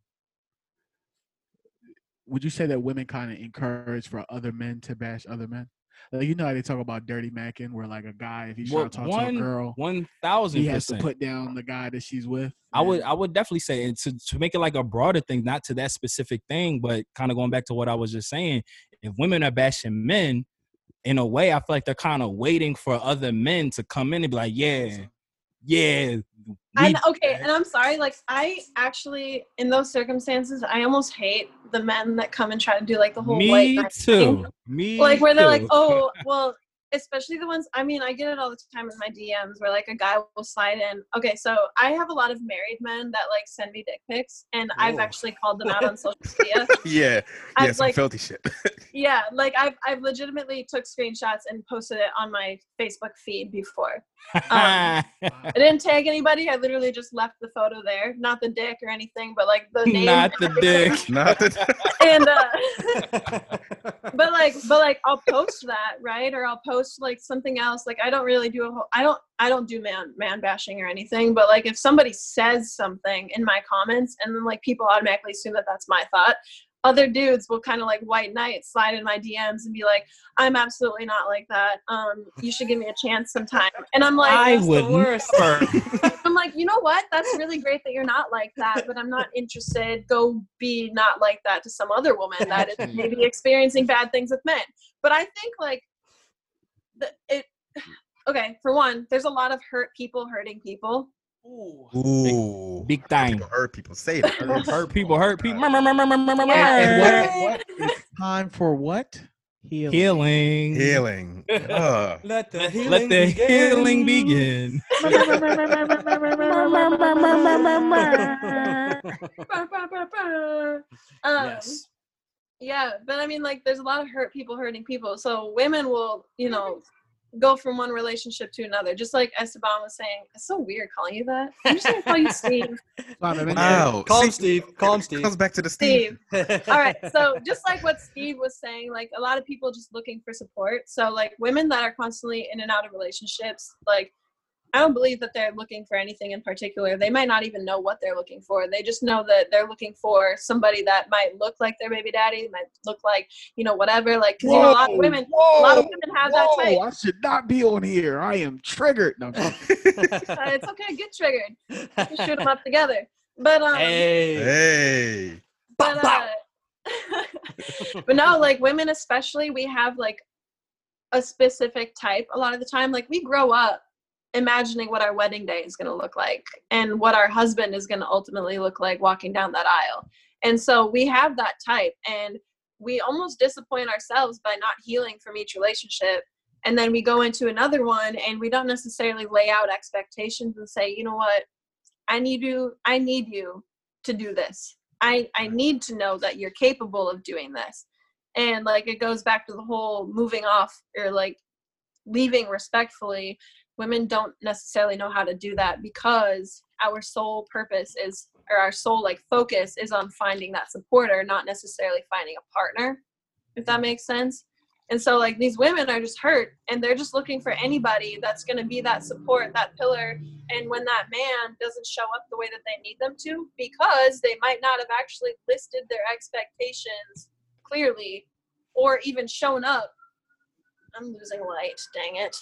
Would you say that women kind of encourage for other men to bash other men? Like you know how they talk about dirty macking, where like a guy if he's Well, trying to talk to a girl, one thousand he has to put down the guy that she's with. I would I would definitely say and to, to make it like a broader thing, not to that specific thing, but kind of going back to what I was just saying. If women are bashing men, in a way, I feel like they're kind of waiting for other men to come in and be like, yeah, yeah. And okay, and I'm sorry. Like I actually, in those circumstances, I almost hate the men that come and try to do like the whole white me thing. too. Me Like where they're like, oh, (laughs) well, especially the ones. I mean, I get it all the time in my DMs where like a guy will slide in. Okay, so I have a lot of married men that like send me dick pics, and I've oh. actually called them out on (laughs) social media. yeah, yeah, I've some like filthy shit. (laughs) yeah, like I've I've legitimately took screenshots and posted it on my Facebook feed before. (laughs) I didn't tag anybody. I literally just left the photo there, not the dick or anything, but like the name. Not the dick. Not the dick. And uh, (laughs) but like but like I'll post that right, or I'll post like something else. Like I don't really do a whole. I don't I don't do man man bashing or anything. But like if somebody says something in my comments, and then like people automatically assume that that's my thought. Other dudes will kind of like white knight slide in my DMs and be like, "I'm absolutely not like that. Um, you should give me a chance sometime." And I'm like, I would. (laughs) I'm like, you know what? That's really great that you're not like that, but I'm not interested. Go be not like that to some other woman that is (laughs) maybe experiencing bad things with men. But I think like the, it. (sighs) Okay, for one, there's a lot of hurt people hurting people. Ooh. Big time. People hurt people say that. Hurt (laughs) people, hurt people. And murr. what, what is time for what? Healing. Healing. Healing. Ugh. Let the healing Let the begin. healing begin. Um, yes. Yeah, but I mean, like, there's a lot of hurt people hurting people. So women will, you know, go from one relationship to another. Just like Esteban was saying, it's so weird calling you that. I'm just gonna call you Steve. (laughs) Wow. Calm, See, Steve. Calm, it Steve. Comes back to the Steve. Steve. (laughs) All right. So just like what Steve was saying, like a lot of people just looking for support. So like women that are constantly in and out of relationships, like I don't believe that they're looking for anything in particular. They might not even know what they're looking for. They just know that they're looking for somebody that might look like their baby daddy, might look like, you know, whatever. Like, because you know, a lot of women, a lot of women have that type. I should not be on here. I am triggered. No, I'm (laughs) kidding. (laughs) Uh, it's okay, get triggered. We shoot them up together. But um, hey. Hey. but uh, (laughs) but no, like women especially, we have like a specific type a lot of the time. Like we grow up imagining what our wedding day is going to look like and what our husband is going to ultimately look like walking down that aisle. And so we have that type and we almost disappoint ourselves by not healing from each relationship. And then we go into another one and we don't necessarily lay out expectations and say, you know what, I need you, I need you to do this. I, I need to know that you're capable of doing this. And like it goes back to the whole moving off or like leaving respectfully. Women don't necessarily know how to do that because our sole purpose is or our sole like focus is on finding that supporter, not necessarily finding a partner, if that makes sense. And so like these women are just hurt and they're just looking for anybody that's going to be that support, that pillar. And when that man doesn't show up the way that they need them to, because they might not have actually listed their expectations clearly or even shown up. I'm losing light, dang it.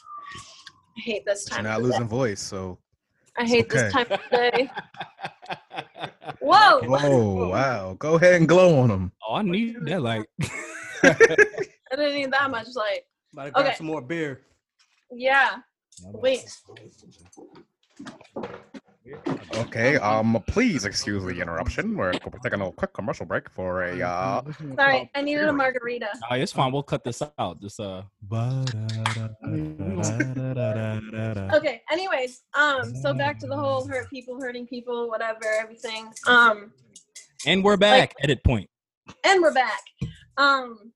I hate this time. You're time. not of the losing voice, so. I hate okay. this time of day. (laughs) Whoa! Oh, (laughs) wow. Go ahead and glow on them. Oh, I need that. Like, (laughs) I didn't need that much light. About to grab Okay. some more beer. Yeah. Wait. Okay, um, please excuse the interruption. We're we're taking a quick commercial break for a uh. Sorry, I needed a margarita. oh, it's fine. We'll cut this out. Just uh. Okay. Anyways, um, so back to the whole hurt people, hurting people, whatever, everything. Um, And we're back. Edit point. and we're back. Um,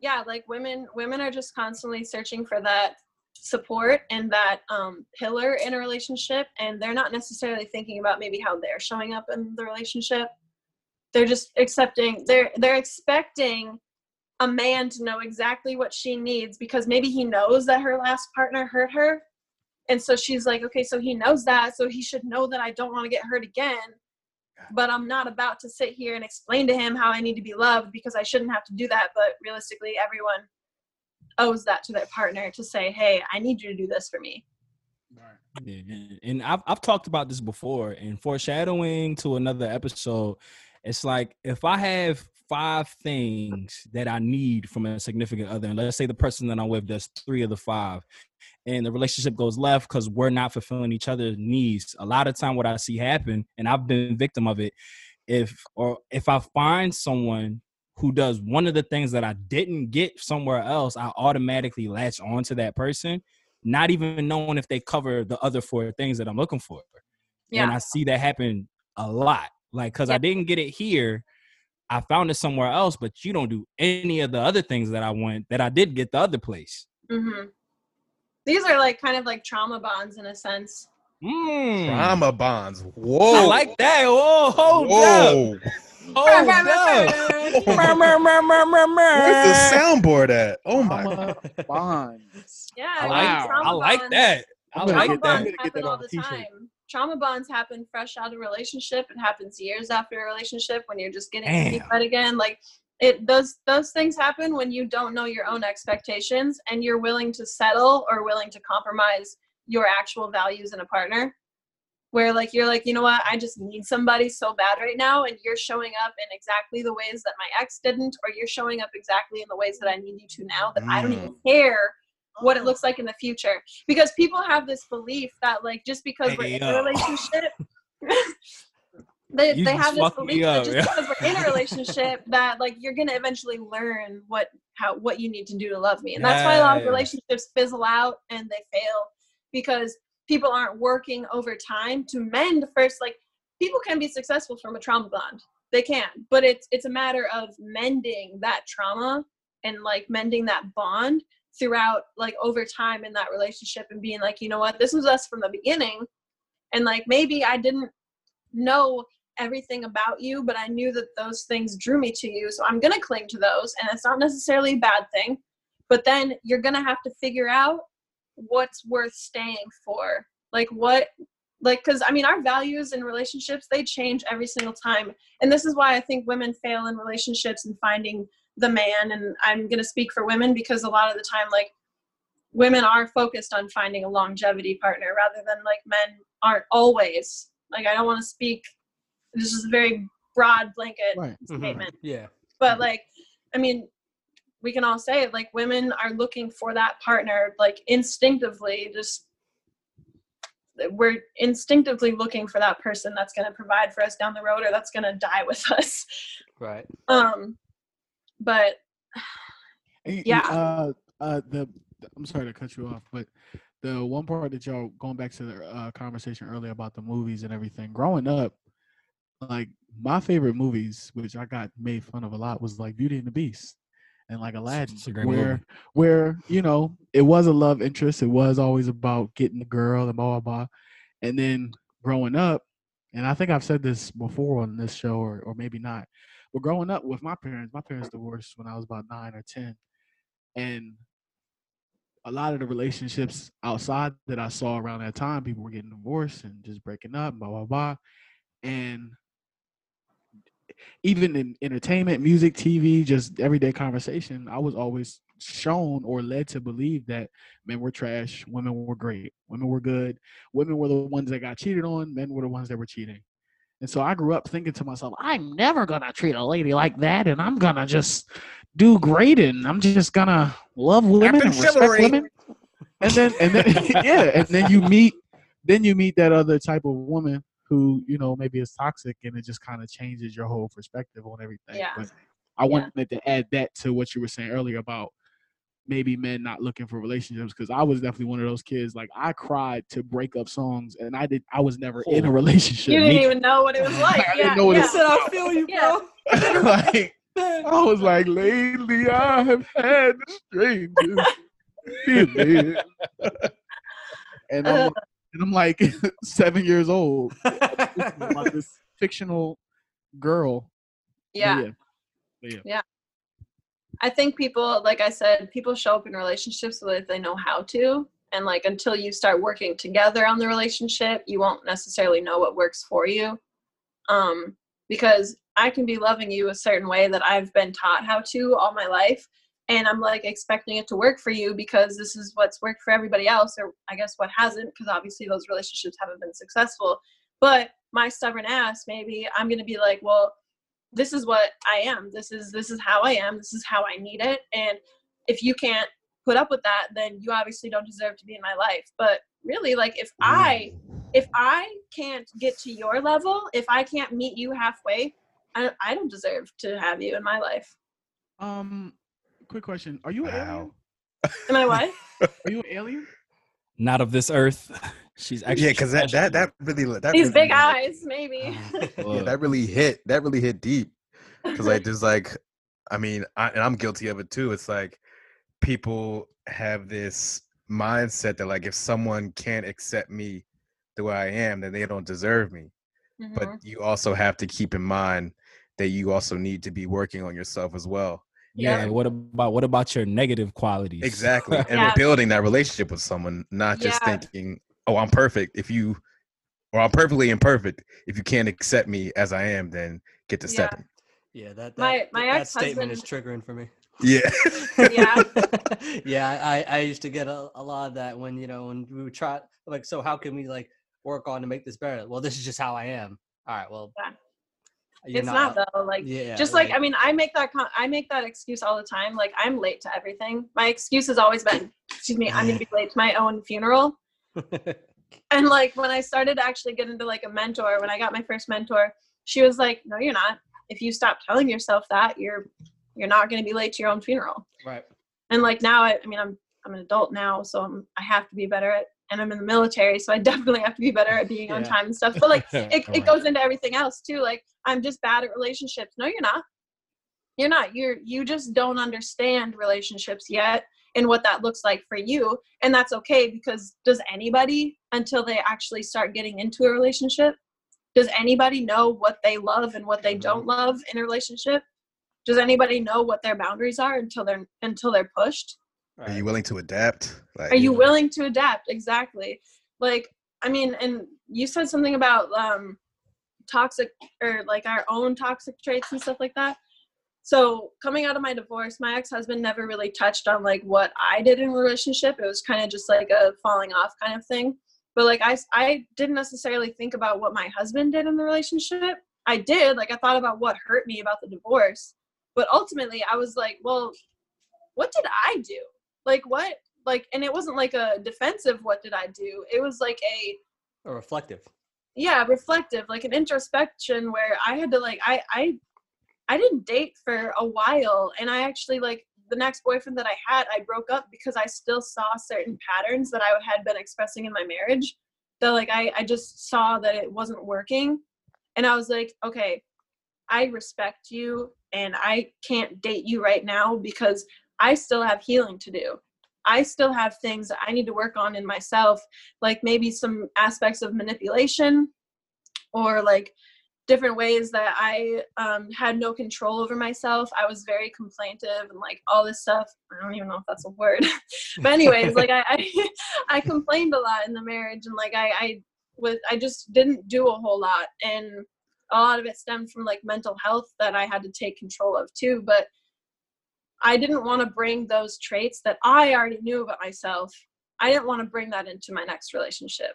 yeah, like women, women are just constantly searching for that support and that um, pillar in a relationship, and they're not necessarily thinking about maybe how they're showing up in the relationship. They're just accepting. They're they're expecting a man to know exactly what she needs because maybe he knows that her last partner hurt her, and so she's like, okay, so he knows that, so he should know that I don't want to get hurt again but I'm not about to sit here and explain to him how I need to be loved because I shouldn't have to do that. But realistically, everyone owes that to their partner to say, hey, I need you to do this for me. Yeah, and I've I've talked about this before, and foreshadowing to another episode. It's like if I have five things that I need from a significant other, and let's say the person that I'm with does three of the five, and the relationship goes left because we're not fulfilling each other's needs. A lot of time, what I see happen, and I've been victim of it, if or if I find someone who does one of the things that I didn't get somewhere else, I automatically latch onto that person not even knowing if they cover the other four things that I'm looking for. Yeah. And I see that happen a lot. Like, cause I didn't get it here. I found it somewhere else, but you don't do any of the other things that I want that I did get the other place. hmm These are like kind of like trauma bonds in a sense. Mm. Trauma bonds. Whoa. I like that. Whoa, hold. Whoa. Hold up. Oh, Mer. Where's the soundboard at? Oh my. Trauma bonds. Yeah, I I like, mean, trauma I like bonds- that. I like Trauma that. Bonds happen that all the a t-shirt. time. Trauma bonds happen fresh out of a relationship. It happens years after a relationship when you're just getting to Damn. meet again. Like it those those things happen when you don't know your own expectations and you're willing to settle or willing to compromise your actual values in a partner. Where like you're like, you know what, I just need somebody so bad right now, and you're showing up in exactly the ways that my ex didn't, or you're showing up exactly in the ways that I need you to now that I don't even care what it looks like in the future. Because people have this belief that like just because we're Hey, in a relationship (laughs) (laughs) they, You they have this belief that just yeah. because we're in a (laughs) relationship that like you're gonna eventually learn what how what you need to do to love me. And that's why a lot of Yeah. relationships fizzle out and they fail because people aren't working over time to mend first like people can be successful from a trauma bond. They can but it's it's a matter of mending that trauma and like mending that bond throughout like over time in that relationship and being like you know what? This was us from the beginning and like maybe i didn't know everything about you but i knew that those things drew me to you so i'm going to cling to those and it's not necessarily a bad thing but then you're going to have to figure out what's worth staying for like what like because i mean our values and relationships they change every single time and this is why i think women fail in relationships and finding the man and i'm going to speak for women because a lot of the time like women are focused on finding a longevity partner rather than like men aren't always like i don't want to speak this is a very broad blanket Right. Mhm. statement Yeah. but like i mean we can all say it like women are looking for that partner like instinctively just we're instinctively looking for that person that's going to provide for us down the road or that's going to die with (laughs) us Right. um but Yeah. Uh, uh, the I'm sorry to cut you off, but the one part that y'all going back to the uh, conversation earlier about the movies and everything. Growing up, like my favorite movies, which I got made fun of a lot, was like Beauty and the Beast and like Aladdin, it's a great where movie. where you know it was a love interest. It was always about getting the girl and blah blah blah. And then growing up, and I think I've said this before on this show, or or maybe not. But growing up with my parents, my parents divorced when I was about nine or ten, and a lot of the relationships outside that I saw around that time, people were getting divorced and just breaking up, blah blah blah, and even in entertainment, music, TV, just everyday conversation, I was always shown or led to believe that men were trash, women were great, women were good, women were the ones that got cheated on, men were the ones that were cheating. And so I grew up thinking to myself, I'm never gonna treat a lady like that, and I'm gonna just do great, and I'm just gonna love women and respect women. And then, and then, (laughs) yeah, and then you meet, then you meet that other type of woman who you know maybe is toxic, and it just kind of changes your whole perspective on everything. Yeah. But I Yeah. wanted to add that to what you were saying earlier about maybe men not looking for relationships because I was definitely one of those kids. Like I cried to break up songs, and I did. I was never in a Oh. relationship. you didn't Me- even know what it was like (laughs) I yeah, didn't know what it was said, I feel you, Yeah. bro. (laughs) like I was like, lately I have had the strangest (laughs) feeling, and I'm. And I'm like (laughs) seven years old (laughs) about this fictional girl. But yeah yeah. I think people, like I said, people show up in relationships so that they know how to. And like until you start working together on the relationship, you won't necessarily know what works for you. Um, because I can be loving you a certain way that I've been taught how to all my life. And I'm like expecting it to work for you because this is what's worked for everybody else, or I guess what hasn't, because obviously those relationships haven't been successful. But my stubborn ass, maybe I'm gonna be like, well, this is what I am. This is this is how I am. This is how I need it. And if you can't put up with that, then you obviously don't deserve to be in my life. But really, like if I if I can't get to your level, if I can't meet you halfway, I, I don't deserve to have you in my life. Um, quick question: Are you an alien? (laughs) Am I what? Are you an alien? Not of this earth. (laughs) She's actually Yeah, because that, that that really that These really big hit. eyes, maybe. (laughs) Yeah, that really hit. That really hit deep. because like there's like, I mean, I, and I'm guilty of it too. It's like people have this mindset that like if someone can't accept me the way I am, then they don't deserve me. Mhm. But you also have to keep in mind that you also need to be working on yourself as well. Yeah. Yeah. What about what about your negative qualities? Exactly. (laughs) And Yeah. building that relationship with someone, not just Yeah. thinking, oh, I'm perfect. If you, or I'm perfectly imperfect. If you can't accept me as I am, then get to Yeah. stepping. Yeah, that, that My- my that statement is triggering for me. Yeah. Yeah. (laughs) yeah, I, I used to get a, a lot of that when you know when we would try like so how can we like work on to make this better? Well, this is just how I am. All right, well, Yeah. You're it's not, though. Like yeah, just like, I mean, I make that con- I make that excuse all the time. Like I'm late to everything. My excuse has always been, excuse me, I'm gonna be late to my own funeral. (laughs) And like when I started to actually get into like a mentor, when I got my first mentor, she was like, "No, you're not. If you stop telling yourself that, you're you're not to be late to your own funeral." right. And like now, I, I mean, I'm I'm an adult now, so I'm, I have to be better at, and I'm in the military, so I (laughs) definitely have to be better at being on time and stuff. But like (laughs) it, it goes into everything else too. Like I'm just bad at relationships. No, you're not. You're not. You're you just don't understand relationships yet and what that looks like for you. And that's okay because does anybody until they actually start getting into a relationship? Does anybody know what they love and what they mm-hmm. don't love in a relationship? Does anybody know what their boundaries are until they're until they're pushed? Are you willing to adapt? Like, Are you willing to adapt? Exactly. Like, I mean, and you said something about um toxic or like our own toxic traits and stuff like that. So coming out of my divorce, my ex-husband never really touched on like what I did in relationship. It was kind of just like a falling off kind of thing. But like I, I didn't necessarily think about what my husband did in the relationship. I did, like I thought about what hurt me about the divorce. But ultimately I was like, well, what did I do? Like what like and it wasn't like a defensive what did I do? It was like a Or reflective. yeah reflective like an introspection where i had to like i i i didn't date for a while and i actually like the next boyfriend that i had i broke up because i still saw certain patterns that i had been expressing in my marriage that like i i just saw that it wasn't working and i was like okay i respect you and i can't date you right now because i still have healing to do i still have things that i need to work on in myself like maybe some aspects of manipulation or like different ways that I um, had no control over myself. I was very complaintive and like all this stuff. I don't even know if that's a word, (laughs) but anyways, like I, I (laughs) I complained a lot in the marriage and like I I was I just didn't do a whole lot and a lot of it stemmed from like mental health that I had to take control of too. But I didn't want to bring those traits that I already knew about myself. I didn't want to bring that into my next relationship.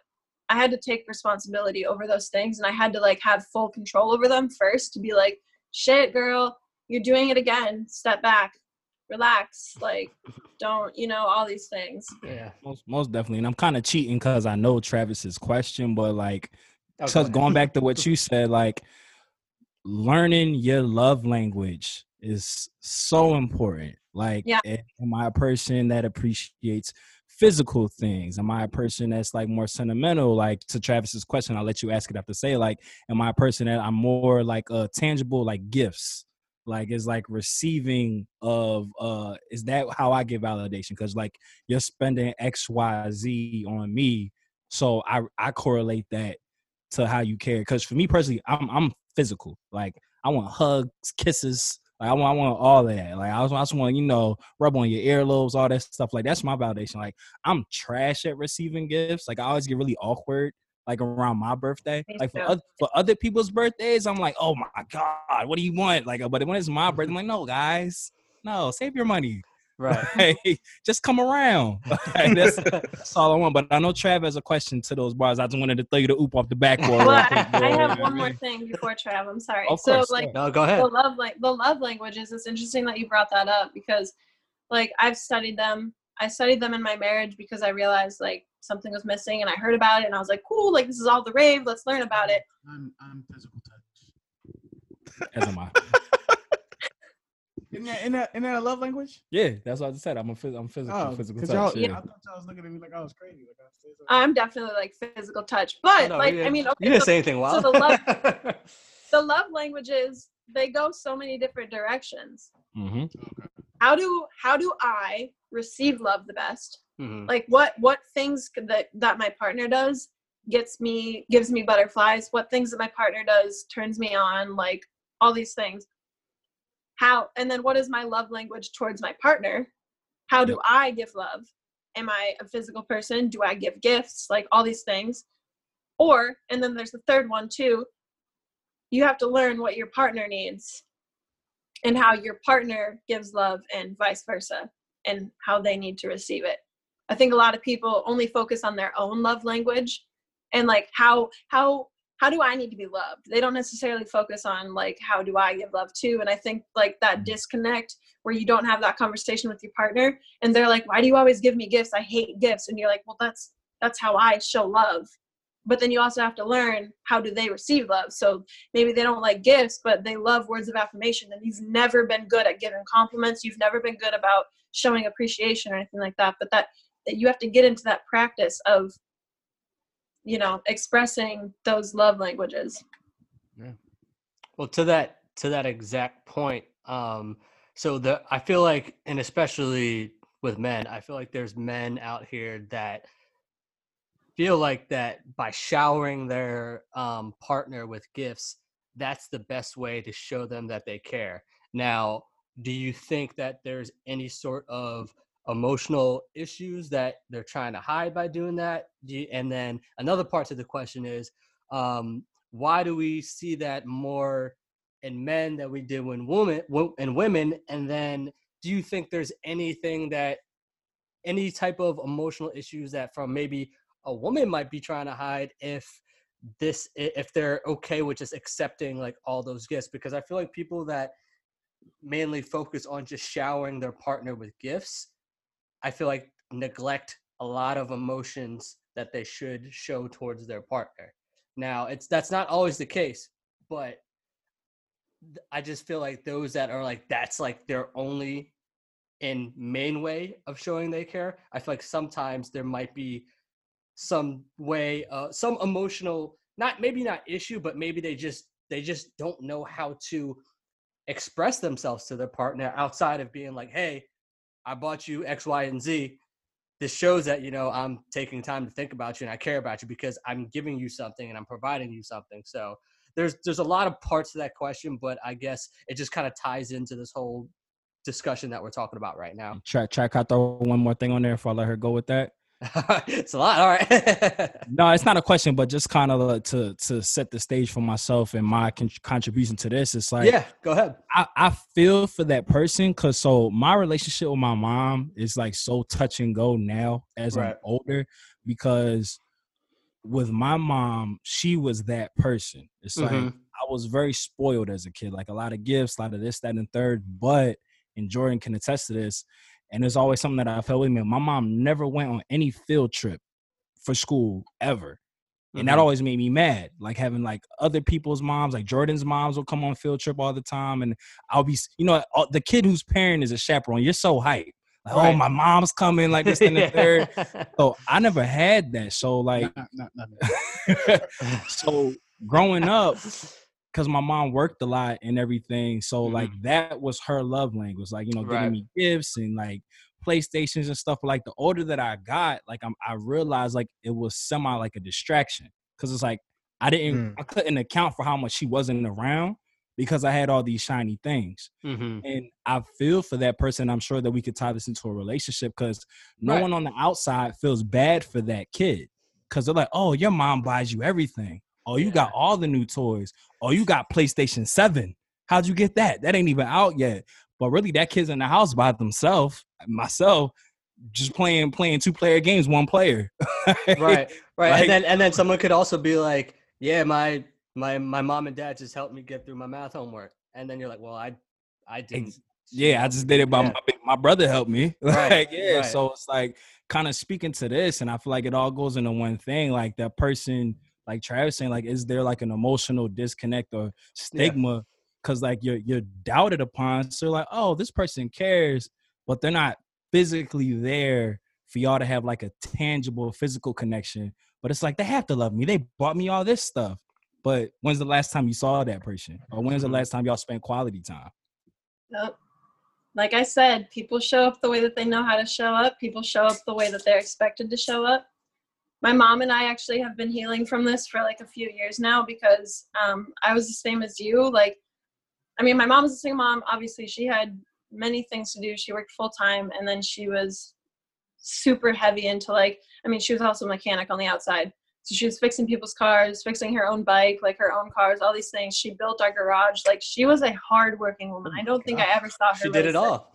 I had to take responsibility over those things and I had to like have full control over them first to be like, shit, girl, you're doing it again. Step back, relax. Like, don't, you know, all these things. Yeah. Most, most definitely. And I'm kind of cheating because I know Travis's question, but like, Oh, go so going back to what you said, like, learning your love language is so important. Like, Yeah. am I a person that appreciates physical things? Am I a person that's like more sentimental? Like to Travis's question, I'll let you ask it after say, like, am I a person that I'm more like uh tangible, like gifts? Like is like receiving of uh is that how I get validation? Because like you're spending XYZ on me. So I I correlate that to how you care. Because for me personally, I'm I'm physical. Like I want hugs, kisses. Like I want I want all that. Like I just, I just want you know rub on your earlobes, all that stuff. Like that's my validation. Like I'm trash at receiving gifts. Like I always get really awkward. Like around my birthday, like for other, for other people's birthdays, I'm like, oh my god, what do you want? Like, but when it's my birthday, I'm like, no, guys, no, save your money. Right. (laughs) Hey, just come around. (laughs) Like, that's, that's all I want. But I know Trav has a question to those bars. I just wanted to throw you the oop off the backboard. Well, (laughs) I, I bro, you know have one more thing before Trav. I'm sorry. Of so course, like no, go ahead. the love like the love languages it's interesting that you brought that up because like i've studied them i studied them in my marriage because i realized like something was missing and i heard about it and i was like cool like this is all the rave let's learn about it I'm, I'm physical touch. As am I. Isn't that, isn't that, isn't that a love language? Yeah, that's what I just said. I'm a phys- I'm physical, Oh, physical 'cause touch. y'all, Yeah. I thought y'all was looking at me like I was crazy. Like I was saying something. i'm definitely like physical touch but No, like you i didn't- mean you didn't so say anything. Wow. so the love- (laughs) the love languages they go so many different directions. hmm How do how do I receive love the best? Mhm. Like what what things that that my partner does gets me gives me butterflies. What things that my partner does turns me on. Like all these things. How and then what is my love language towards my partner? How do I give love? Am I a physical person? Do I give gifts? Like all these things. Or and then there's the third one too. You have to learn what your partner needs and how your partner gives love and vice versa and how they need to receive it. I think a lot of people only focus on their own love language and like how how how do I need to be loved? They don't necessarily focus on like how do I give love too. And I think like that mm-hmm. disconnect where you don't have that conversation with your partner and they're like, Why do you always give me gifts? I hate gifts. And you're like, Well that's that's how I show love. But then you also have to learn how do they receive love. So maybe they don't like gifts, but they love words of affirmation. And you've never been good at giving compliments. You've never been good about showing appreciation or anything like that. But that that you have to get into that practice of you know expressing those love languages Yeah. Well, to that to that exact point, um, so the I feel like, and especially with men, I feel like there's men out here that feel like that by showering their um, partner with gifts, that's the best way to show them that they care. Now, do you think that there's any sort of emotional issues that they're trying to hide by doing that? And then another part to the question is, um, why do we see that more in men than we do in women wo- in women and then do you think there's anything that any type of emotional issues that from maybe a woman might be trying to hide if this if they're okay with just accepting like all those gifts because i feel like people that mainly focus on just showering their partner with gifts i feel like neglect a lot of emotions that they should show towards their partner now, it's that's not always the case, but I just feel like those that are like that's like their only and main way of showing they care. I feel like sometimes there might be some way, uh, some emotional, not maybe not issue, but maybe they just they just don't know how to express themselves to their partner outside of being like, "Hey, I bought you X, Y, and Z." this shows that you know i'm taking time to think about you and i care about you because i'm giving you something and i'm providing you something so there's there's a lot of parts to that question but i guess it just kind of ties into this whole discussion that we're talking about right now try, can I throw one more thing on there before I let her go with that? (laughs) it's a lot all right (laughs) No, it's not a question, but just kind of to to set the stage for myself and my con- contribution to this. It's like, yeah go ahead I, I feel for that person because so my relationship with my mom is like so touch and go now as I'm older because with my mom, she was that person. It's like Mhm. I was very spoiled as a kid, like a lot of gifts, a lot of this, that, and third. But and Jordan can attest to this, and it's always something that I felt with me. My mom never went on any field trip for school ever. And that Mhm. always made me mad. Like having like other people's moms, like Jordan's moms will come on field trip all the time. And I'll be, you know, the kid whose parent is a chaperone, you're so hyped. Like, oh, my mom's coming, like this and the third. (laughs) So I never had that. So like, (laughs) so growing up, because my mom worked a lot and everything, so like that was her love language, like you know, Mm-hmm. Right. giving me gifts and like PlayStations and stuff. Like the older that I got, like I'm, I realized like it was semi like a distraction, because it's like I didn't, Mm. I couldn't account for how much she wasn't around because I had all these shiny things. Mhm. And I feel for that person. I'm sure that we could tie this into a relationship because no Right. one on the outside feels bad for that kid. Cause they're like, oh, your mom buys you everything. Oh, you got all the new toys. Oh, you got PlayStation 7. How'd you get that? That ain't even out yet. But really, that kid's in the house by themselves, myself, just playing playing two player games, one player. (laughs) right right Like- and then and then someone could also be like yeah my my my mom and dad just helped me get through my math homework and then you're like well i i didn't Yeah, I just did it by Yeah. my my brother helped me. (laughs) Right, Like, yeah. right. So it's like kind of speaking to this, and I feel like it all goes into one thing. Like that person, like Travis saying, like, is there like an emotional disconnect or stigma? Because like you're you're doubted upon. So like, oh, this person cares, but they're not physically there for y'all to have like a tangible physical connection. But it's like they have to love me. They bought me all this stuff. but when's the last time you saw that person, or when's the Mhm. last time y'all spent quality time? Nope. Like I said, people show up the way that they know how to show up. People show up the way that they're expected to show up. My mom and I actually have been healing from this for like a few years now because um, I was the same as you. Like, I mean, my mom was a single mom. Obviously, she had many things to do. She worked full time, and then she was super heavy into like, I mean, she was also a mechanic on the outside. So she was fixing people's cars, fixing her own bike, like her own cars, all these things. She built our garage. Like she was a hardworking woman. I don't think I ever saw her. She did it all.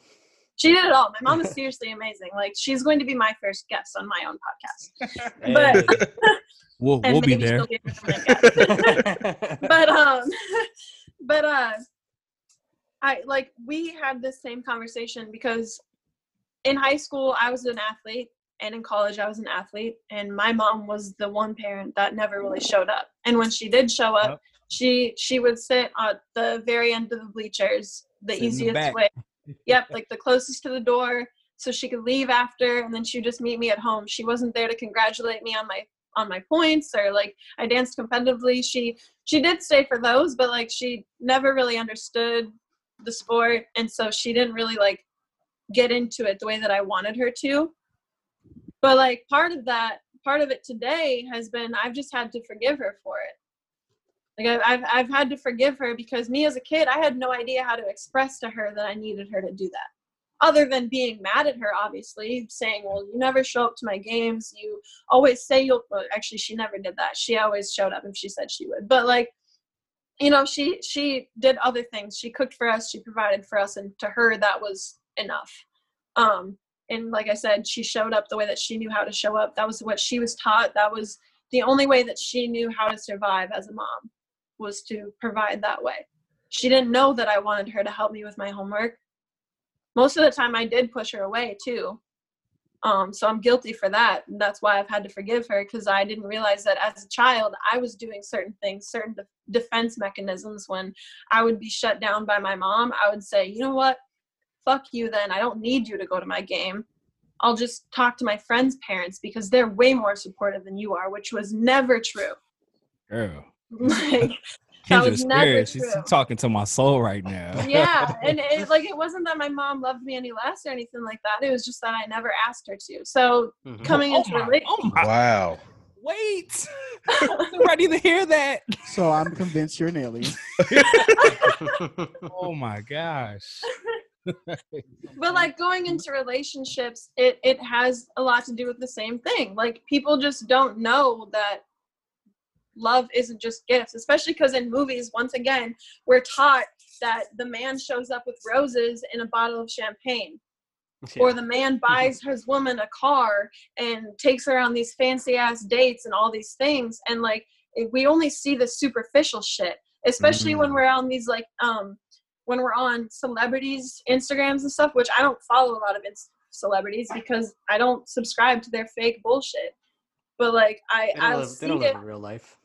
She did it all. My mom is seriously amazing. Like she's going to be my first guest on my own podcast. (laughs) Hey. But (laughs) We'll we'll be there. be a permanent guest. (laughs) but um but uh I like we had this same conversation because in high school I was an athlete and in college I was an athlete and my mom was the one parent that never really showed up. And when she did show up, Yep. she she would sit at the very end of the bleachers, the Sit in the easiest way. Yep, like the closest to the door so she could leave after and then she would just meet me at home. She wasn't there to congratulate me on my on my points or like I danced competitively. She she did stay for those, but like she never really understood the sport and so she didn't really like get into it the way that I wanted her to. But like part of that, part of it today has been I've just had to forgive her for it. Like I've, I've I've had to forgive her because me as a kid, I had no idea how to express to her that I needed her to do that. Other than being mad at her, obviously, saying, "Well, you never show up to my games. You always say you'll." Well, actually, she never did that. She always showed up if she said she would. But like, you know, she she did other things. She cooked for us. She provided for us, and to her, that was enough. Um, and like I said, she showed up the way that she knew how to show up. That was what she was taught. That was the only way that she knew how to survive as a mom was to provide that way. She didn't know that I wanted her to help me with my homework. Most of the time, I did push her away too. Um, so I'm guilty for that. And that's why I've had to forgive her because I didn't realize that as a child, I was doing certain things, certain de- defense mechanisms. When I would be shut down by my mom, I would say, you know what? Fuck you then. I don't need you to go to my game. I'll just talk to my friends' parents because they're way more supportive than you are, which was never true. Girl, (laughs) like, that kindred was never spirit. She's true. talking to my soul right now. yeah (laughs) and it, like it wasn't that my mom loved me any less or anything like that it was just that i never asked her to so Mhm. coming Oh into my, rela- oh my, Wow. wait! I wasn't ready to hear that. So I'm convinced you're an alien. (laughs) Oh my gosh. but like going into relationships it it has a lot to do with the same thing like people just don't know that love isn't just gifts especially because in movies once again we're taught that the man shows up with roses in a bottle of champagne (laughs) or the man buys his woman a car and takes her on these fancy ass dates and all these things and like we only see the superficial shit especially when Mm. we're on these like um when we're on celebrities instagrams and stuff which i don't follow a lot of celebrities because i don't subscribe to their fake bullshit but like i i live, see they don't it live in real life.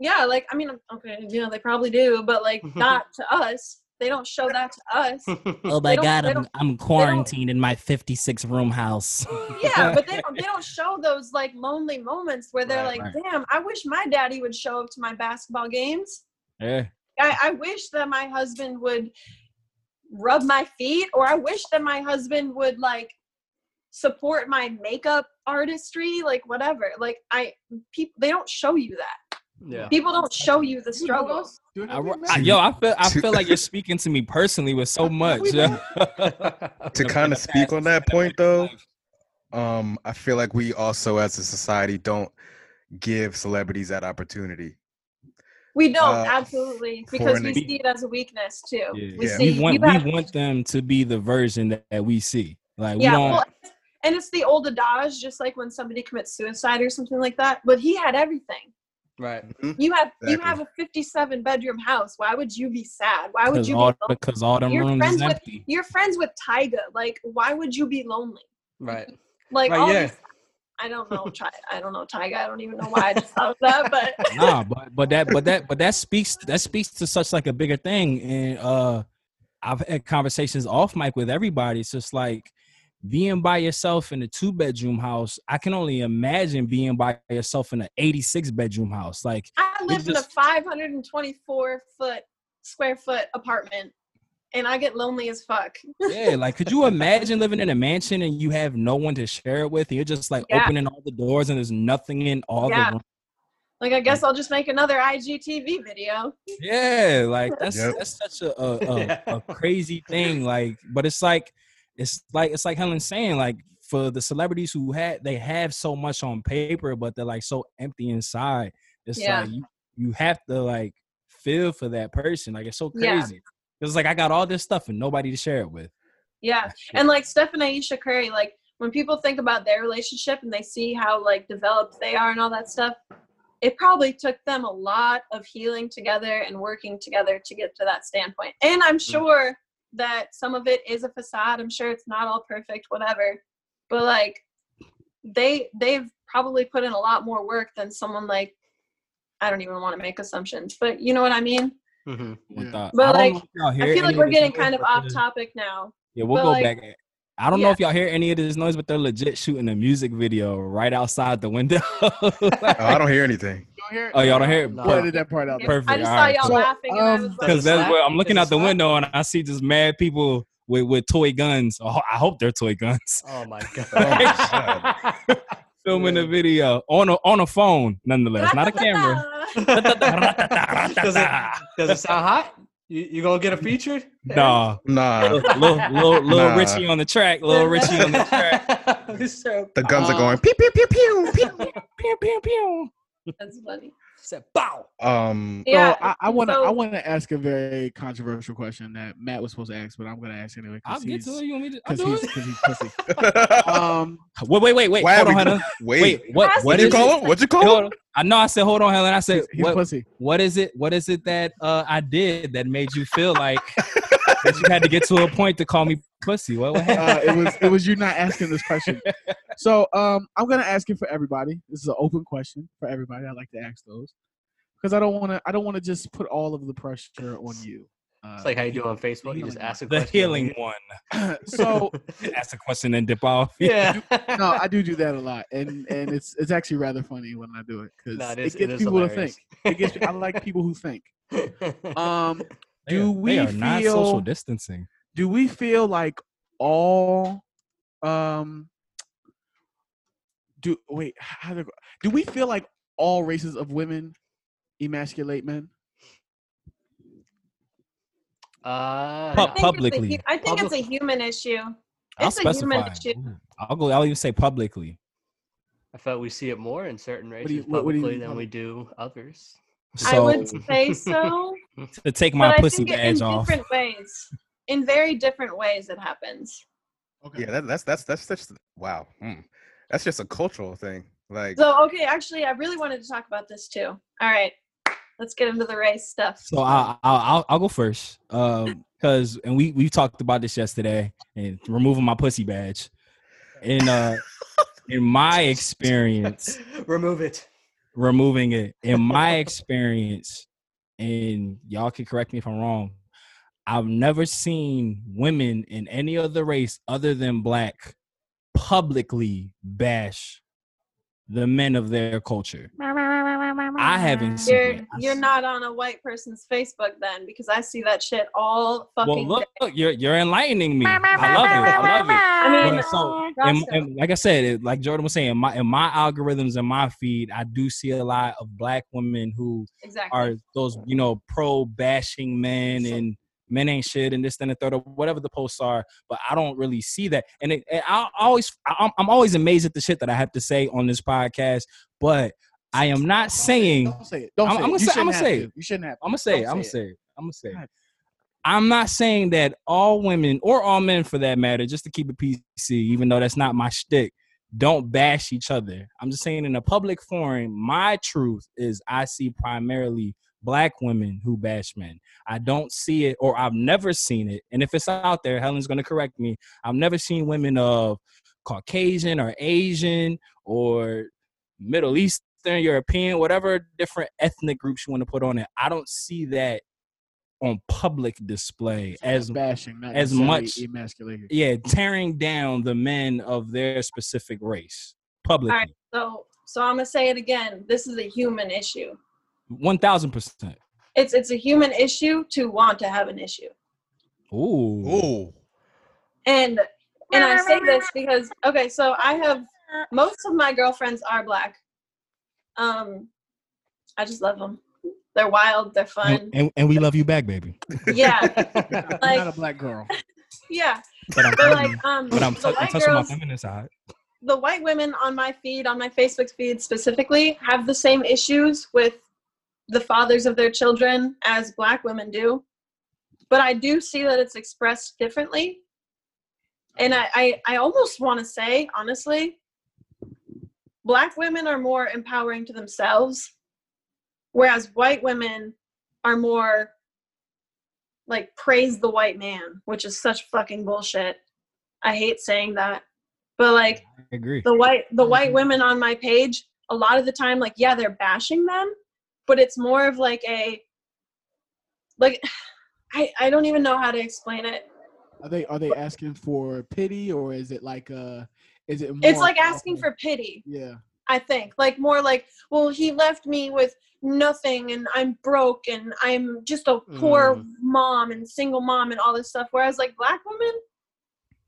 Yeah like i mean okay you know they probably do but like (laughs) not to us they don't show that to us Oh my God, I'm- I'm quarantined in my 56 room house. (laughs) yeah, but they don't they don't (laughs) show those like lonely moments where they're Right, like, right. damn, I wish my daddy would show up to my basketball games. yeah. I, I wish that my husband would rub my feet, or I wish that my husband would like support my makeup artistry, like whatever. Like I people they don't show you that. Yeah. People don't show you the struggle. Dude, I, I- yo, I feel I feel like you're (laughs) speaking to me personally with so much. yeah. (laughs) To kind of speak on that point, though, um, I feel like we also, as a society, don't give celebrities that opportunity. We don't Uh, absolutely because we see it as a weakness too. Yeah. We Yeah. see we want you we have- want them to be the version that, that we see. Like we yeah, don't. well, and it's the old adage, just like when somebody commits suicide or something like that. But he had everything. Right. You have you have a 57 bedroom house. Why would you be sad? Why would you all, be lonely? because all them You're rooms friends is with- empty. You're friends with Tyga. Like, why would you be lonely? Right. Like, Right, all yeah. these, I don't know. Ty, I don't know Tyga. I don't even know why I just thought of that. (laughs) But nah, but but that but that but that speaks that speaks to such like a bigger thing. And uh I've had conversations off mic with everybody. It's just like being by yourself in a two bedroom house, I can only imagine being by yourself in an 86 bedroom house. Like, I live in a 524 foot square foot apartment, and I get lonely as fuck. yeah, like, could you (laughs) imagine living in a mansion and you have no one to share it with? You're just like Yeah. opening all the doors and there's nothing in all Yeah. the rooms. Like, I guess I'll just make another IGTV video. Yeah, like that's Yep. that's such a a, a, (laughs) Yeah. a crazy thing. Like, but it's like it's like it's like Helen saying, like for the celebrities who had they have so much on paper, but they're like so empty inside. It's Yeah. like you you have to like feel for that person. Like it's so Yeah. crazy. It's like I got all this stuff and nobody to share it with. Yeah. And like Steph and Ayesha Curry, like when people think about their relationship and they see how like developed they are and all that stuff, it probably took them a lot of healing together and working together to get to that standpoint. And I'm mm. sure that some of it is a facade. I'm sure it's not all perfect, whatever. But like they they've probably put in a lot more work than someone like I don't even want to make assumptions, but you know what I mean? Mm-hmm. Yeah. But, I like, know if y'all hear I feel like we're getting kind of off topic now. Yeah, we'll but, go like, back. I don't know if y'all hear any of this noise, but they're legit shooting a music video right outside the window. (laughs) Oh, I don't hear anything. You don't hear it? Oh, y'all don't hear it? No. Go that part out. Perfect. I just all saw right, y'all so, laughing and I um, was like, because that's slap? what I'm looking out the window and I see just mad people with, with toy guns. Oh, I hope they're toy guns Oh my (laughs) god. Oh my (laughs) filming the video on a on a phone, nonetheless, not a (laughs) camera. does it does it sound hot? You you gonna get a feature? Nah, Nah, little, little, little, little Nah. Richie on the track, little Richie on the track. so, the guns are going pew pew pew pew pew. Pew, pew, pew. That's (laughs) funny. said bow. Um, Yeah. so I, I want to so- I want to ask a very controversial question that Matt was supposed to ask, but I'm gonna ask anyway. I'll get to it. You want me to? Because do he's, it. cause he's pussy. (laughs) Um, Wait, wait, wait, wait. why Hold on, we- Helen. wait, Wait, what? What what'd you call him? What'd you call him? I know. I said, hold on, Helen. I said, he's, he's what? pussy. What is it? What is it that uh, I did that made you feel like that you had to get to a point to call me pussy? What? what happened? Uh, it was it was you not asking this question. (laughs) So um, I'm gonna ask it for everybody. This is an open question for everybody. I like to ask those because I don't want to. I don't want to just put all of the pressure on you. Uh, It's like how you do on Facebook. You just ask a the healing (laughs) one. (laughs) so (laughs) Ask a question and dip off. Yeah. no, I do do that a lot, and and it's it's actually rather funny when I do it because No, it it, is- it gets is people to think. It gets. I like people who think. Um, They do are- we they are not feel? social distancing? do we feel like all um do wait how do, do we feel like all races of women emasculate men Uh, Pub- I think it's a publicly. hu- I think it's a human issue. I'll It's a human issue. Ooh, I'll go. I'll even say publicly. I felt we see it more in certain do races you- what- what do you publicly mean than we do others. I So would say (laughs) so, to take my but I think it- badge in off. different ways. In very different ways, it happens. okay Yeah, that, that's that's that's just wow. Hmm. That's just a cultural thing. Like, So, okay, actually, I really wanted to talk about this too. All right, let's get into the race stuff. So I'll, I'll I'll I'll go first. Um, because and we we talked about this yesterday and removing my pussy badge. In uh, in my experience, (laughs) Remove it. removing it. In my experience, and y'all can correct me if I'm wrong. I've never seen women in any other race other than black publicly bash the men of their culture. I haven't seen You're it. you're not on a white person's Facebook then, because I see that shit all Well, fucking. look, day. look, you're you're enlightening me. I love it. I love it. I mean, so, Roscoe. and, and like I said, it, like Jordan was saying, in my in my algorithms in my feed, I do see a lot of black women who exactly. are those you know pro bashing men and men ain't shit and this and the third or whatever the posts are. But I don't really see that, and, it, and I always I'm, I'm always amazed at the shit that I have to say on this podcast. But I am not saying don't say it don't I'm- say I'm it. gonna You say- I'm gonna say it. you shouldn't have I'm gonna say it. I'm gonna say say it. I'm gonna say it. I'm not saying that all women or all men for that matter, just to keep it PC, even though that's not my shtick, don't bash each other. I'm just saying in a public forum, my truth is I see primarily black women who bash men. I don't see it, or I've never seen it. And if it's out there, Helen's gonna correct me. I've never seen women of Caucasian or Asian or Middle Eastern, European, whatever different ethnic groups you want to put on it. I don't see that on public display as bashing, not as much- emasculating. yeah, tearing down the men of their specific race publicly. right. So so I'm gonna say it again. This is a human issue. One thousand percent. It's it's a human issue to want to have an issue. Ooh. Ooh. And and I say this because okay, so I have most of my girlfriends are black. Um, I just love them. They're wild. They're fun. And, and, and we love you back, baby. Yeah, (laughs) Like Not a black girl. yeah. But I'm, But like um, but I'm, t- I'm white touching my girls, feminine side. the white women on my feed, on my Facebook feed specifically, have the same issues with the fathers of their children as black women do. But I do see that it's expressed differently. And I, I, I almost want to say, honestly, black women are more empowering to themselves, whereas white women are more like praise the white man, which is such fucking bullshit. I hate saying that. But like I agree. the white the white women on my page a lot of the time like yeah they're bashing them but it's more of like a like (sighs) i i don't even know how to explain it. Are they are they asking for pity or is it like uh is it more it's like asking for pity yeah. I think. Like more like well he left me with nothing and i'm broke and i'm just a poor Mm. mom and single mom and all this stuff. Whereas like black women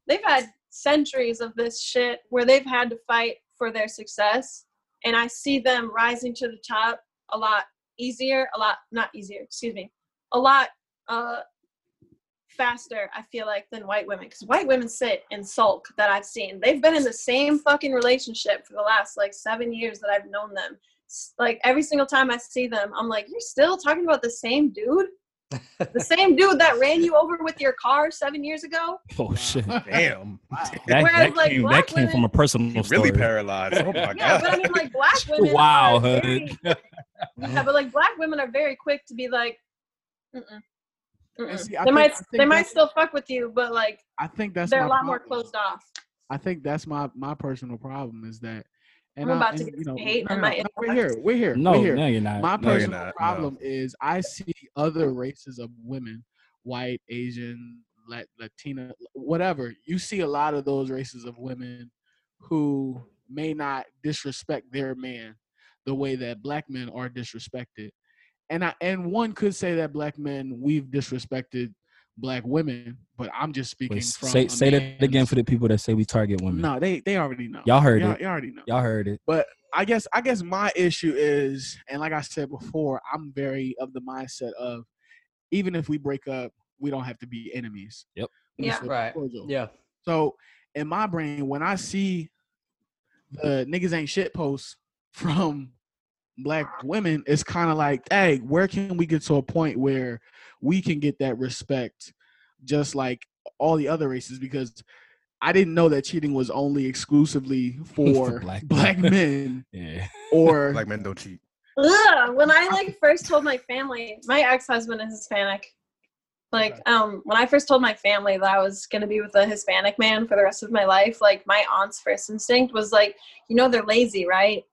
they've had centuries of this shit where they've had to fight for their success and i see them rising to the top a lot easier a lot not easier excuse me a lot uh faster i feel like than white women because white women sit and sulk that i've seen. They've been in the same fucking relationship for the last like seven years that i've known them. Like every single time i see them i'm like you're still talking about the same dude the same dude that ran you over with your car seven years ago Oh shit. (laughs) Damn. That, Whereas, that like, came, that black came from a women- personal Really story. paralyzed. Oh my (laughs) yeah god. but i mean like black (laughs) women Wow, very, yeah but like black women are very quick to be like Mm-mm. Mm-mm. see, they think- might they might still fuck with you but like i think that's they're a lot more closed off i think that's my my personal problem is that and I'm I- about to and, get you know, some hate no, in no, my no, we're here we're here No, we're here no, you're not. my No, you're personal not, no. problem is I see other races of women, white, Asian, Latina, whatever. You see a lot of those races of women who may not disrespect their man the way that black men are disrespected. And I and one could say that black men we've disrespected black women, but I'm just speaking Wait, from say a say that again for the people that say we target women. No, they they already know. Y'all heard y'all, it. y'all already know. Y'all heard it. But I guess I guess my issue is, and like I said before, I'm very of the mindset of even if we break up, we don't have to be enemies. Yep. We can Yeah. Right. cordial. Yeah. So in my brain, when I see the niggas ain't shit posts (laughs) from black women, it's kind of like, hey, where can we get to a point where we can get that respect just like all the other races? Because I didn't know that cheating was only exclusively (laughs) for, black (laughs) black, men. men (laughs) Yeah. or Black men don't cheat. Ugh, when I like first told my family, my ex-husband is Hispanic. Like, um, when I first told my family that I was gonna be with a Hispanic man for the rest of my life, like my aunt's first instinct was like, you know, they're lazy, right?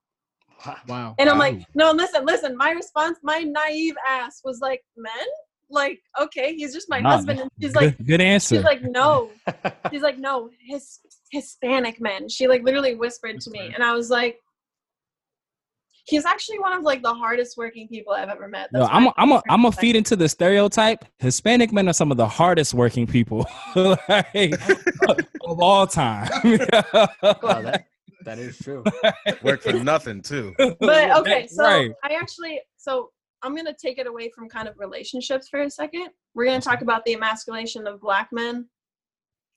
wow. And I'm Wow. like, no, listen, listen. My response, my naive ass was like, men? Like, okay, he's just my Nah, husband. And she's good, like, good answer. she's like, no. (laughs) She's like, no, his Hispanic men. She like literally whispered to me, and I was like, he's actually one of like the hardest working people I've ever met. No, I'm why a, I'm a, concerned I'm a with feed into the stereotype. Hispanic men are some of the hardest working people (laughs) like, of all time. (laughs) Wow, that, that is true. Work for nothing too. But okay, so right. I actually so I'm gonna take it away from kind of relationships for a second. We're gonna talk about the emasculation of black men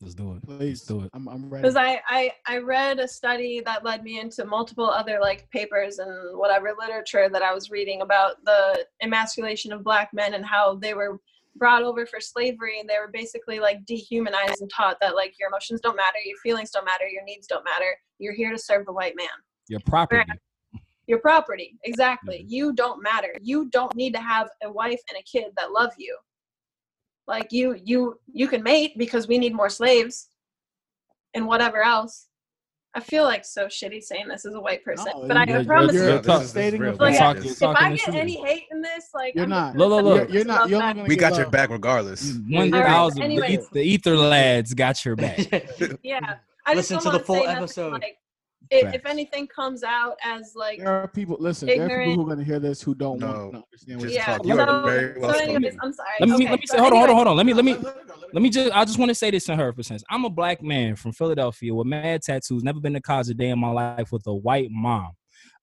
Let's do it. Let's Please, do it. I'm, I'm ready. because I, I I read a study that led me into multiple other like papers and whatever literature that I was reading about the emasculation of black men and how they were brought over for slavery and they were basically like dehumanized and taught that like your emotions don't matter, your feelings don't matter, your needs don't matter. You're here to serve the white man. Your property. Your property exactly mm-hmm. you don't matter you don't need to have a wife and a kid that love you like you you you can mate because we need more slaves and whatever else I feel like so shitty saying this as a white person, No, but I you're- promise you're- you, No, this talk- is- this stating real. Like, This talk- is- if I get truth. any hate in this, like You're I'm not. Look, look, look. You're, you're not. You're not gonna we get got your back regardless. One All right, thousand. The, the ether lads got your back. (laughs) Yeah, I just Listen don't to the full episode. Like, if, if anything comes out as like There are people. Listen, there are people who are gonna hear this who don't No, want to understand what just you're yeah. talk. talking You about. are well so anyways. I'm sorry. Let me okay, let me so say. Hold on, hold on, hold on. Let me let me let me just. I just want to say this to her for sense. I'm a black man from Philadelphia with mad tattoos. Never been to college a day in my life with a white mom.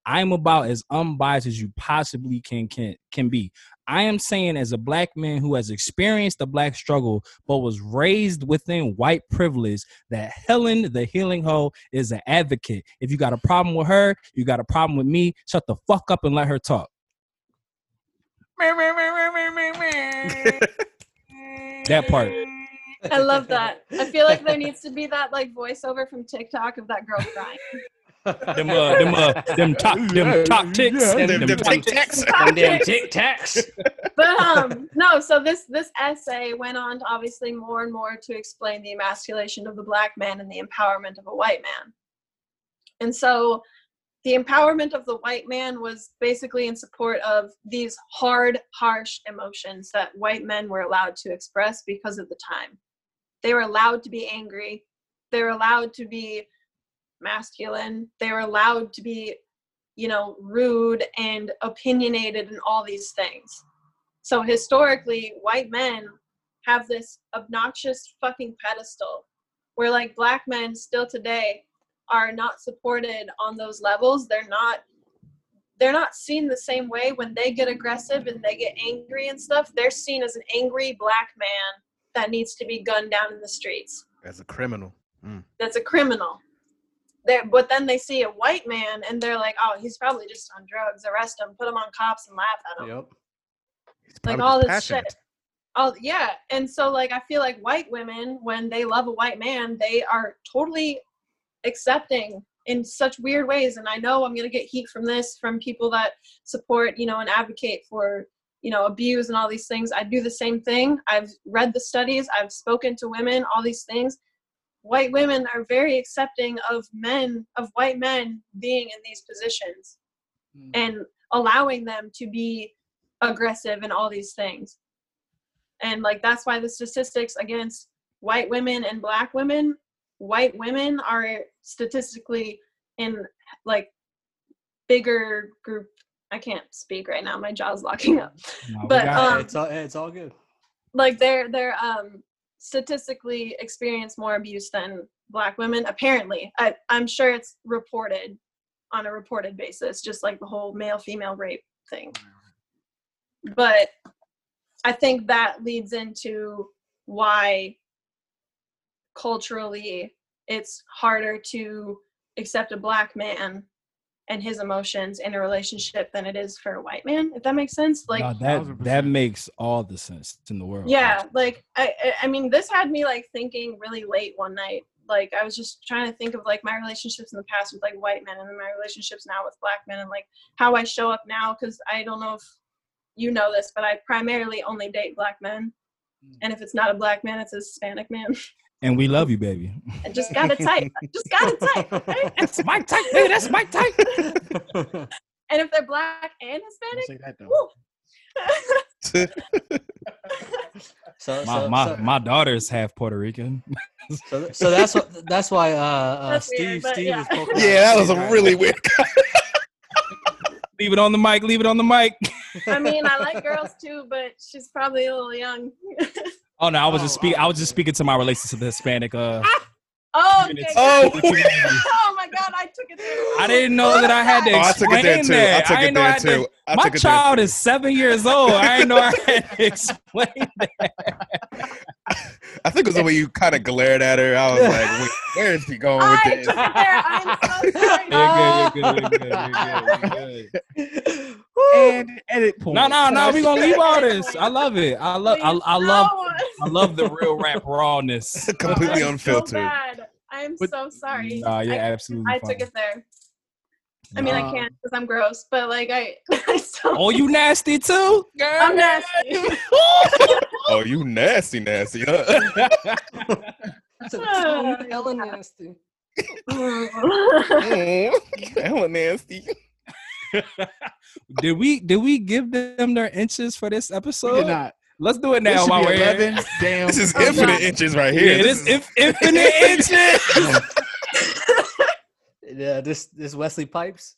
I'm about as unbiased as you possibly can can can be. I am saying as a black man who has experienced the black struggle but was raised within white privilege that Helen the healing hoe is an advocate. If you got a problem with her, you got a problem with me, shut the fuck up and let her talk. That part. I love that. I feel like there needs to be that like voiceover from TikTok of that girl crying. Them uh, them uh, them top them top ticks. Yeah, Them- them them tic ticks. tacs. Them tic tacs. (laughs) but um no so this this essay went on to obviously more and more to explain the emasculation of the black man and the empowerment of a white man and so the empowerment of the white man was basically in support of these hard harsh emotions that white men were allowed to express because of the time they were allowed to be angry they were allowed to be masculine they were allowed to be you know rude and opinionated and all these things so historically, white men have this obnoxious fucking pedestal where like black men still today are not supported on those levels. They're not they're not seen the same way when they get aggressive and they get angry and stuff. They're seen as an angry black man that needs to be gunned down in the streets. As a criminal. Mm. That's a criminal. But then they see a white man and they're like, oh, he's probably just on drugs. Arrest him, put him on cops, and laugh at him. Yep. Like all this shit. Oh yeah, and so like I feel like white women, when they love a white man, they are totally accepting in such weird ways. And I know I'm gonna get heat from this from people that support, you know, and advocate for, you know, abuse and all these things. I do the same thing. I've read the studies. I've spoken to women. All these things. White women are very accepting of men, of white men being in these positions, and allowing them to be aggressive and all these things. And like that's why the statistics against white women and black women white women are statistically in like bigger group. I can't speak right now. My jaw's locking up. No, But, um, it's all it's all good. like they're they're um statistically experience more abuse than black women apparently. I, i'm sure it's reported on a reported basis just like the whole male female rape thing. But i think that leads into why culturally it's harder to accept a black man and his emotions in a relationship than it is for a white man if that makes sense like No, that 1000%. that makes all the sense in the world. yeah like I, I i mean this had me like thinking really late one night like i was just trying to think of like my relationships in the past with like white men and then my relationships now with black men and like how i show up now because i don't know if you know this but i primarily only date black men hmm. and if it's not a black man it's a hispanic man (laughs) and we love (laughs) you, baby. i just got a type I just got a type okay? (laughs) That's my type, baby. That's my type. (laughs) and if they're black and Don't hispanic say that woo. So, My so, my so, my daughter's half Puerto Rican. so, so that's what that's why uh, uh That's Steve weird, Steve yeah. is poking Yeah, that was a Steve really Harvey. weird. leave it on the mic. Leave it on the mic. i mean i like girls too but she's probably a little young Oh no, I was just Oh, speak. oh. I was just speaking to my relationship to the Hispanic. Uh, oh okay, Oh, (laughs) oh my god i took it there I didn't know that I had to explain Oh, I took it there explain too. I that. took it I there had to- too. I my took it there child is seven years old. I didn't know I had to explain. That. (laughs) I think it was the way you kind of glared at her. I was like, Wait, where is he going with this? took it there. I'm so (laughs) sorry. You're good. You're good. You're good. You're good. You're good. And edit point. No, no, no. We gonna leave all (laughs) this. I love it. I love. I, I Please, love. I love the real rap rawness. (laughs) Completely I'm unfiltered. So bad. I'm But- so sorry. Nah, you're I, absolutely I fine. took it there. I mean, I can't because I'm gross, but like I, (laughs) I still, Oh, you nasty too? Girl. I'm nasty. Oh, you nasty, nasty. Huh? So, oh, so nasty. Hella nasty. (laughs) Did we did we give them their inches for this We episode? did not. Let's do it now should while be we're here. (laughs) damn. This is infinite God. inches right here. Yeah, this is- inf- infinite (laughs) inches. Yeah, this this Wesley Pipes.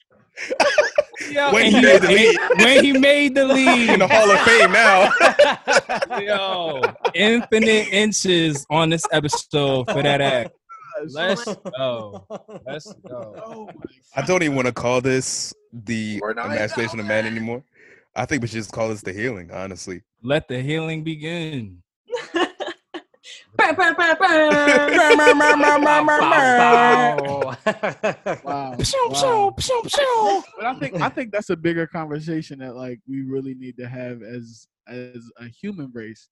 Yo, When he made the lead. when he made the lead in the. Hall of Fame now. Yo, infinite inches on this episode for that act. Let's go. (laughs) Let's go. Oh my I don't even want to call this the We're emasculation of man anymore. I think we should just call this the healing, honestly. Let the healing begin. Wow. wow. But I think I think that's a bigger conversation that like we really need to have as as a human race.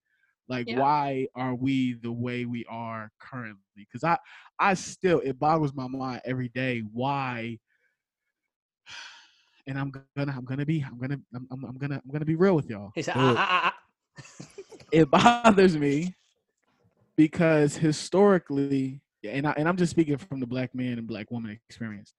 Like Yeah. why are we the way we are currently? Because I I still it boggles my mind every day why. (sighs) And I'm gonna I'm gonna be I'm gonna I'm, I'm, I'm gonna I'm gonna be real with y'all. Said, ah, it. ah, ah, it (laughs) bothers me because historically and, I, and i'm just speaking from the black man and black woman experience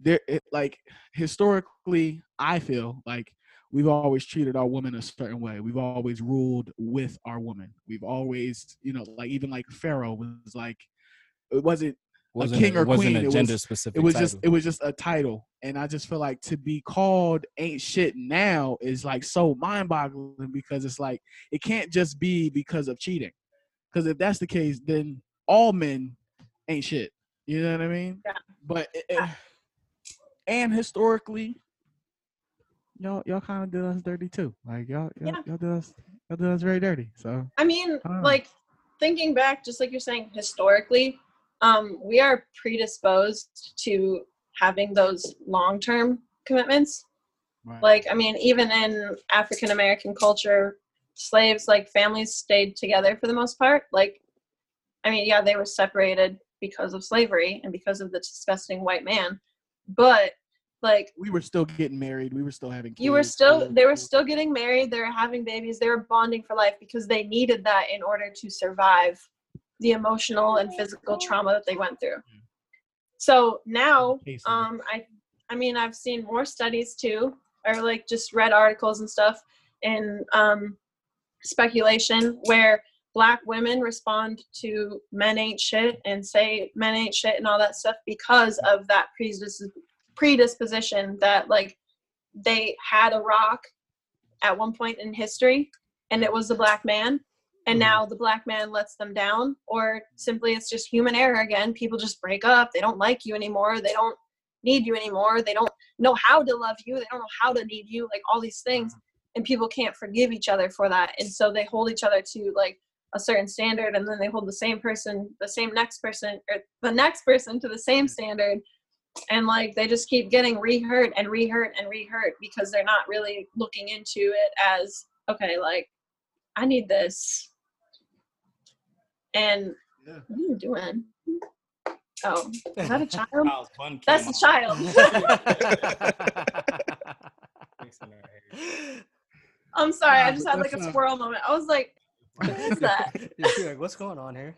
there it, like historically i feel like we've always treated our women a certain way. We've always ruled with our woman. We've always you know like even like pharaoh was like it wasn't Wasn't king a, or wasn't queen, a it was- specific. it was just it was just a title. And i just feel like to be called ain't shit now is like so mind-boggling because it's like it can't just be because of cheating. Because if that's the case then all men ain't shit. You know what i mean? Yeah. but eh, eh, it- it- and historically y'all y'all kind of did us dirty too like y'all y'all, Yeah. y'all did us y'all did us very dirty so I mean, like thinking back, just like you're saying, historically, um, we are predisposed to having those long-term commitments. right. Like, I mean, even in African American culture, slaves, like families stayed together for the most part. Like, I mean, yeah, they were separated because of slavery and because of the disgusting white man, but like we were still getting married. We were still having kids you were still they were still getting married. They were having babies. They were bonding for life because they needed that in order to survive the emotional and physical trauma that they went through. So now Case of it. um i i mean i've seen more studies too or like just read articles and stuff and um speculation where black women respond to men ain't shit and say men ain't shit and all that stuff because of that predis- predisposition that like they had a rock at one point in history and it was the black man and Mhm. now the black man lets them down or simply it's just human error again. People just break up. They don't like you anymore. They don't need you anymore. They don't know how to love you. They don't know how to need you like all these things. And people can't forgive each other for that. And so they hold each other to like a certain standard and then they hold the same person the same next person or the next person to the same standard and like they just keep getting rehurt and rehurt and rehurt because they're not really looking into it as okay like i need this. And Yeah. what are you doing? Oh is that a (laughs) child? Kyle's that's a child. (laughs) (laughs) Fixing her hair. i'm sorry i just had like a not- squirrel moment. I was like (laughs) what is that (laughs) You're like, what's going on here?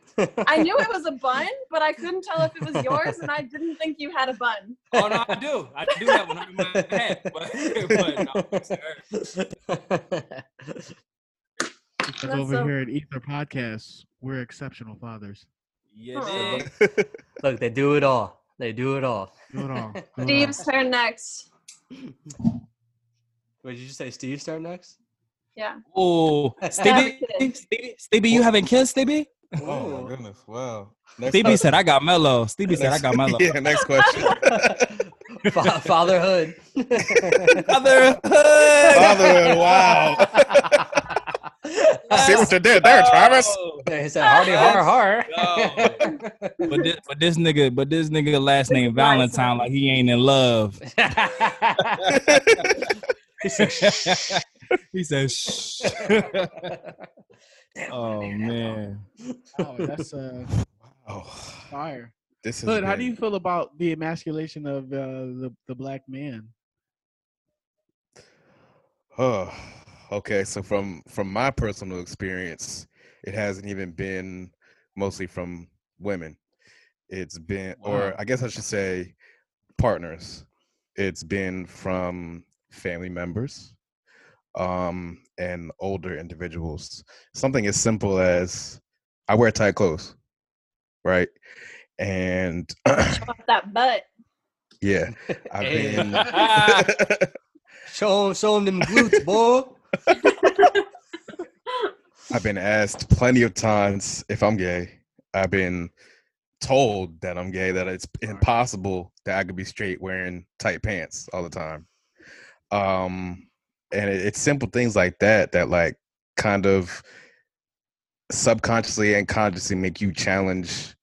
i knew it was a (laughs) bun but i couldn't tell if it was yours and i didn't think you had a bun Oh no, I do. I do have one in my head, but, but no, I'm fixing her. Because That's over so- here at Ether Podcasts, we're exceptional fathers. You Aw. dig? Look, they do it all. They do it all. Do it all. Do it all. steve's turn next Wait, did you say Steve start next? Yeah Oh, (laughs) Stevie, kid. Stevie, Stevie, you haven't kissed Stevie? Oh my goodness! Wow. Next Stevie question. said I got mellow. Stevie said I got mellow. (laughs) yeah. Next question. (laughs) Fa- fatherhood. Motherhood. Fatherhood. Wow. See what you did there, Travis. He said, "Hardy har har." But this, but this nigga, but this nigga last name Valentine, like he ain't in love. He said, "Shh." he said, "Shh." Damn, oh I that man. Oh, that's uh, Oh, fire. this is. Hood, how do you feel about the emasculation of uh, the the black man? Oh, okay. So from from my personal experience, it hasn't even been mostly from women. It's been, Wow. or I guess I should say, partners. It's been from family members, um, and older individuals. Something as simple as I wear tight clothes, right? And Show off that butt. yeah, (laughs) I've Hey. been. (laughs) Show him, show him them glutes, boy. (laughs) I've been asked plenty of times if I'm gay. I've been told that I'm gay, that it's impossible that I could be straight wearing tight pants all the time. Um, and it, it's simple things like that that like kind of subconsciously and consciously make you challenge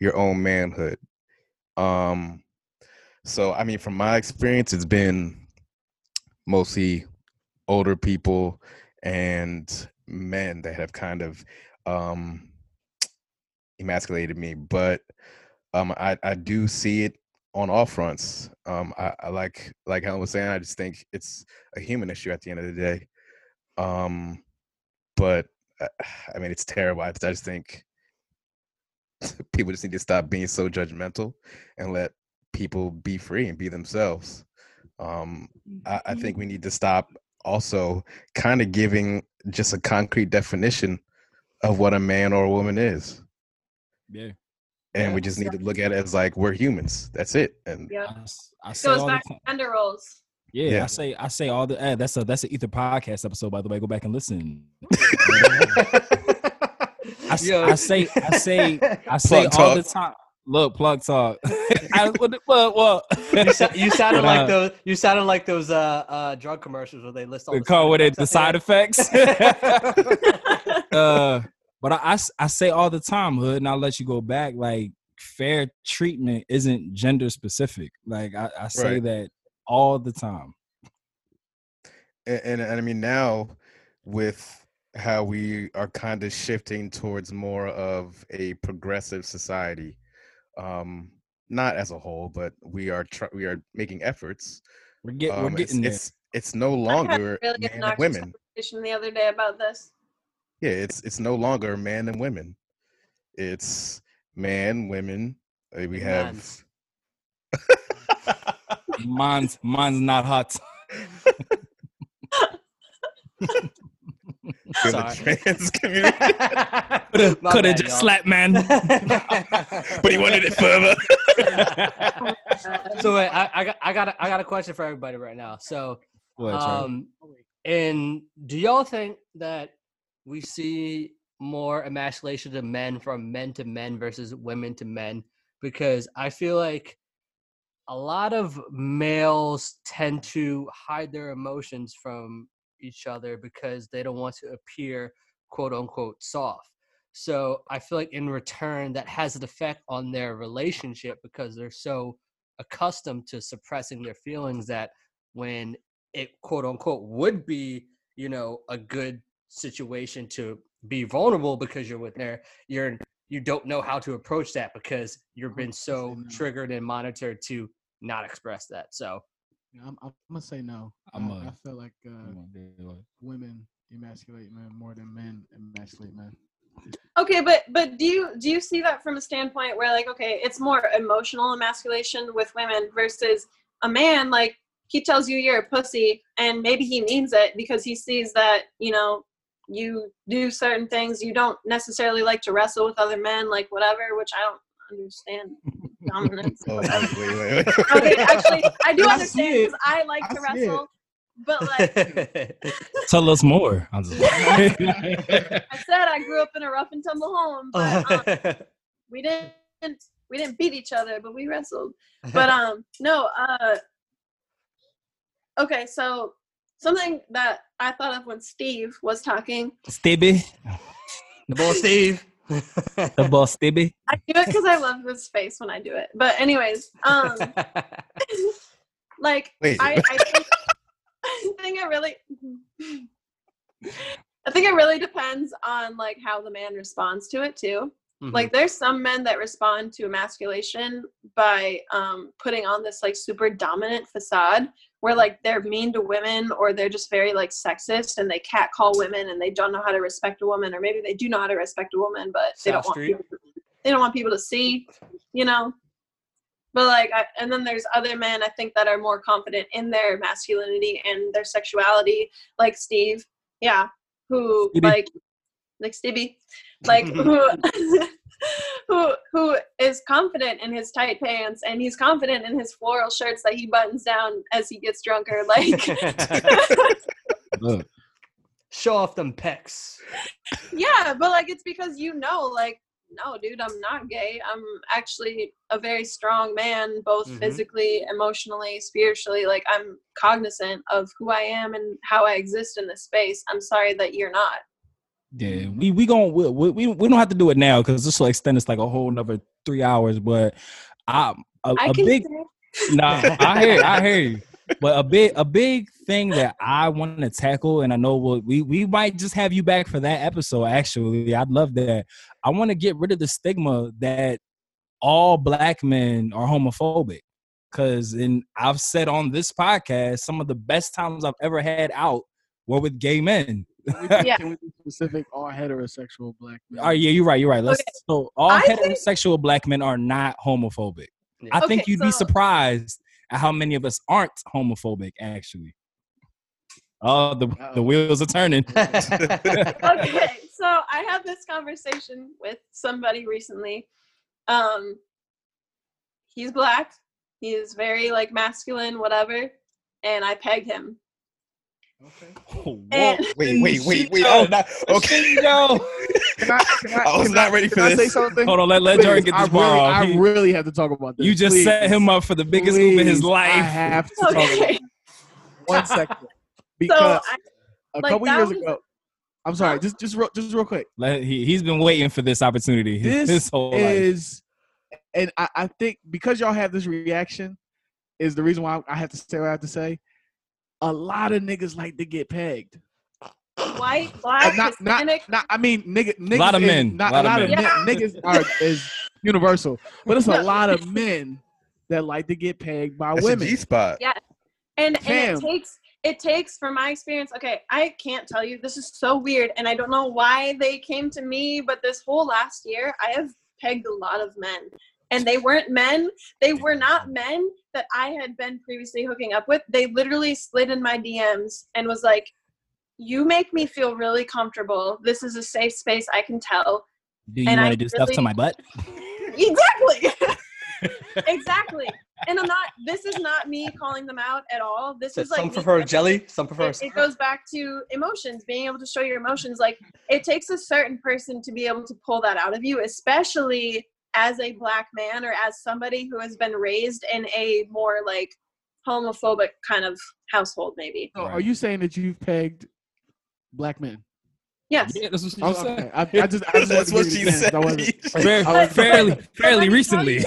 your own manhood. Um, so I mean, from my experience, it's been mostly older people and men that have kind of um emasculated me but um i i do see it on all fronts um i, I like like helen was saying i just think it's a human issue at the end of the day um but uh, i mean it's terrible i, I just think (laughs) people just need to stop being so judgmental and let people be free and be themselves um I, I think we need to stop also kind of giving just a concrete definition of what a man or a woman is. Yeah. And Yeah. we just need to look at it as like we're humans. That's it. And Yeah. I, s- I say Goes all the back to time. gender roles. Yeah, Yeah. I say I say all the eh, that's a that's an Ether podcast episode by the way. Go back and listen. I, s- (laughs) Yo. I say I say I say Plug all the time. Look, plug talk. (laughs) I, what, what, what? you, sa- you sounded like uh, those. You sounded like those uh, uh, drug commercials where they list all the the call with it, the side side effects. effects. (laughs) uh, but I I say all the time, hood, and I'll let you go back. Like fair treatment isn't gender specific. Like I, I say Right. that all the time. and, and, and I mean now with how we are kind of shifting towards more of a progressive society, um, not as a whole, but we are tr- we are making efforts. We're get Um, we're it's, getting there. it's it's no I had longer really man and women. the other day about this. Yeah, it's it's no longer man and women. It's man, women. uh, We have mans. mine's mine's not hot. (laughs) feel Sorry. the trans (laughs) community, Could have just y'all. slapped, man. (laughs) but he wanted it further. so wait, I, I got I got a, I got a question for everybody right now. So ahead, um, and do y'all think that we see more emasculation of men from men to men versus women to men? Because I feel like a lot of males tend to hide their emotions from each other because they don't want to appear quote unquote soft. So I feel like in return that has an effect on their relationship because they're so accustomed to suppressing their feelings that when it quote unquote would be, you know, a good situation to be vulnerable because you're with there, you're you don't know how to approach that because you've been so no. triggered and monitored to not express that. So Yeah, I'm, I'm gonna say no. I'm I, a- I feel like uh, women emasculate men more than men emasculate men. Okay, but but do you do you see that from a standpoint where like okay, it's more emotional emasculation with women versus a man like he tells you you're a pussy and maybe he means it because he sees that, you know, you do certain things you don't necessarily like to wrestle with other men like whatever, which I don't understand (laughs) dominance. Oh, wait, wait, wait. okay, actually I do (laughs) I understand because I like I to see it. wrestle. But like (laughs) Tell us more. I'm I said, I grew up in a rough and tumble home, but um, we didn't we didn't beat each other, but we wrestled. But um no, uh okay, so something that I thought of when Steve was talking, Stibby, the boy Steve. the boss Stibby. (laughs) I do it because I love his face when I do it. But anyways, um (laughs) like Wait. I, I think I think it really I think it really depends on like how the man responds to it too. Mhm. like there's some men that respond to emasculation by um, putting on this like super dominant facade where like they're mean to women or they're just very like sexist and they catcall women and they don't know how to respect a woman or maybe they do know how to respect a woman but they don't Street. want people to- they don't want people to see, you know. But like, I, and then there's other men I think that are more confident in their masculinity and their sexuality, like Steve, yeah, who like, like Stevie, (laughs) like who, (laughs) who, who is confident in his tight pants and he's confident in his floral shirts that he buttons down as he gets drunker, (laughs) like. Show off them pecs. yeah but like it's because you know like no dude i'm not gay i'm actually a very strong man both Mhm. physically emotionally spiritually like i'm cognizant of who i am and how i exist in this space i'm sorry that you're not Yeah, we we going we, we we don't have to do it now because this will extend us like a whole another three hours. But I a, i a can big say- no, (laughs) I hear I hear you. But a big a big thing that I want to tackle, and I know we'll, we we might just have you back for that episode. Actually, I'd love that. I want to get rid of the stigma that all black men are homophobic. Cause and I've said on this podcast, some of the best times I've ever had out were with gay men. Can we, Yeah. can we be specific? All heterosexual black men. Oh yeah, you're right. You're right. Let's. Okay. So all I think- heterosexual black men are not homophobic. Yeah. I think you'd be surprised at how many of us aren't homophobic. Actually. Oh, the the Uh-oh. wheels are turning. (laughs) okay so i had this conversation with somebody recently um he's black he is very like masculine whatever and i pegged him Whoa. And- Wait, wait, wait, wait. I was not, okay. Yo. Can I, can I, (laughs) I was can not ready can for I say this. something? Hold on, let, let Jordan get I this bar really, off. I He- really have to talk about this. you just Please. set him up for the biggest move in his life. I have to talk about okay it. One second. (laughs) so Because I, a like, couple that years was- ago, I'm sorry, just just real, just real quick. Let- he, he's been waiting for this opportunity his, (laughs) This his whole life. is, and I, I think because y'all have this reaction, is the reason why I have to say what I have to say. A lot of niggas like to get pegged. white black not, not, Hispanic not, I mean, nigga, niggas Lot of men, Not, lot a of lot of men. men. Niggas are (laughs) is universal, but it's a lot of men that like to get pegged by That's a women. G spot. Yeah. and and it takes it takes from my experience okay i can't tell you this is so weird and i don't know why they came to me but this whole last year i have pegged a lot of men and they weren't men they were not men that i had been previously hooking up with. They literally slid in my dms and was like you make me feel really comfortable. This is a safe space i can tell. Do you want to do stuff to my butt? (laughs) exactly. (laughs) Exactly. And i'm not this is not me calling them out at all. This So is like some prefer saying- jelly, some prefer. it, it goes back to emotions being able to show your emotions. Like it takes a certain person to be able to pull that out of you especially as a black man or as somebody who has been raised in a more like homophobic kind of household maybe So are you saying that you've pegged black men? yes Yeah, that's what she Oh, just okay. said. I, I just, I just That's what she give you the said. (laughs) I wasn't- Fair- I was- fairly, fairly let me tell recently. you-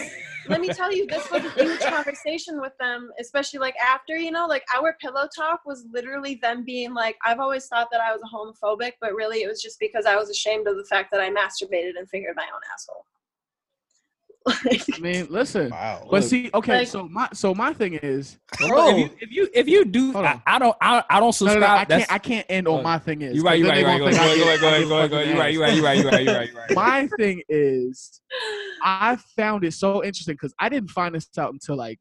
let me tell you this was a huge conversation with them especially like after you know like our pillow talk was literally them being like i've always thought that i was a homophobic but really it was just because i was ashamed of the fact that i masturbated and fingered my own asshole (laughs) I mean, listen. Wow. But see, okay, Like- so my so my thing is, Bro, if you if you, if you do, I. I don't I, I don't subscribe. no, no, I That's- can't I can't end on my thing is. You're right. You're 'cause right. then You're they right. gonna Go ahead. Go ahead. Go ahead. Go ahead. Go ahead. You're right. You're right. You're right. You're right. You're right. My thing is, (laughs) I found it so interesting because I didn't find this out until like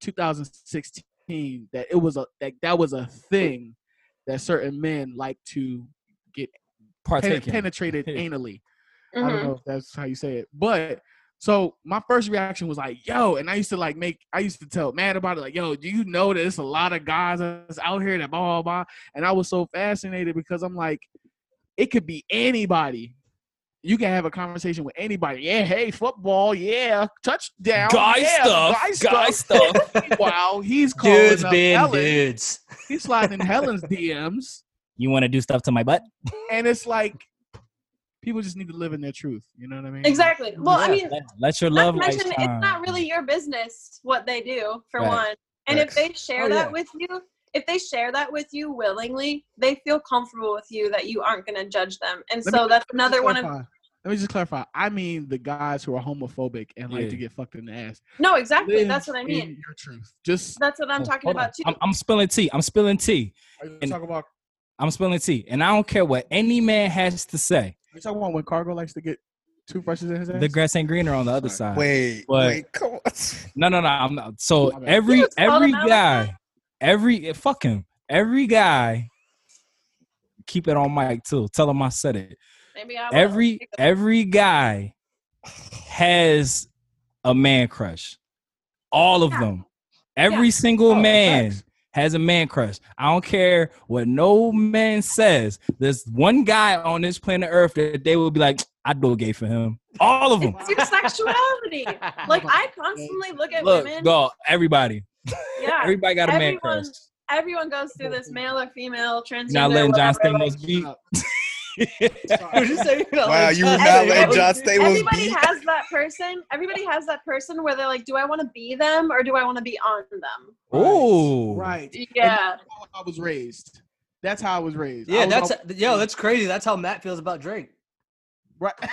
2016 that it was a that that was a thing that certain men like to get pen- Partake. penetrated (laughs) anally. I don't mm-hmm. know if that's how you say it, but so my first reaction was like, "Yo," and I used to like make, I used to tell mad about it, like, "Yo, do you know that there's a lot of guys that's out here that blah blah blah?" And I was so fascinated because I'm like, it could be anybody. You can have a conversation with anybody. Yeah, hey, football, yeah, touchdown, Guy yeah, stuff. guy Guy stuff. stuff. (laughs) Wow, he's (laughs) calling dudes up being Helen. dudes. He's sliding Helen's DMs, You want to do stuff to my butt? and it's like people just need to live in their truth. You know what I mean? exactly well i mean let, let your love to life mention shine. it's not really your business what they do for Right. one and if they share Oh, that yeah. with you if they share that with you willingly they feel comfortable with you that you aren't going to judge them and Let so that's me just another one of. Let me just clarify. I mean the guys who are homophobic and like to get fucked in the ass. no exactly Live that's what i in mean Your truth. Just that's what i'm Oh, talking hold on. about too I'm, I'm spilling tea. I'm spilling tea. are you and- talking about? I'm spilling tea, and I don't care what any man has to say. Are you talking about when Cargo likes to get toothbrushes in his ass? The grass ain't greener on the other side. Wait, But- wait, come on. (laughs) No, no, no. I'm not. So every You just call every him out like guy, every eh, fuck him, every guy. Keep it on mic too. Tell him I said it. Maybe I will. Every every guy has a man crush. All of Yeah. them. Every Yeah. single Oh, man facts. Has a man crush. I don't care what no man says. There's one guy on this planet Earth that they will be like, I'd go gay for him. All of them. It's your sexuality. (laughs) Like I constantly look at Look, women. go, everybody. Yeah. (laughs) Everybody got a man crush. Everyone goes through this, male or female, transgender. Not letting John Stamos beat. (laughs) What'd you say? You're not Wow, letting you John would not Stamos let beat? John Stamos Everybody beat? has that person. Everybody has that person where they're like, "Do I want to be them or do I want to be on them?" Oh, Right. Yeah. That's how I was raised. That's how I was raised. Yeah, was that's always- yo, that's crazy. That's how Matt feels about Drake. right. (laughs)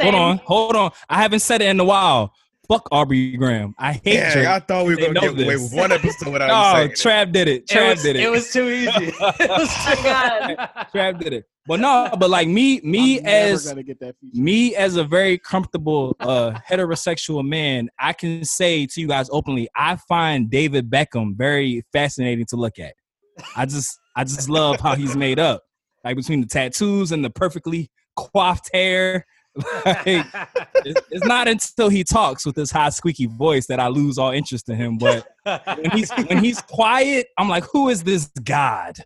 Hold on, hold on. I haven't said it in a while. Fuck Aubrey Graham. I hate Yeah, Drake. I thought we were gonna know get away with one episode without (laughs) Oh, saying it. Trav did it. It Trav was, did it. it was too (laughs) easy. (laughs) It was Oh too God. Trav did it. But no, but like me, me I'm as gonna get that me as a very comfortable uh heterosexual man, I can say to you guys openly, I find David Beckham very fascinating to look at. I just I just love how he's made up. Like between the tattoos and the perfectly coiffed hair. Like, it's, it's not until he talks with his high squeaky voice that I lose all interest in him. But when he's when he's quiet, I'm like, who is this god?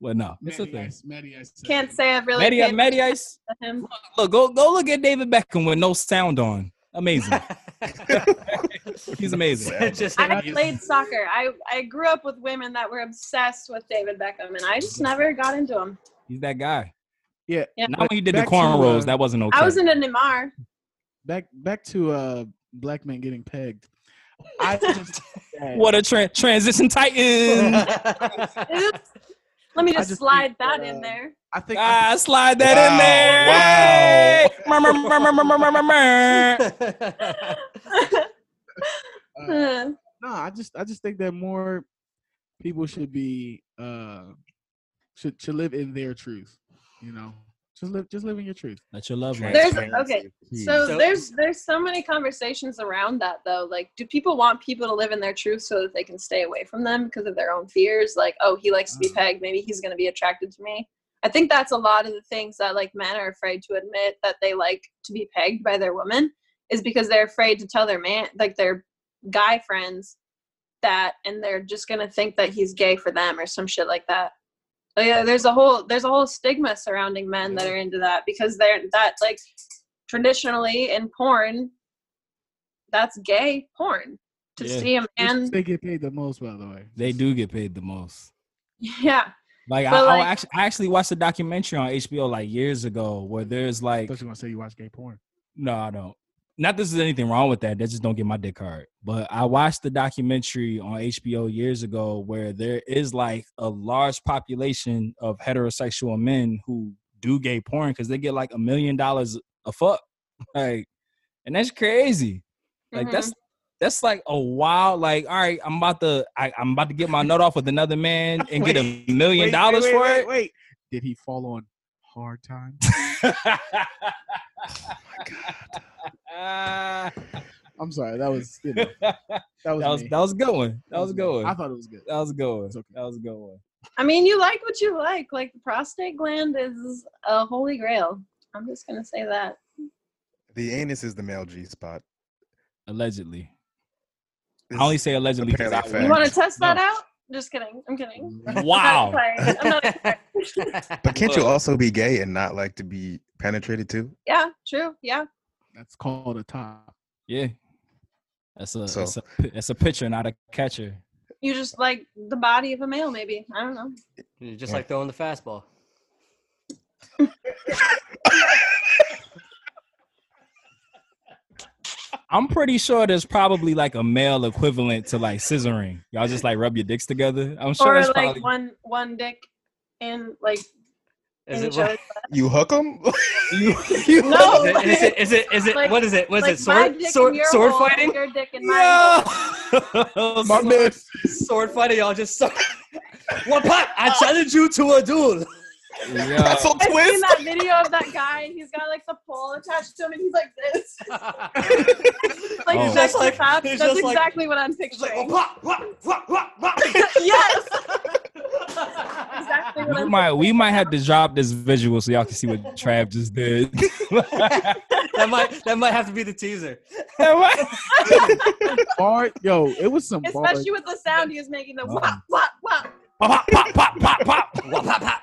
well, no, it's a thing. Ice, Matty Ice Can't say I've really Matty, uh, paid Matty Ice, him. look, go go look at David Beckham with no sound on. Amazing. (laughs) He's amazing. Just I played soccer. I I grew up with women that were obsessed with David Beckham, and I just never got into him. He's that guy. Yeah. Yeah. Not when you did the Back to, cornrows, uh, that wasn't okay. I was into Neymar. Back back to uh black men getting pegged. I (laughs) just what a tra- transition titan. (laughs) Let me just, just slide think that that, in uh, there. I think I ah, slide that in there. Mur. (laughs) uh, no, I just I just think that more people should be uh should should live in their truth. You know, just live just live in your truth. That's your love light There's- okay, So, So- there's there's so many conversations around that though. Like, do people want people to live in their truth so that they can stay away from them because of their own fears? Like, oh, he likes to be Uh. pegged. Maybe he's going to be attracted to me. I think that's a lot of the things that like men are afraid to admit that they like to be pegged by their woman is because they're afraid to tell their man like their guy friends that and they're just going to think that he's gay for them or some shit like that. So, yeah, there's a whole there's a whole stigma surrounding men that are into that because they're that like traditionally in porn that's gay porn to Yeah. see a man they get paid the most, by the way. They do get paid the most. yeah Like, I, But, I actually, I actually watched a documentary on HBO like years ago where there's I like thought you were gonna say you watch gay porn. No, I don't. Not this is anything wrong with that. They just don't get my dick hard. But I watched the documentary on HBO years ago where there is like a large population of heterosexual men who do gay porn because they get like a million dollars a fuck. (laughs) Like, and that's crazy. Like Mhm. that's that's like a wild. Like, all right, I'm about to I, I'm about to get my nut off with another man (laughs) and get a million Wait, dollars wait, for wait, it. Wait, wait. Did he fall on hard times? (laughs) Ah. I'm sorry. That was you know, that was that was me. that was a good one. That was a good one. I thought it was good. That was a good one. Okay. That was a good one. i mean you like what you like like the prostate gland is a holy grail i'm just gonna say that The anus is the male G spot. Allegedly. This I only say allegedly because I apparently a you want to test that No. out just kidding i'm kidding I'm Wow. not (laughs) I'm not. (laughs) But can't you also be gay and not like to be penetrated too? yeah true yeah That's called a top. Yeah. That's a So- that's a that's a pitcher, not a catcher. you just like the body of a male maybe i don't know You're just Yeah. like throwing the fastball. I'm pretty sure there's probably like a male equivalent to like scissoring. Y'all just like rub your dicks together. I'm sure or there's like probably one one dick in like Is in it, each what- (laughs) You hook them? (laughs) you, (laughs) you No. is it, is it, is it, is it, Like- what is it? Was like it sword, dick sword, sword hole fighting? Your dick in my hole. My man, Sword fighting, y'all just, sword- What pop? I uh. challenge you to a duel. Yeah. I've seen that video of that guy, and he's got like the pole attached to him, and he's like this. (laughs) like Oh. Just just like- like, he's That's just like- exactly what I'm It's like, picturing. "Wah, wah, wah, wah, wah." (laughs) yes. exactly what We I'm might we might have to drop this visual so y'all can see what Trav just did. (laughs) that might that might have to be the teaser. Bar, yo, it was some bars. Especially with the sound he was making, the Oh. wah, wah, wah. pop, pop, pop, pop, pop. Wah, pop, pop.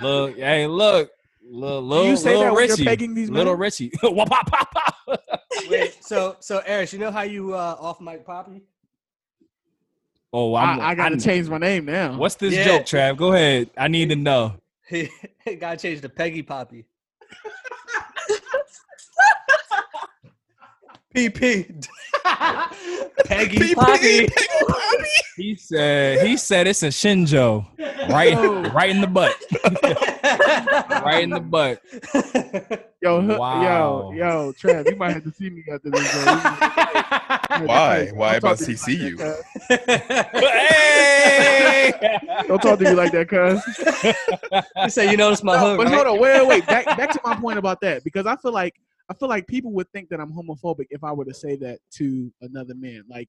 Look, hey, look. Little, little, you say little that when you're Richie. pegging these Little men? Richie. (laughs) Wait, so so Eric, you know how you uh, off mic poppy? Oh, I'm, I, I gotta I'm- change my name now. What's this Yeah. joke, Trav? Go ahead. I need to know. (laughs) He got changed to Peggy Poppy. (laughs) PP. (laughs) Peggy Poppy. He said he said it's a Shinjo. Right right in the butt. (laughs) right in the butt. Yo, Wow. yo, yo, Trav, you might have to see me after this. Bro. Why? Why Don't talk must to he me see like you? hey! Don't talk to me like that, cuz. you say you noticed my No, hook, but right? hold on, wait, wait, wait. Back, back to my point about that because I feel like I feel like people would think that I'm homophobic if I were to say that to another man. Like,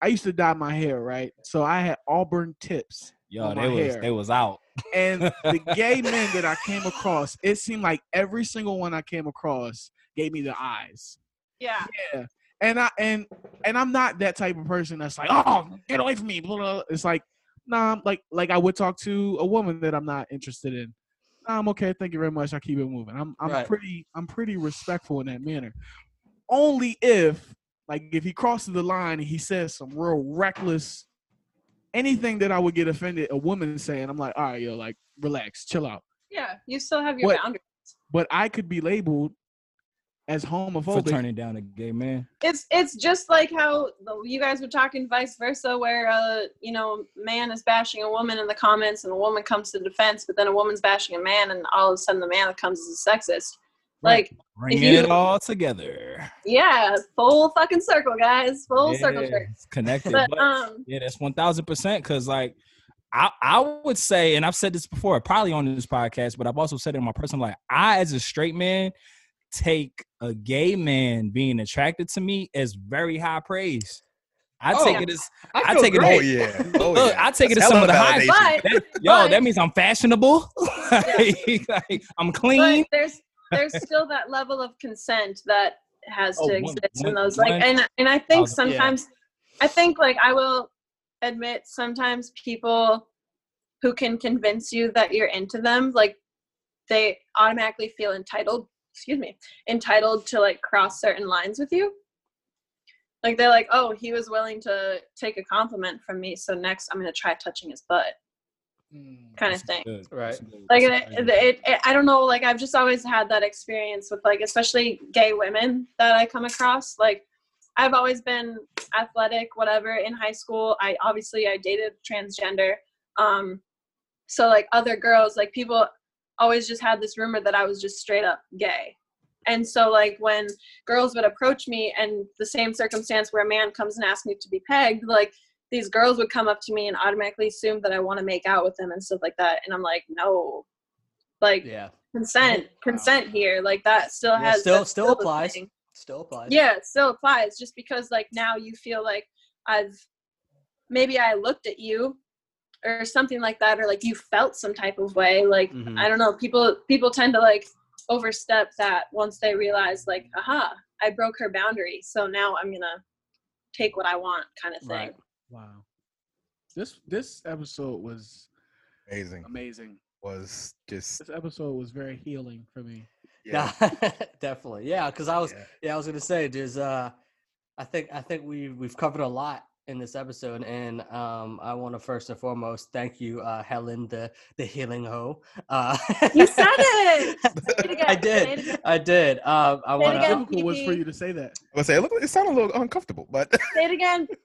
I used to dye my hair, right? So I had auburn tips, Yo, they was hair. they was out. and the (laughs) gay men that I came across, it seemed like every single one I came across gave me the eyes. Yeah. Yeah. And I and and I'm not that type of person that's like, oh, get away from me. Blah, blah. It's like, nah, I'm like like I would talk to a woman that I'm not interested in. Nah, I'm okay. Thank you very much. I keep it moving. I'm I'm Right. pretty I'm pretty respectful in that manner. Only if like if he crosses the line and he says some real reckless anything that I would get offended a woman saying, I'm like, all right, yo, like relax, chill out. Yeah. You still have your What- boundaries. But I could be labeled as homophobic For turning down a gay man. It's it's just like how you guys were talking vice versa, where uh you know man is bashing a woman in the comments and a woman comes to defense, but then a woman's bashing a man and all of a sudden the man that comes is a sexist. Like Bringing you- it all together. yeah, full fucking circle, guys, full circle Yeah, jerk. it's connected. But but- um, Yeah, that's one thousand percent. Because like, I I would say, and I've said this before, probably on this podcast, but I've also said it in my personal life. I, as a straight man, take a gay man being attracted to me as very high praise. I Oh, take it as I, I feel take it- Oh yeah. (laughs) Oh Look, yeah. I take it as some of the hella highs. validation. but that, (laughs) yo. But- that means I'm fashionable. (laughs) like, I'm clean. but there's there's still that level of consent that has Oh, to one- exist in one- those like and and I think thousand- yeah. sometimes I think like I will admit sometimes people who can convince you that you're into them like they automatically feel entitled excuse me entitled to like cross certain lines with you. Like they're like oh he was willing to take a compliment from me so next i'm going to try touching his butt. Kind of thing. Good. Right. Like it, it, it, i don't know like i've just always had that experience with like especially gay women that i come across. Like i've always been athletic whatever in high school. I obviously i dated transgender. Um so like other girls like people always just had this rumor that i was just straight up gay and so like when girls would approach me and the same circumstance where a man comes and asks me to be pegged like these girls would come up to me and automatically assume that I want to make out with them and stuff like that. And I'm like, no, like Yeah. consent, consent here. Like that still Yeah, has still- still applies. Still applies. Yeah, it still applies. Just because like now you feel like I've maybe I looked at you or something like that, or like you felt some type of way. Like Mhm. I don't know. People people tend to like overstep that once they realize like, aha, I broke her boundary, so now I'm gonna take what I want, kind of thing. Right. Wow. This this episode was Amazing. amazing. Was just This episode was very healing for me. yeah. Yeah, (laughs) definitely. Yeah, because I was yeah. yeah, I was gonna say there's uh I think I think we we've covered a lot in this episode and um I want to first and foremost thank you uh Helen the the healing hoe. Uh You said it. Say it (laughs) again. I Say it did. again. I did. Um I Say it want again. How to difficult was for you to say that? I was say it, looked, it sounded a little uncomfortable, but Say it again. (laughs)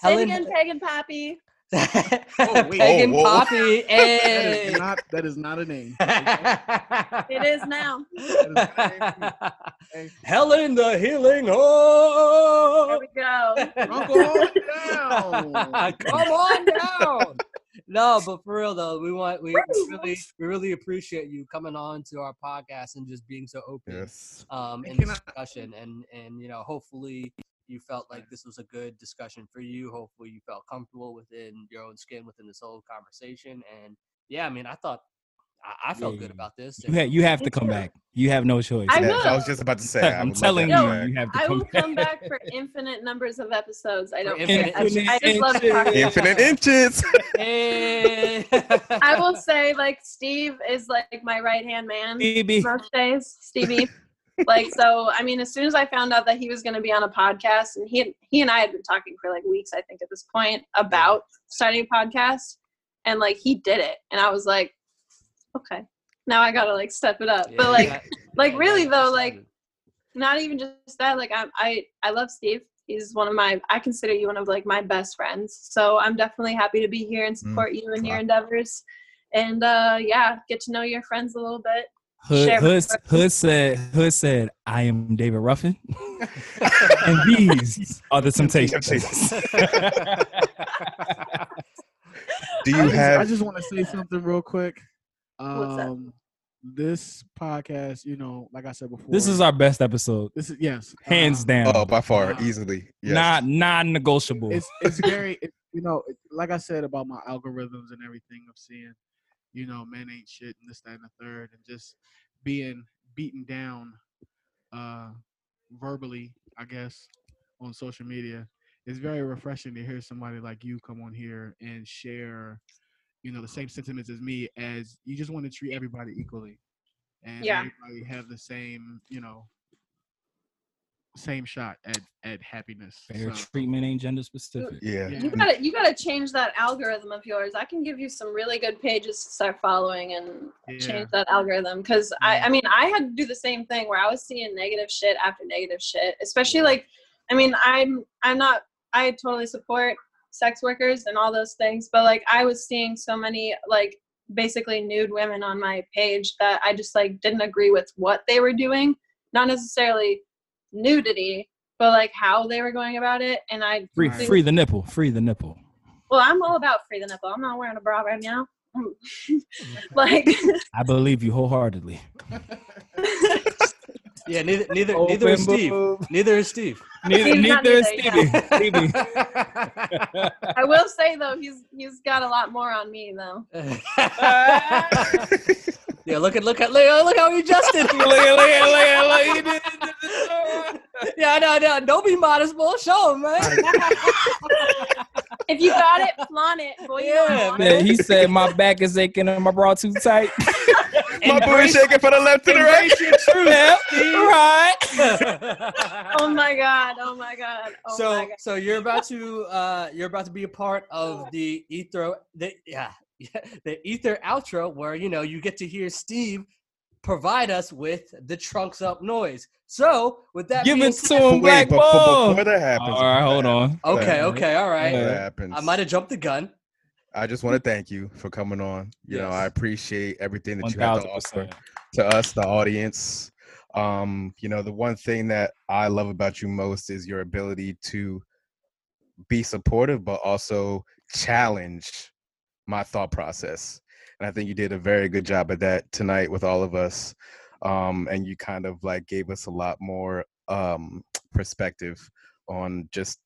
Say Helen- it again, Pagan Pappy. (laughs) wait. Pagan Oh. Poppy. (laughs) Hey. is not that is not a name. (laughs) It is now. Hey, Helen the healing There we go. Uncle, hold it down. Come on down. no, but for real though, we want we, we really we really appreciate you coming on to our podcast and just being so open Yes. um in And can I- discussion and and you know hopefully you felt like this was a good discussion for you. Hopefully you felt comfortable within your own skin within this whole conversation. And yeah, I mean, I thought I, I felt Yeah. good about this. You, ha- you have to come back. You have no choice. I Yeah, will. I was just about to say. I (laughs) I'm telling you, No, you have to I come will back. come back for infinite numbers of episodes. I don't. infinite I, just- I just love inches. talking. Infinite inches. (laughs) I will say, like Steve is like my right hand man Phoebe. most days. Stevie. Like so, I mean, as soon as I found out that he was going to be on a podcast, and he he and I had been talking for like weeks, I think at this point about starting a podcast, and like he did it, and I was like, okay, now I gotta like step it up. Yeah, but like, (laughs) like really though, like not even just that like I'm, i i love steve. He's one of my i consider you one of like my best friends. So i'm definitely happy to be here and support you in your endeavors. And uh yeah get to know your friends a little bit Hood, Hood, Hood said, Hood said, I am David Ruffin, (laughs) and these are the Temptations. (laughs) Do I you just, I just want to say something real quick. What's that? Um, this podcast, you know, like I said before, this is our best episode, this is yes, hands um, down. Oh, by far, Wow. easily. Yes. Not non-negotiable. It's it's very it, you know, like I said about my algorithms and everything of seeing, you know, men ain't shit and this, that, and the third, and just being beaten down, uh, verbally, I guess, on social media. It's very refreshing to hear somebody like you come on here and share, you know, the same sentiments as me. As you just want to treat everybody equally, and Yeah. everybody have the same, you know, same shot at at happiness. Fair So- treatment ain't gender specific. Yeah. Yeah. you gotta you gotta change that algorithm of yours i can give you some really good pages to start following and Yeah. change that algorithm because I, I mean i had to do the same thing where i was seeing negative shit after negative shit especially like i mean i'm i'm not i totally support sex workers and all those things but like i was seeing so many like basically nude women on my page that i just like didn't agree with what they were doing not necessarily nudity but like how they were going about it and i Free, Right. free the nipple. Free the nipple. well i'm all about free the nipple i'm not wearing a bra right now (laughs) (laughs) like I believe you wholeheartedly. (laughs) yeah, neither neither neither is Steve. boob. Neither is Steve. (laughs) Neither, neither is neither, Stevie. Stevie. (laughs) I will say though, he's he's got a lot more on me though. (laughs) yeah, look at look at look, look how he adjusted. look at, look at, look at, look. He did, he did the- yeah, no, no, don't be modest, boy. Show him, man. If you got it, flaunt it, boy. You know I Yeah, want Yeah, it. he said my back is aching and my bra too tight. My booty shaking for the left to the right. Embrace your truth, Yep, right. (laughs) Oh my god! Oh my god! Oh so my god! so you're about to (laughs) uh you're about to be a part of the ether the yeah, yeah (laughs) the ether outro where you know you get to hear Steve provide us with the trunks up noise. So with that Give being it to him, Black Wait, but, but Ball. before that happens, All right, hold on. Okay, okay, all right. that Yeah. happens, I might have jumped the gun. I just want to thank you for coming on. You know, I appreciate everything that One you have to offer to us, the audience. Um, you know, the one thing that I love about you most is your ability to be supportive, but also challenge my thought process. And I think you did a very good job at that tonight with all of us. Um, and you kind of like gave us a lot more um, perspective on just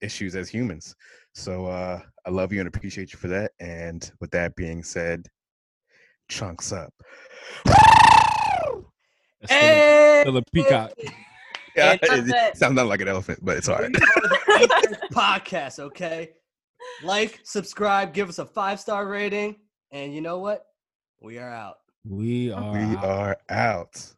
issues as humans. So uh, I love you and appreciate you for that. And with that being said, chunks up. That's still, Hey! still a peacock. Yeah, And- it, That's it. sounds not like an elephant, but it's all right. podcast, okay? Like, subscribe, give us a five star rating, and you know what? We are out. We are. We out. are out.